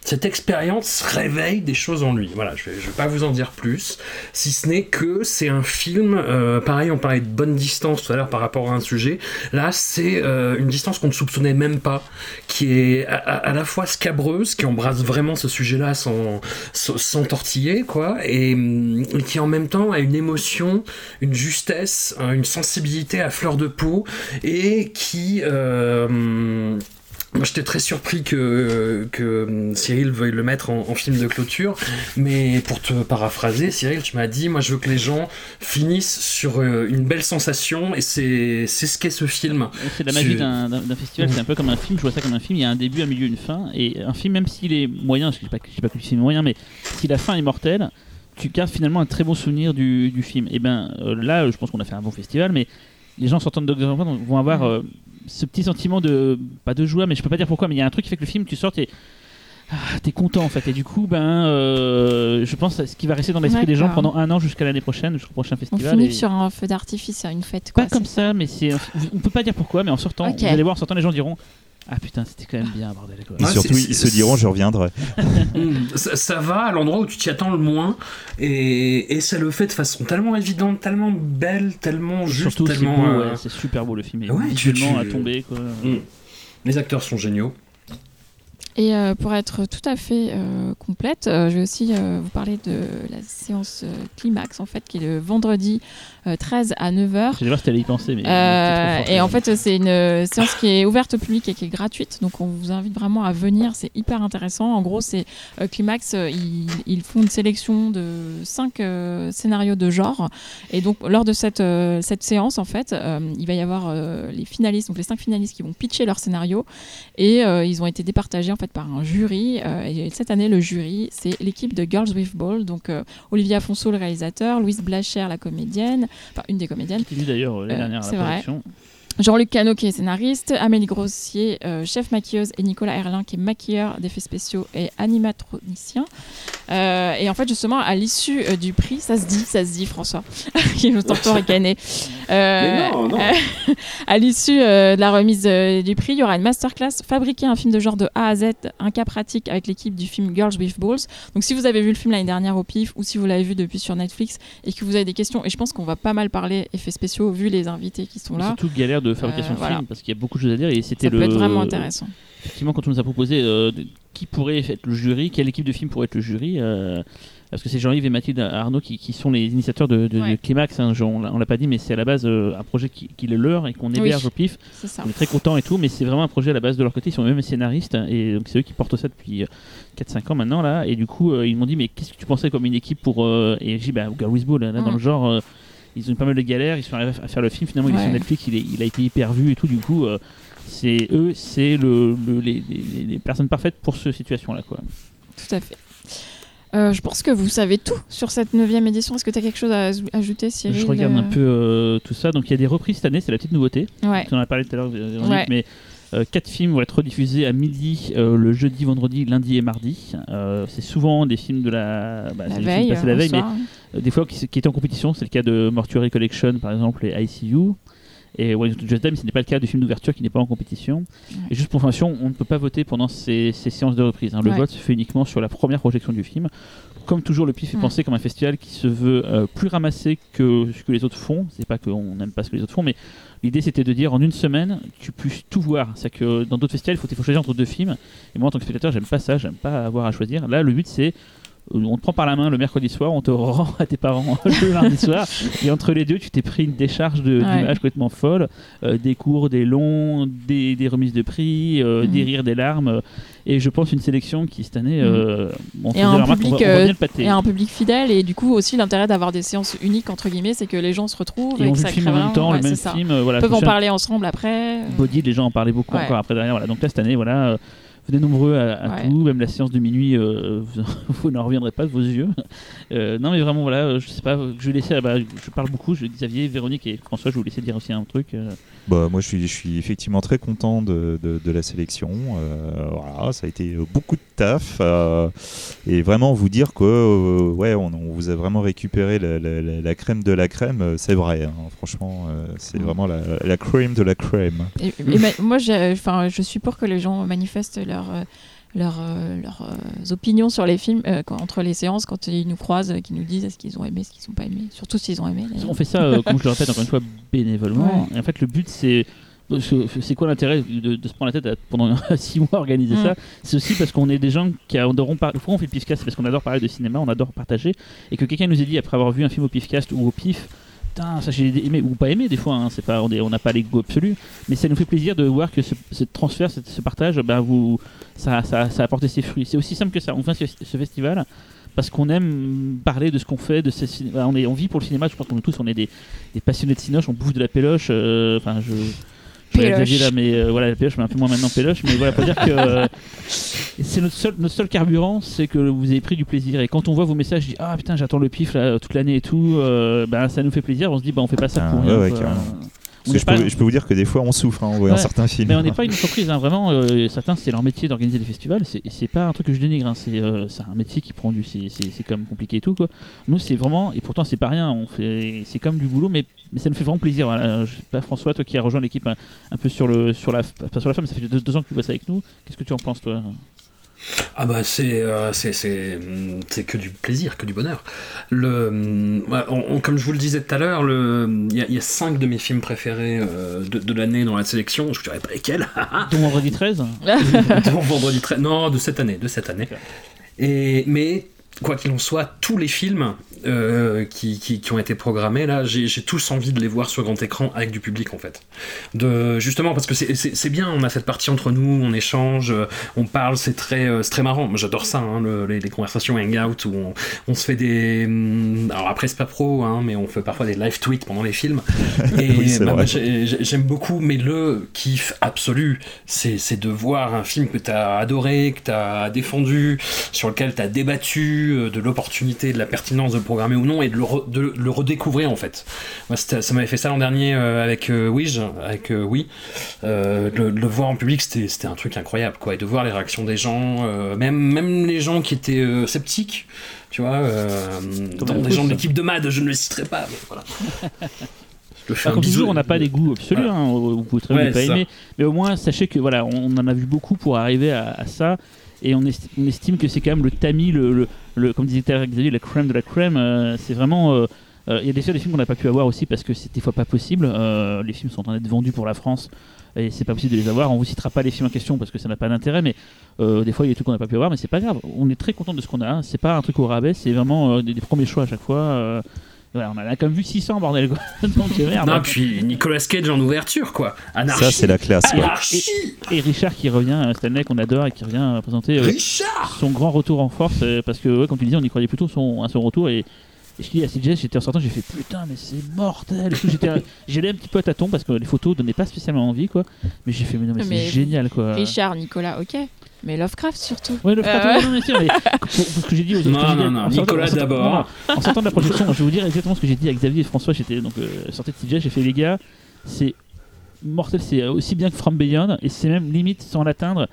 cette expérience réveille des choses en lui. Voilà, je vais, je vais pas vous en dire plus, si ce n'est que c'est un film, euh, pareil, on parlait de bonne distance tout à l'heure par rapport à un sujet, là c'est euh, une distance qu'on ne soupçonnait même pas, qui est à, la fois scabreuse, qui embrasse vraiment ce sujet-là sans, sans, tortiller, quoi, et, hum, et qui en même temps a une émotion, une justesse, hein, une sensibilité à fleur de peau, et qui... euh, hum, moi, j'étais très surpris que, que hum, Cyril veuille le mettre en, en film de clôture, mais pour te paraphraser, Cyril, tu m'as dit, moi je veux que les gens finissent sur euh, une belle sensation, et c'est c'est ce qu'est ce film. C'est la magie d'un festival, c'est un peu comme un film, je vois ça comme un film, il y a un début, un milieu, une fin, et un film, même s'il est moyen, je sais pas, je sais pas que le film est moyen, mais si la fin est mortelle, tu gardes finalement un très bon souvenir du, du film. Et ben euh, là, je pense qu'on a fait un bon festival, mais les gens sortant de Dog vont avoir euh, ce petit sentiment de, pas de joie, mais je peux pas dire pourquoi, mais il y a un truc qui fait que le film, tu sors, t'es ah, t'es content en fait, et du coup, ben, euh, je pense à ce qui va rester dans l'esprit des gens pendant un an jusqu'à l'année prochaine, jusqu'au prochain On festival. finit et- sur un feu d'artifice, une fête. pas Quoi, comme c'est- ça, mais c'est. On peut pas dire pourquoi, mais en sortant, vous allez voir, en sortant, les gens diront Ah putain, c'était quand même bien, bordel. Quoi. Et Ouais, surtout, c'est- ils se c'est- diront je reviendrai. Ça, ça va à l'endroit où tu t'y attends le moins et, et ça le fait de façon tellement évidente, tellement belle, tellement juste, Surtout, c'est tellement. beau, euh, ouais, c'est super beau le film. Et ouais, tu- tu- à tomber, quoi. mm. Les acteurs sont géniaux. Et euh, pour être tout à fait euh, complète, euh, je vais aussi euh, vous parler de la séance euh, climax, en fait, qui est le vendredi 13 à 9h. J'allais voir si y penser, mais. Euh, et en fait, c'est une euh, séance qui est ouverte au public et qui est gratuite. Donc, on vous invite vraiment à venir. C'est hyper intéressant. En gros, c'est euh, Climax. euh, ils, ils font une sélection de cinq euh, scénarios de genre. Et donc, lors de cette, euh, cette séance, en fait, euh, il va y avoir euh, les finalistes, donc les cinq finalistes qui vont pitcher leur scénario. Et euh, ils ont été départagés en fait par un jury. Euh, et cette année, le jury, c'est l'équipe de Girls with Ball. Donc, euh, Olivia Afonso, le réalisateur, Louise Blacher, la comédienne, enfin une des comédiennes. Qui d'ailleurs euh, dernière à vrai. Jean-Luc Cano qui est scénariste, Amélie Grossier, euh, chef maquilleuse, et Nicolas Erlin qui est maquilleur d'effets spéciaux et animatronicien. Euh, et en fait, justement, à l'issue euh, du prix, ça se dit, ça se dit, François, qui nous tente ricaner. Mais non, non. à l'issue euh, de la remise euh, du prix, il y aura une masterclass fabriquer un film de genre de A à Z, un cas pratique avec l'équipe du film Girls with Balls. Donc, si vous avez vu le film l'année dernière au PIF ou si vous l'avez vu depuis sur Netflix et que vous avez des questions, et je pense qu'on va pas mal parler effets spéciaux vu les invités qui sont là. Surtout galère de fabrication Euh, de voilà. film, parce qu'il y a beaucoup de choses à dire. Et c'était Ça peut le. être vraiment intéressant. Effectivement, quand on nous a proposé euh, qui pourrait être le jury, quelle équipe de film pourrait être le jury. euh, parce que c'est Jean-Yves et Mathilde Arnaud qui, qui sont les initiateurs de, de- Ouais. de Climax. hein, on l'a- on l'a pas dit, mais c'est à la base euh, un projet qui, qui est leur et qu'on Oui. héberge au pif. C'est ça. On est très contents et tout, mais c'est vraiment un projet à la base de leur côté. Ils sont même scénaristes et donc c'est eux qui portent ça depuis euh, 4-5 ans maintenant là. Et du coup, euh, ils m'ont dit mais qu'est-ce que tu pensais comme une équipe pour euh, et j'ai dit bah Girl with Ball, là, dans Mm. le genre. Ils ont eu pas mal de galères, ils sont arrivés à faire le film. Finalement, il est sur Netflix, il, est- il a été hyper vu et tout. Du coup, euh, c'est eux, c'est le, le- les, les- les personnes parfaites pour cette situation-là. Quoi. Tout à fait. Euh, je pense que vous savez tout sur cette neuvième édition. Est-ce que tu as quelque chose à aj- ajouter, Cyril Je regarde Euh, un peu euh, tout ça. Donc, il y a des reprises cette année, c'est la petite nouveauté. Ouais. On en a parlé tout à l'heure, Ouais. mais euh, quatre films vont être rediffusés à midi le jeudi, vendredi, lundi et mardi. C'est souvent des films de la, bah, c'est La veille. passés la veille, mais euh, des fois qui, qui étaient en compétition. C'est le cas de Mortuary Collection, par exemple, et ICU. Et One to Just Die, mais ce n'est pas le cas du film d'ouverture qui n'est pas en compétition. Ouais. Et juste pour information, on ne peut pas voter pendant ces, ces séances de reprise. hein. Le Ouais. vote se fait uniquement sur la première projection du film. Comme toujours, le PIF est pensé comme un festival qui se veut euh, plus ramassé que ce que les autres font. C'est pas qu'on n'aime pas ce que les autres font, mais l'idée c'était de dire en une semaine, tu puisses tout voir. C'est que dans d'autres festivals, il faut, il faut choisir entre deux films. Et moi, en tant que spectateur, j'aime pas ça, j'aime pas avoir à choisir. Là, le but c'est on te prend par la main le mercredi soir, on te rend à tes parents le mardi soir, et entre les deux, tu t'es pris une décharge de- Ouais. d'images complètement folle, euh, des cours, des longs, des, des remises de prix, euh, Mhm. des rires, des larmes, euh, et je pense une sélection qui cette année, euh, on Et un remarque public, on va le pâter. Et un public fidèle. Et du coup, aussi, l'intérêt d'avoir des séances uniques, entre guillemets, c'est que les gens se retrouvent Et et, on que ça crée en même temps, ouais, le même film, voilà. Ils peuvent en parler ensemble après. Body, les gens en parlaient beaucoup Ouais. encore après derrière. Voilà. Donc là, cette année, voilà, venez nombreux à, à Ouais. tout, même la séance de minuit, euh, vous, vous n'en reviendrez pas de vos yeux. Euh, non, mais vraiment, voilà, euh, je sais pas, je vais laisser, bah, je parle beaucoup, je, Xavier, Véronique et François, je vais vous laisser dire aussi un truc. euh. Bah, moi, je suis, je suis effectivement très content de, de- de la sélection. Euh, voilà, ça a été beaucoup de taf euh, et vraiment vous dire que euh, ouais, on, on vous a vraiment récupéré la, la- la- la crème de la crème. C'est vrai, hein. franchement, euh, c'est vraiment la, la crème de la crème. Et, et moi, je suis pour que les gens manifestent leur, euh, leurs euh, leurs, euh, opinions sur les films euh, quand- entre les séances, quand ils nous croisent, qu'ils nous disent ce qu'ils ont aimé, ce qu'ils n'ont pas aimé. Surtout s'ils ont aimé. On fait ça, euh, comme je le répète encore une fois, bénévolement. Et en fait, le but, c'est. C'est- quoi l'intérêt de, de se prendre la tête à- pendant 6 mois à organiser Mm. ça? C'est aussi parce qu'on est des gens qui adorons parler. Pourquoi on fait le pifcast C'est parce qu'on adore parler de cinéma, on adore partager. Et que quelqu'un nous ait dit après avoir vu un film au pifcast ou au pif, putain, ça j'ai aimé ou pas aimé des fois, hein, c'est pas, on n'a pas l'ego absolu, mais ça nous fait plaisir de voir que ce, ce transfert, ce, ce partage, ben, vous, ça, ça, ça a apporté ses fruits. C'est aussi simple que ça. On fait ce, ce festival parce qu'on aime parler de ce qu'on fait, de ces voilà, on, est, on vit pour le cinéma, je pense que nous tous on est des, des passionnés de cinoche, on bouffe de la péloche, euh, enfin je Péloche. exagérer là, mais euh, voilà, la péloche, mais un peu moins maintenant péloche, mais voilà, pour dire que euh, c'est notre seul, notre seul carburant, c'est que vous avez pris du plaisir. Et quand on voit vos messages, je dis ah putain, j'attends le pif là, toute l'année et tout, euh, ben, ça nous fait plaisir. On se dit bah on fait pas ça Ah, pour ouais, rien. ouais. Parce que je, pas- peux, je peux vous dire que des fois on souffre hein, en voyant Ouais. certains films. mais on n'est pas une entreprise, hein, vraiment. euh, certains, c'est leur métier d'organiser des festivals. C'est pas un truc que je dénigre. hein, c'est euh, c'est un métier qui prend du. C'est même compliqué et tout. Quoi. Nous, c'est vraiment. Et pourtant, c'est pas rien. On fait. C'est comme du boulot, mais, mais ça nous fait vraiment plaisir. Voilà. Je sais pas, François, toi qui as rejoint l'équipe un, un peu sur le sur la pas sur la femme, ça fait deux, deux ans que tu bosses avec nous. Qu'est-ce que tu en penses, toi? Ah bah c'est euh, c'est c'est c'est que du plaisir, que du bonheur. Le on- on- comme je vous le disais tout à l'heure, il y, a- il y a cinq de mes films préférés euh, de, de l'année dans la sélection. Je ne dirais pas lesquels. Ton vendredi 13 dont vendredi 13 non de cette année de cette année et mais quoi qu'il en soit tous les films euh, qui, qui, qui ont été programmés là j'ai tous envie de les voir sur grand écran avec du public en fait. De justement parce que c'est- bien on a cette partie entre nous on échange euh, on parle c'est très euh, c'est très marrant. J'adore ça hein, le- les, les conversations hangout où on, on se fait des hum, alors après c'est pas pro hein, mais on fait parfois des live tweets pendant les films. Et Oui, bah, j'aime beaucoup mais le kiff absolu c'est c'est de voir un film que tu as adoré que tu as défendu sur lequel tu as débattu euh, de l'opportunité de la pertinence de le programmer ou non et de le, re- de le redécouvrir en fait moi ça m'avait fait ça l'an dernier euh, avec euh, Ouija, avec euh, Oui Euh, de, le- de le voir en public c'était un truc incroyable quoi et de voir les réactions des gens euh, même même les gens qui étaient euh, sceptiques tu vois euh, la des gens de l'équipe de MAD je ne le citerai pas mais voilà comme toujours, on n'a pas des goûts absolus. Voilà. hein, vous pouvez très bien Ouais, pas aimer. Mais au moins, sachez que voilà, on en a vu beaucoup pour arriver à, à ça. Et on, esti- on estime que c'est quand même le tamis, le, le, comme disait Xavier, la crème de la crème. euh, c'est vraiment. euh, euh, Il y a des des films qu'on n'a pas pu avoir aussi parce que c'est des fois pas possible. Les films sont en train d'être vendus pour la France et c'est pas possible de les avoir. On vous citera pas les films en question parce que ça n'a pas d'intérêt, mais des fois il y a des trucs qu'on n'a pas pu avoir, mais c'est pas grave. On est très content de ce qu'on a. hein. C'est pas un truc au rabais, c'est vraiment des, premiers choix à chaque fois. Voilà, on en a quand même vu 600 bordel quoi. Donc euh, merde. Non, puis Nicolas Cage en ouverture, quoi. Anarchie. Ça, c'est la classe. quoi. Anarchie. Et Richard qui revient, euh, Stanley qu'on adore et qui revient euh, présenter euh, Richard son grand retour en force euh, parce que ouais, comme tu disais on y croyait plutôt son, à son retour et, et je dis à CJ j'étais en sortant j'ai fait putain mais c'est mortel j'ai allé un petit peu à tâtons parce que les photos donnaient pas spécialement envie quoi mais j'ai fait mais non mais, Mais c'est génial quoi Richard, Nicolas, ok. Mais Lovecraft surtout. Ouais, frère, Euh, non, mais ce que j'ai dit aux Non, non, non, Nicolas d'abord. En sortant de la projection, je vais vous dire exactement ce que j'ai dit à Xavier et François. J'étais donc euh, sorti de CJ, j'ai fait les gars, c'est mortel, c'est aussi bien que From Beyond et c'est même limite sans l'atteindre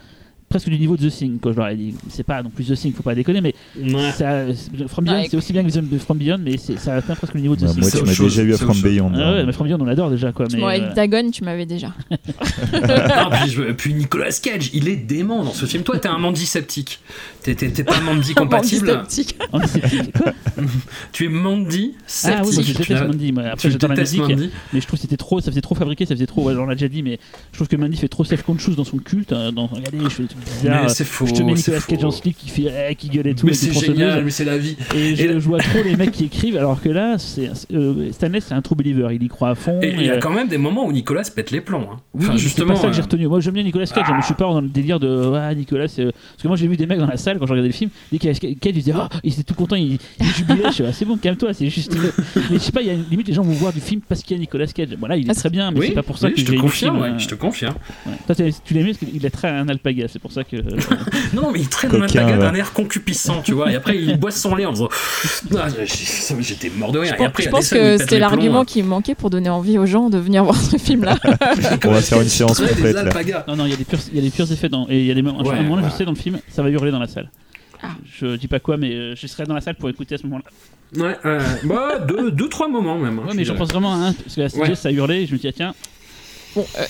presque du niveau de The Thing quoi je leur ai dit c'est pas non plus The Thing faut pas déconner mais Ouais. ça, c'est- From Beyond Ouais. c'est aussi bien que The- From Beyond mais ça atteint presque le niveau de The Bah, Thing moi, tu m'as déjà eu à From. Beyond. ah hein. ouais mais From Beyond on l'adore déjà quoi mais Bon, avec euh, Dagon, tu m'avais déjà. Non, puis, je- puis Nicolas Cage, il est dément dans ce film. Toi, t'es un Mandy sceptique. T'es- pas Mandy compatible. Quoi tu es Mandy sceptique. ah oui je Tu déteste Mandy moi. après j'adore la détestes musique Mandy. mais je trouve que c'était trop ça faisait trop fabriqué ça faisait trop ouais, on l'a déjà dit mais je trouve que Mandy fait trop self-conscious dans son culte hein, dans regardez je fais Mais c'est faux. je te mets c'est Nicolas Cage en slip qui fait eh, qui gueule et tout Mais c'est génial, mais c'est la vie. et je, vois trop les mecs qui écrivent alors que là c'est euh, Stanley c'est un true believer il y croit à fond Et il y euh, a quand même des moments où Nicolas pète les plombs. hein. oui, Enfin, c'est justement. pas ça que j'ai euh, retenu. Moi, j'aime bien Nicolas Cage, hein, mais je suis pas dans le délire de ouais, Nicolas. c'est- euh, Parce que moi, j'ai vu des mecs dans la salle quand je regardais le film. Dès avait Cage, ils disaient, oh, il était tout content, il, il jubilait. Je suis ah, c'est bon, calme-toi, c'est juste. mais je sais pas, il y a une limite, les gens vont voir du film parce qu'il y a Nicolas Cage. Voilà, il est Ah, très bien, mais oui, c'est pas pour ça oui, que je te confirme, euh, je te confirme. Toi, tu l'aimes parce qu'il est très un alpaga, c'est pour pour ça que. euh, Non, non, mais il traîne Coquin, d'un air concupiscent, tu vois. Et après, il boit son lait en disant Ah, J'étais mort de rire. Je Et après, je pense que c'était l'argument hein. qui me manquait pour donner envie aux gens de venir voir ce film-là. On va faire une séance complète là. Non, non, il y a des purs, il y a des purs effets dans. Et il y a des moments. Ouais, moment, je sais dans le film, ça va hurler dans la salle. Ah. Je dis pas quoi, mais euh, je serai dans la salle pour écouter à ce moment-là. Ouais, euh, bah, deux, deux, trois moments même. hein, Ouais, mais j'en pense vraiment à un, parce que la CG, Ouais. ça a hurlé, et je me dis, ah, tiens, Bon, euh,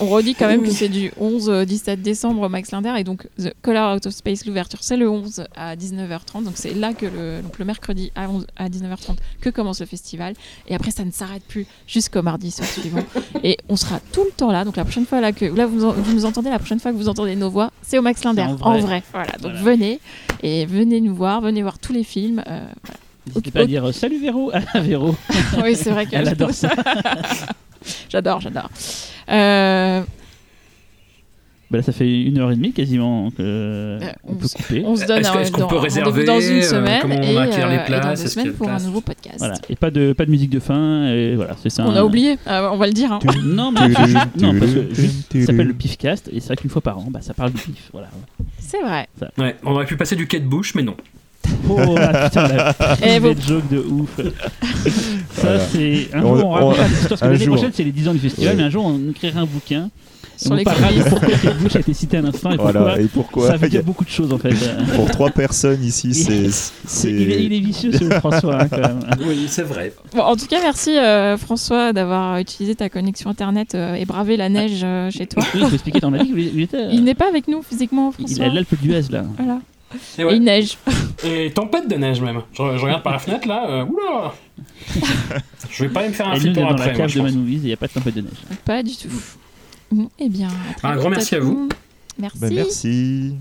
on redit quand même que c'est du 11 au 17 décembre au Max Linder et donc The Color Out of Space, l'ouverture, c'est le 11 à 19h30. Donc c'est là que le, donc le mercredi à, 11 à 19h30 que commence le festival. Et après, ça ne s'arrête plus jusqu'au mardi soir suivant. Et on sera tout le temps là. Donc la prochaine fois là que là vous, vous nous entendez, la prochaine fois que vous entendez nos voix, c'est au Max Linder. En En vrai. Voilà. Donc Voilà. venez et venez nous voir, venez voir tous les films. euh, n'hésitez pas à dire euh, salut Véro à Véro. voilà. oui, c'est vrai qu'elle Elle adore ça. j'adore, j'adore. Euh, Bah là, ça fait une heure et demie quasiment que euh, on on peut couper. On se donne un- est-ce qu'on peut rendez-vous réserver, dans une euh, semaine comment on et, les euh, et places, dans deux semaines pour un nouveau podcast. Voilà, et pas de, pas de musique de fin, et voilà, c'est ça. On a oublié, euh, on va le dire. hein. Non, mais non, parce que juste, ça s'appelle le Pifcast, et c'est vrai qu'une fois par an, bah, ça parle du pif. Voilà. C'est vrai. Ouais, on aurait pu passer du quai de bouche, mais non. Oh, ah, putain, la vous- joke de ouf. ça, Voilà. c'est. Un On- jour, on racontera on- l'histoire, parce que l'année prochaine, c'est les 10 ans du festival, Ouais. mais un jour, on écrira un bouquin. Sur on les parlera de pourquoi Kate Bush a été cité un instant et. Voilà, et pourquoi ça veut il dire a- beaucoup de choses en fait. Pour trois personnes ici, c'est. Il, est, il est vicieux ce François hein, quand même. Oui, c'est vrai. Bon, en tout cas, merci euh, François d'avoir utilisé ta connexion internet euh, et bravé la neige euh, chez toi. Oui, il faut expliquer ton avis. Il, il était. Il n'est pas avec nous physiquement, il François. a l'Alpe d'Huez là. Voilà. Et Et ouais. il neige. Et tempête de neige même. Je, je regarde par la fenêtre là. euh, oula Je vais pas aller me faire un flipper on est dans après. la moi, cave je de il n'y a pas de tempête de neige. Pas du tout. Eh bien, Un grand merci à vous. Merci. Bah, merci.